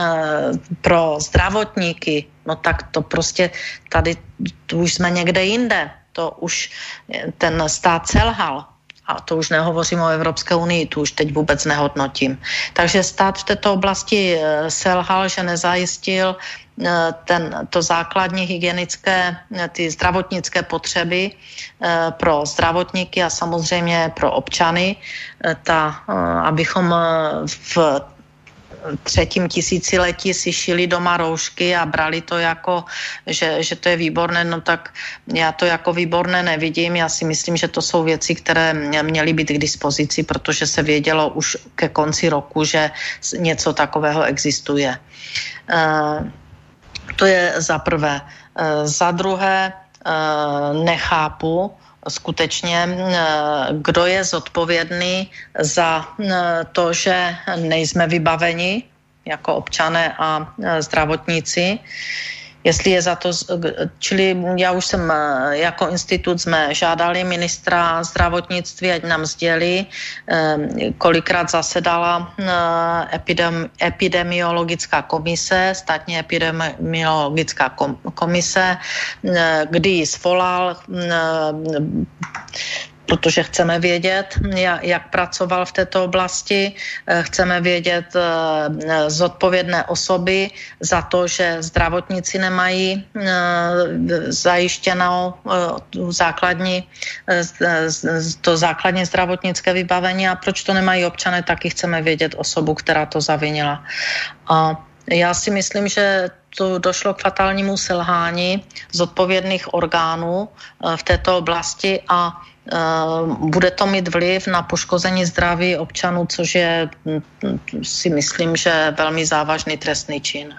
pro zdravotníky, no tak to prostě tady už jsme někde jinde. To už ten stát selhal a to už nehovořím o Evropské unii, tu už teď vůbec nehodnotím. Takže stát v této oblasti eh, selhal, že nezajistil Eh, ten, to základní hygienické, eh, ty zdravotnické potřeby pro zdravotníky a samozřejmě pro občany, ta, abychom v třetím tisíciletí si šili doma roušky a brali to jako, že, že to je výborné, no tak já to jako výborné nevidím. Já si myslím, že to jsou věci, které měly být k dispozici, protože se vědělo už ke konci roku, že něco takového existuje. Uh, to je za prvé. Eh, za druhé, eh, nechápu skutečně, eh, kdo je zodpovědný za to, že nejsme vybaveni jako občané a zdravotníci jestli je za to, čili já už jsem eh, jako institut jsme žádali ministra zdravotnictví, ať nám sdělí, eh, kolikrát zasedala eh, epidemi, epidemiologická komise, státní epidemiologická komise, kdy ji svolal protože chceme vědět, jak pracoval v této oblasti, eh, chceme vědět eh, zodpovědné osoby za to, že zdravotníci nemají eh, zajištěnou základní, to základní zdravotnické vybavení a proč to nemají občané, taky chceme vědět osobu, která to zavinila. A já si myslím, že to došlo k fatálnímu selhání zodpovědných orgánů v této oblasti a bude to mít vliv na poškození zdraví občanů, což je, hm, si myslím, že velmi závažný trestný čin.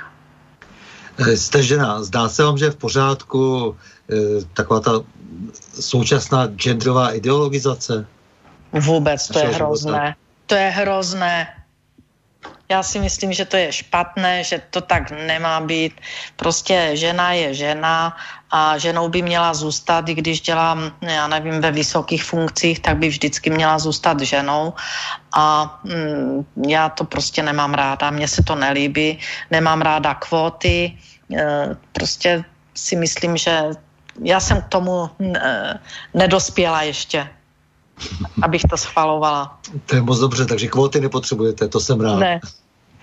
Eh, jste žena, zdá se vám, že je v pořádku eh, taková ta současná genderová ideologizace?
Vůbec, to je hrozné. To je hrozné. Já si myslím, že to je špatné, že to tak nemá být. Prostě žena je žena a ženou by měla zůstat, i když dělám, já nevím, ve vysokých funkcích, tak by vždycky měla zůstat ženou. A mm, já to prostě nemám ráda, mně se to nelíbí, nemám ráda kvóty, e, prostě si myslím, že já jsem k tomu e, nedospěla ještě abych to schvalovala.
To je moc dobře, takže kvóty nepotřebujete, to jsem rád.
Ne,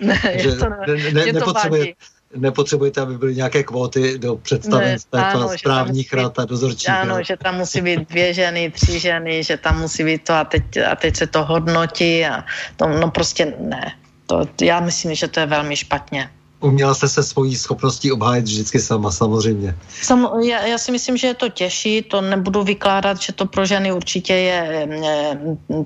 ne, že to, ne, ne, nepotřebujete,
nepotřebujete, aby byly nějaké kvóty do představenstv, správních rad a dozorčích
Ano, rad. že tam musí být dvě ženy, tři ženy, že tam musí být to a teď, a teď se to hodnotí a to, no prostě ne. To, já myslím, že to je velmi špatně
uměla jste se svojí schopností obhájit vždycky sama, samozřejmě.
Sam, já, já si myslím, že je to těžší, to nebudu vykládat, že to pro ženy určitě je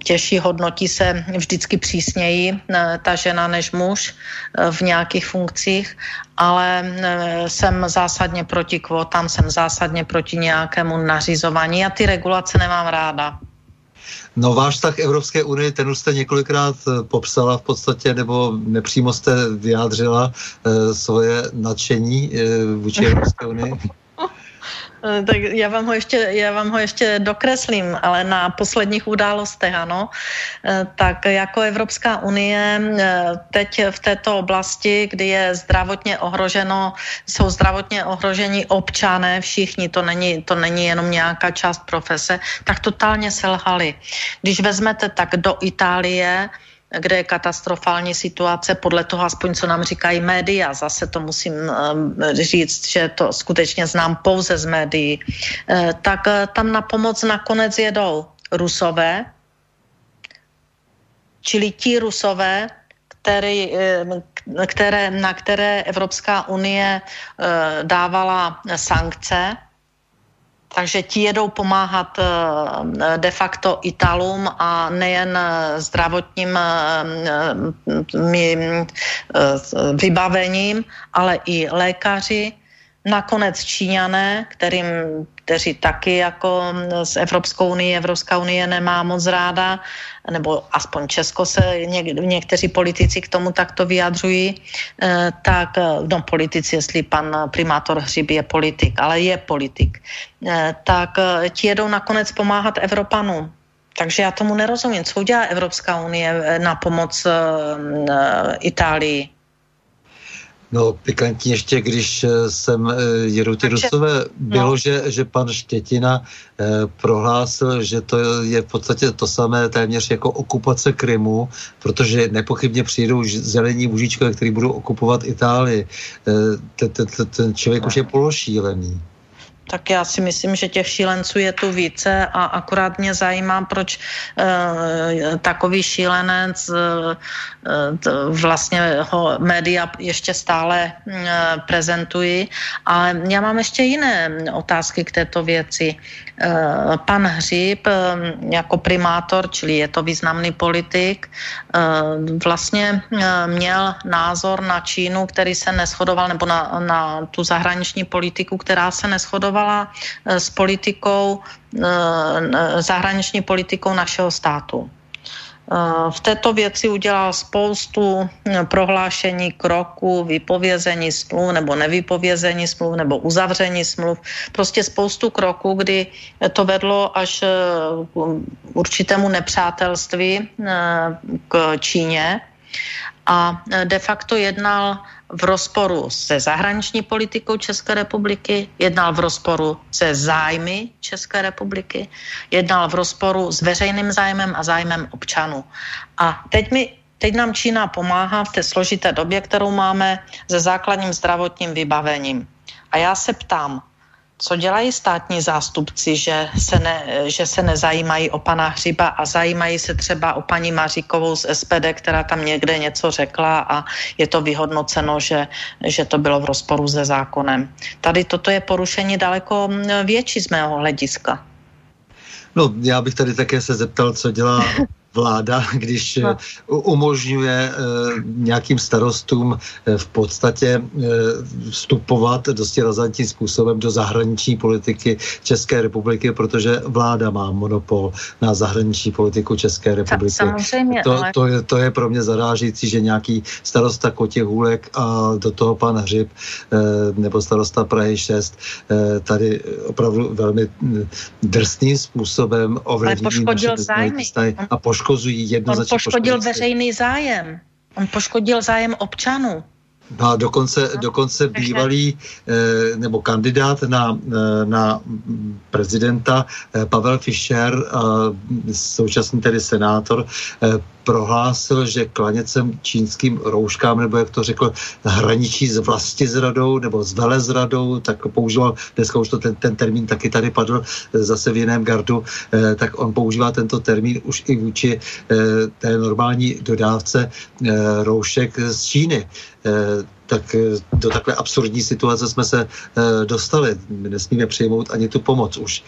těžší, hodnotí se vždycky přísněji ta žena než muž eh, v nějakých funkcích, ale eh, jsem zásadně proti kvotám, jsem zásadně proti nějakému nařizování a ty regulace nemám ráda.
No váš vztah Evropské unie, ten už jste několikrát eh, popsala v podstatě, nebo nepřímo jste vyjádřila e, svoje nadšení e, vůči Evropské unii.
Eh, tak já vám, ho ještě, já vám ho ještě dokreslím, ale na posledních událostech, ano, eh, tak jako Evropská unie eh, teď v této oblasti, kdy je zdravotně ohroženo, jsou zdravotně ohroženi občané, všichni, to není, to není jenom nějaká část profese, tak totálně selhali. Když vezmete tak do Itálie, kde je katastrofální situace, podle toho aspoň, co nám říkají média. Zase to musím um, říct, že to skutečně znám pouze z médií. Uh, tak uh, tam na pomoc nakonec jedou Rusové, čili ti Rusové, který, uh, které, na které Evropská unie dávala sankce, takže ti jedou pomáhat eh, de facto Italům a nejen eh, zdravotním eh, vybavením, ale i lékaři. Nakonec Číňané, kterým kteří taky jako z Evropskou unii, Evropská unie nemá moc ráda, nebo aspoň Česko se něk, někteří politici k tomu takto vyjadřují, eh, tak, eh, no politici, jestli pan primátor Hřib je politik, ale je politik, eh, tak ti jedou nakonec pomáhat Evropanům. Takže já tomu nerozumím. Co udělá Evropská unie na pomoc Itálii?
No, pikantní ještě, když jsem jedu ty Rusové, bylo, no. že, že pan Štětina eh, prohlásil, že to je v podstatě to samé téměř jako okupace Krymu, protože nepochybně přijdou zelení mužičkové, kteří budou okupovat Itálii. Eh, ten člověk už je pološílený
tak já si myslím, že těch šílenců je tu více a akorát mě zajímá, proč e, takový šílenec e, vlastně ho média ještě stále e, prezentují. Ale já mám ještě jiné otázky k této věci. Eh, pan Hřib eh, jako primátor, čili je to významný politik, eh, vlastně měl názor na Čínu, který se neschodoval, nebo na, na tu zahraniční politiku, která se neschodovala s politikou, zahraniční politikou našeho státu. Eh, v této věci udělal spoustu eh, prohlášení, kroků, vypovězení smluv nebo nevypovězení smluv nebo uzavření smluv. Prostě spoustu kroků, kdy to vedlo až eh, k určitému nepřátelství k Číně a de facto jednal v rozporu se zahraniční politikou České republiky, jednal v rozporu se zájmy České republiky, jednal v rozporu s veřejným zájmem a zájmem občanů. A teď mi Teď nám Čína pomáhá v té složité době, kterou máme, se základním zdravotním vybavením. A já se ptám, co dělají státní zástupci, že se, ne, že se nezajímají o pana Hřiba a zajímají se třeba o paní Maříkovou z SPD, která tam někde něco řekla a je to vyhodnoceno, že, že to bylo v rozporu se zákonem. Tady toto je porušení daleko větší z mého hlediska.
No, já bych tady také se zeptal, co dělá vláda, když no. umožňuje eh, nějakým starostům eh, v podstatě vstupovat dosti razantním způsobem do zahraniční politiky České republiky, protože vláda má monopol na zahraniční politiku České republiky.
Samozřejmě,
to, ale... to, je, to je pro mě zarážící, že nějaký starosta Kotěhůlek a do toho pan Hřib nebo starosta Prahy 6 tady opravdu velmi drsným způsobem ovlivňují naše a poškodil poškozují jednoznačně.
On poškodil veřejný zájem. On poškodil zájem občanů.
No a dokonce, dokonce bývalý eh, nebo kandidát na, eh, na prezidenta eh, Pavel Fischer, současný tedy senátor, prohlásil, že klaněcem čínským rouškám, nebo jak to řekl, hraničí s vlasti zradou nebo s velezradou, tak používal, dneska už to ten, ten termín taky tady padl zase v jiném gardu, tak on používá tento termín už i vůči té normální dodávce roušek z Číny. Tak eh, do takové absurdní situace jsme se eh, dostali. My nesmíme přijmout ani tu pomoc už.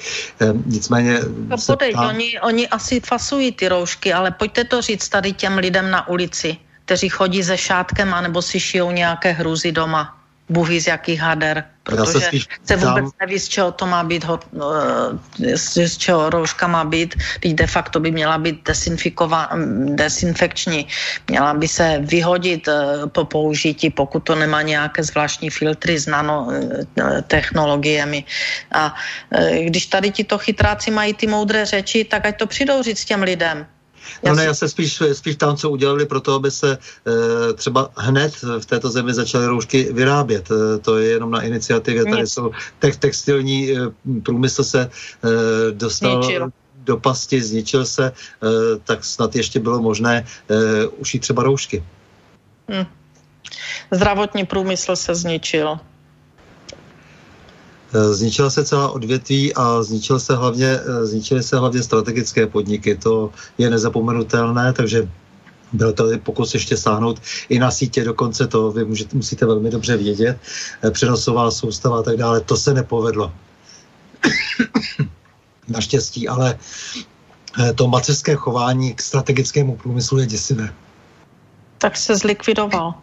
Nicméně...
No, podej, ptám... oni, oni asi fasují ty roušky, ale pojďte to říct tady těm lidem na ulici, kteří chodí se šátkem anebo si šijou nějaké hruzy doma. Buhy z jakých hader, protože se, se vůbec sám... neví, z čeho to má být, eh, z čeho rouška má být, teď de facto by měla být desinfekční, měla by se vyhodit eh, po použití, pokud to nemá nějaké zvláštní filtry s nanotechnologiemi. A když tady tito chytráci mají ty moudré řeči, tak ať to přidou říct těm lidem.
No ne, já se spíš, spíš tam, co udělali pro to, aby se e, třeba hned v této zemi začaly roušky vyrábět. E, to je jenom na iniciativě. Tady jsou te- textilní e, průmysl se e, dostal Zničil. do pasti, zničil se, e, tak snad ještě bylo možné e, ušít třeba roušky. Hmm.
Zdravotní průmysl se zničil.
Eh, zničila se celá odvětví a zničil se hlavně, eh, zničily se hlavně strategické podniky. To je nezapomenutelné, takže byl to pokus ještě sáhnout i na sítě, dokonce to vy můžete, musíte velmi dobře vědět, eh, přenosová soustava a tak dále. To se nepovedlo. Naštěstí, ale to maceřské chování k strategickému průmyslu je děsivé.
Tak se zlikvidoval.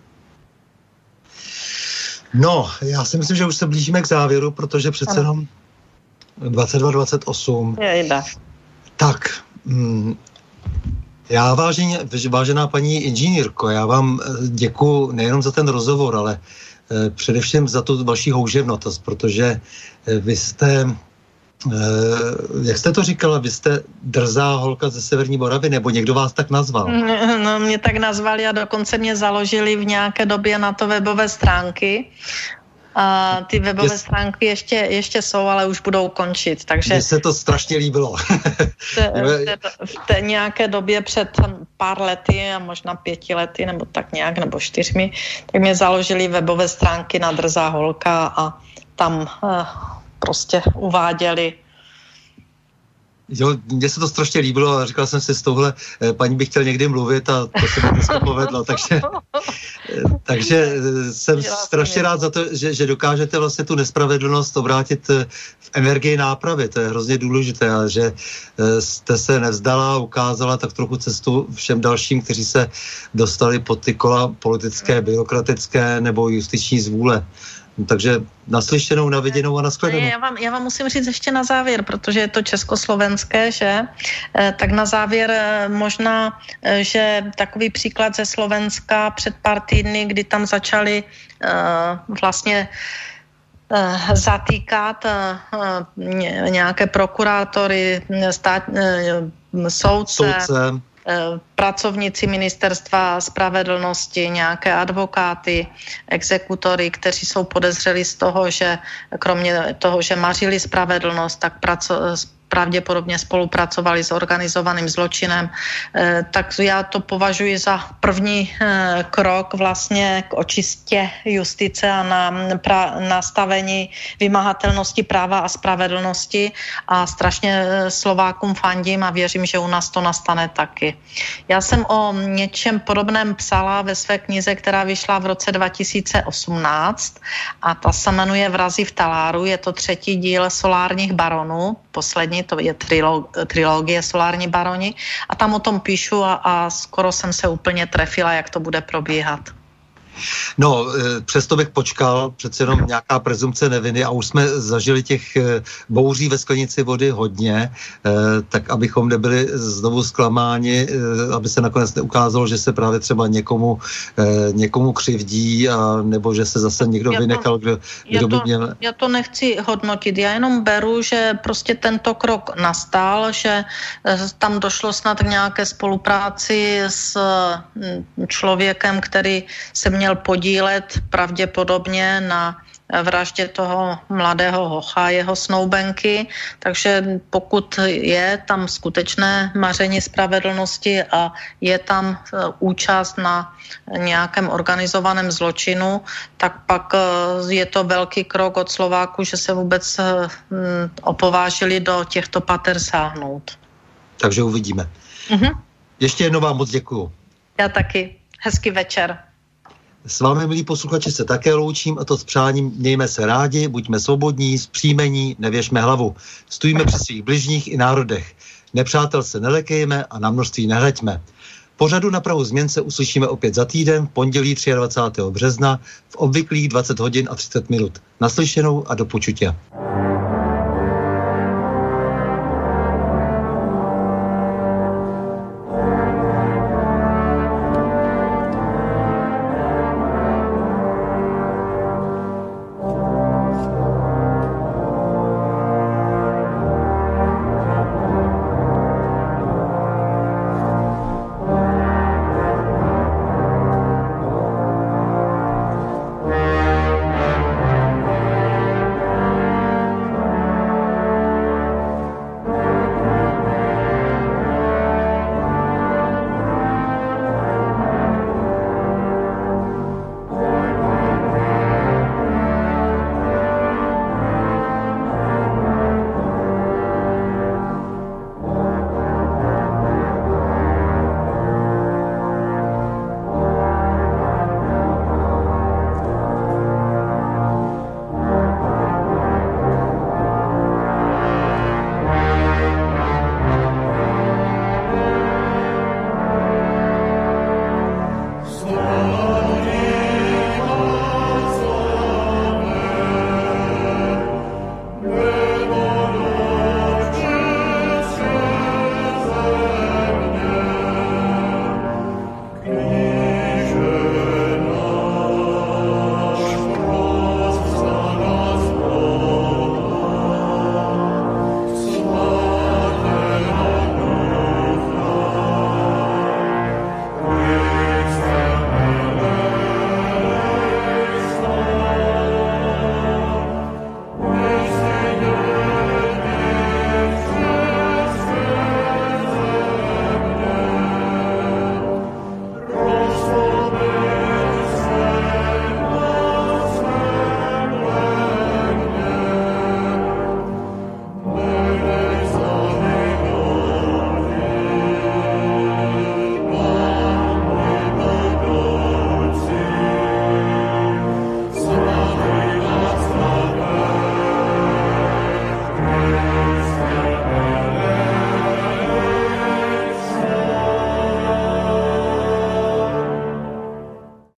No, já si myslím, že už se blížíme k závěru, protože přece jenom 22-28.
Je, jde.
Tak, mm, já váženě, vážená paní inženýrko, já vám eh, děkuji nejenom za ten rozhovor, ale eh, především za tu vaši houževnatost, protože eh, vy jste jak jste to říkala, vy jste drzá holka ze Severní Moravy, nebo někdo vás tak nazval?
No, mě tak nazvali a dokonce mě založili v nějaké době na to webové stránky. A ty webové je... stránky ještě, ještě jsou, ale už budou končit, takže...
Mně se to strašně líbilo.
v, té, v té nějaké době před pár lety a možná pěti lety, nebo tak nějak, nebo čtyřmi, tak mě založili webové stránky na Drzá holka a tam uh, prostě uváděli.
Jo, mně se to strašně líbilo a říkal jsem si s touhle eh, paní bych chtěl někdy mluvit a to se mi dneska povedlo, takže, eh, takže eh, jsem strašně rád za to, že, že dokážete vlastně tu nespravedlnost obrátit v energii nápravy, to je hrozně důležité a že jste se nevzdala, ukázala tak trochu cestu všem dalším, kteří se dostali pod ty kola politické, byrokratické nebo justiční zvůle. No, takže naslyšenou, naviděnou a nashledanou.
Já vám, já vám musím říct ještě na závěr, protože je to československé, že? Eh, tak na závěr eh, možná, eh, že takový příklad ze Slovenska před pár týdny, kdy tam začali vlastně zatýkat nějaké prokurátory, stát, soudce, soudce pracovníci ministerstva spravedlnosti, nějaké advokáty, exekutory, kteří jsou podezřeli z toho, že kromě toho, že mařili spravedlnost, tak praco, pravděpodobně spolupracovali s organizovaným zločinem, eh, tak já to považuji za první eh, krok vlastně k očistě justice a na pra, nastavení vymahatelnosti práva a spravedlnosti a strašně eh, Slovákům fandím a věřím, že u nás to nastane taky. Já jsem o něčem podobném psala ve své knize, která vyšla v roce 2018 a ta se jmenuje Vrazy v taláru, je to třetí díl Solárních baronů, poslední, to je trilog, trilogie Solární baroni a tam o tom píšu a, a skoro jsem se úplně trefila, jak to bude probíhat.
No, e, přesto bych počkal, přece jenom nějaká prezumce neviny a už jsme zažili těch e, bouří ve sklenici vody hodně, e, tak abychom nebyli znovu zklamáni, aby se nakonec neukázalo, že se právě třeba někomu, někomu křivdí a nebo že se zase někdo já to, vynechal, kdo, kdo
by
měl...
Já to nechci hodnotit, já jenom beru, že prostě tento krok nastal, že tam došlo snad k nějaké spolupráci s člověkem, který se měl měl podílet pravděpodobně na vraždě toho mladého hocha, jeho snoubenky, takže pokud je tam skutečné maření spravedlnosti a je tam e, účast na nějakém organizovaném zločinu, tak pak e, je to velký krok od Slováku, že se vůbec e, opovážili do těchto pater sáhnout.
Takže uvidíme. Mm-hmm. Ještě jednou vám moc děkuju.
Já taky. Hezký večer.
S vámi, milí posluchači, se také loučím a to s přáním mějme se rádi, buďme svobodní, zpříjmení, nevěšme hlavu. Stojíme při svých bližních i národech. Nepřátel se nelekejme a na množství nehleďme. Pořadu na Prahu změn se uslyšíme opět za týden, v pondělí 23. března v obvyklých 20 hodin a 30 minut. Naslyšenou a do počutě.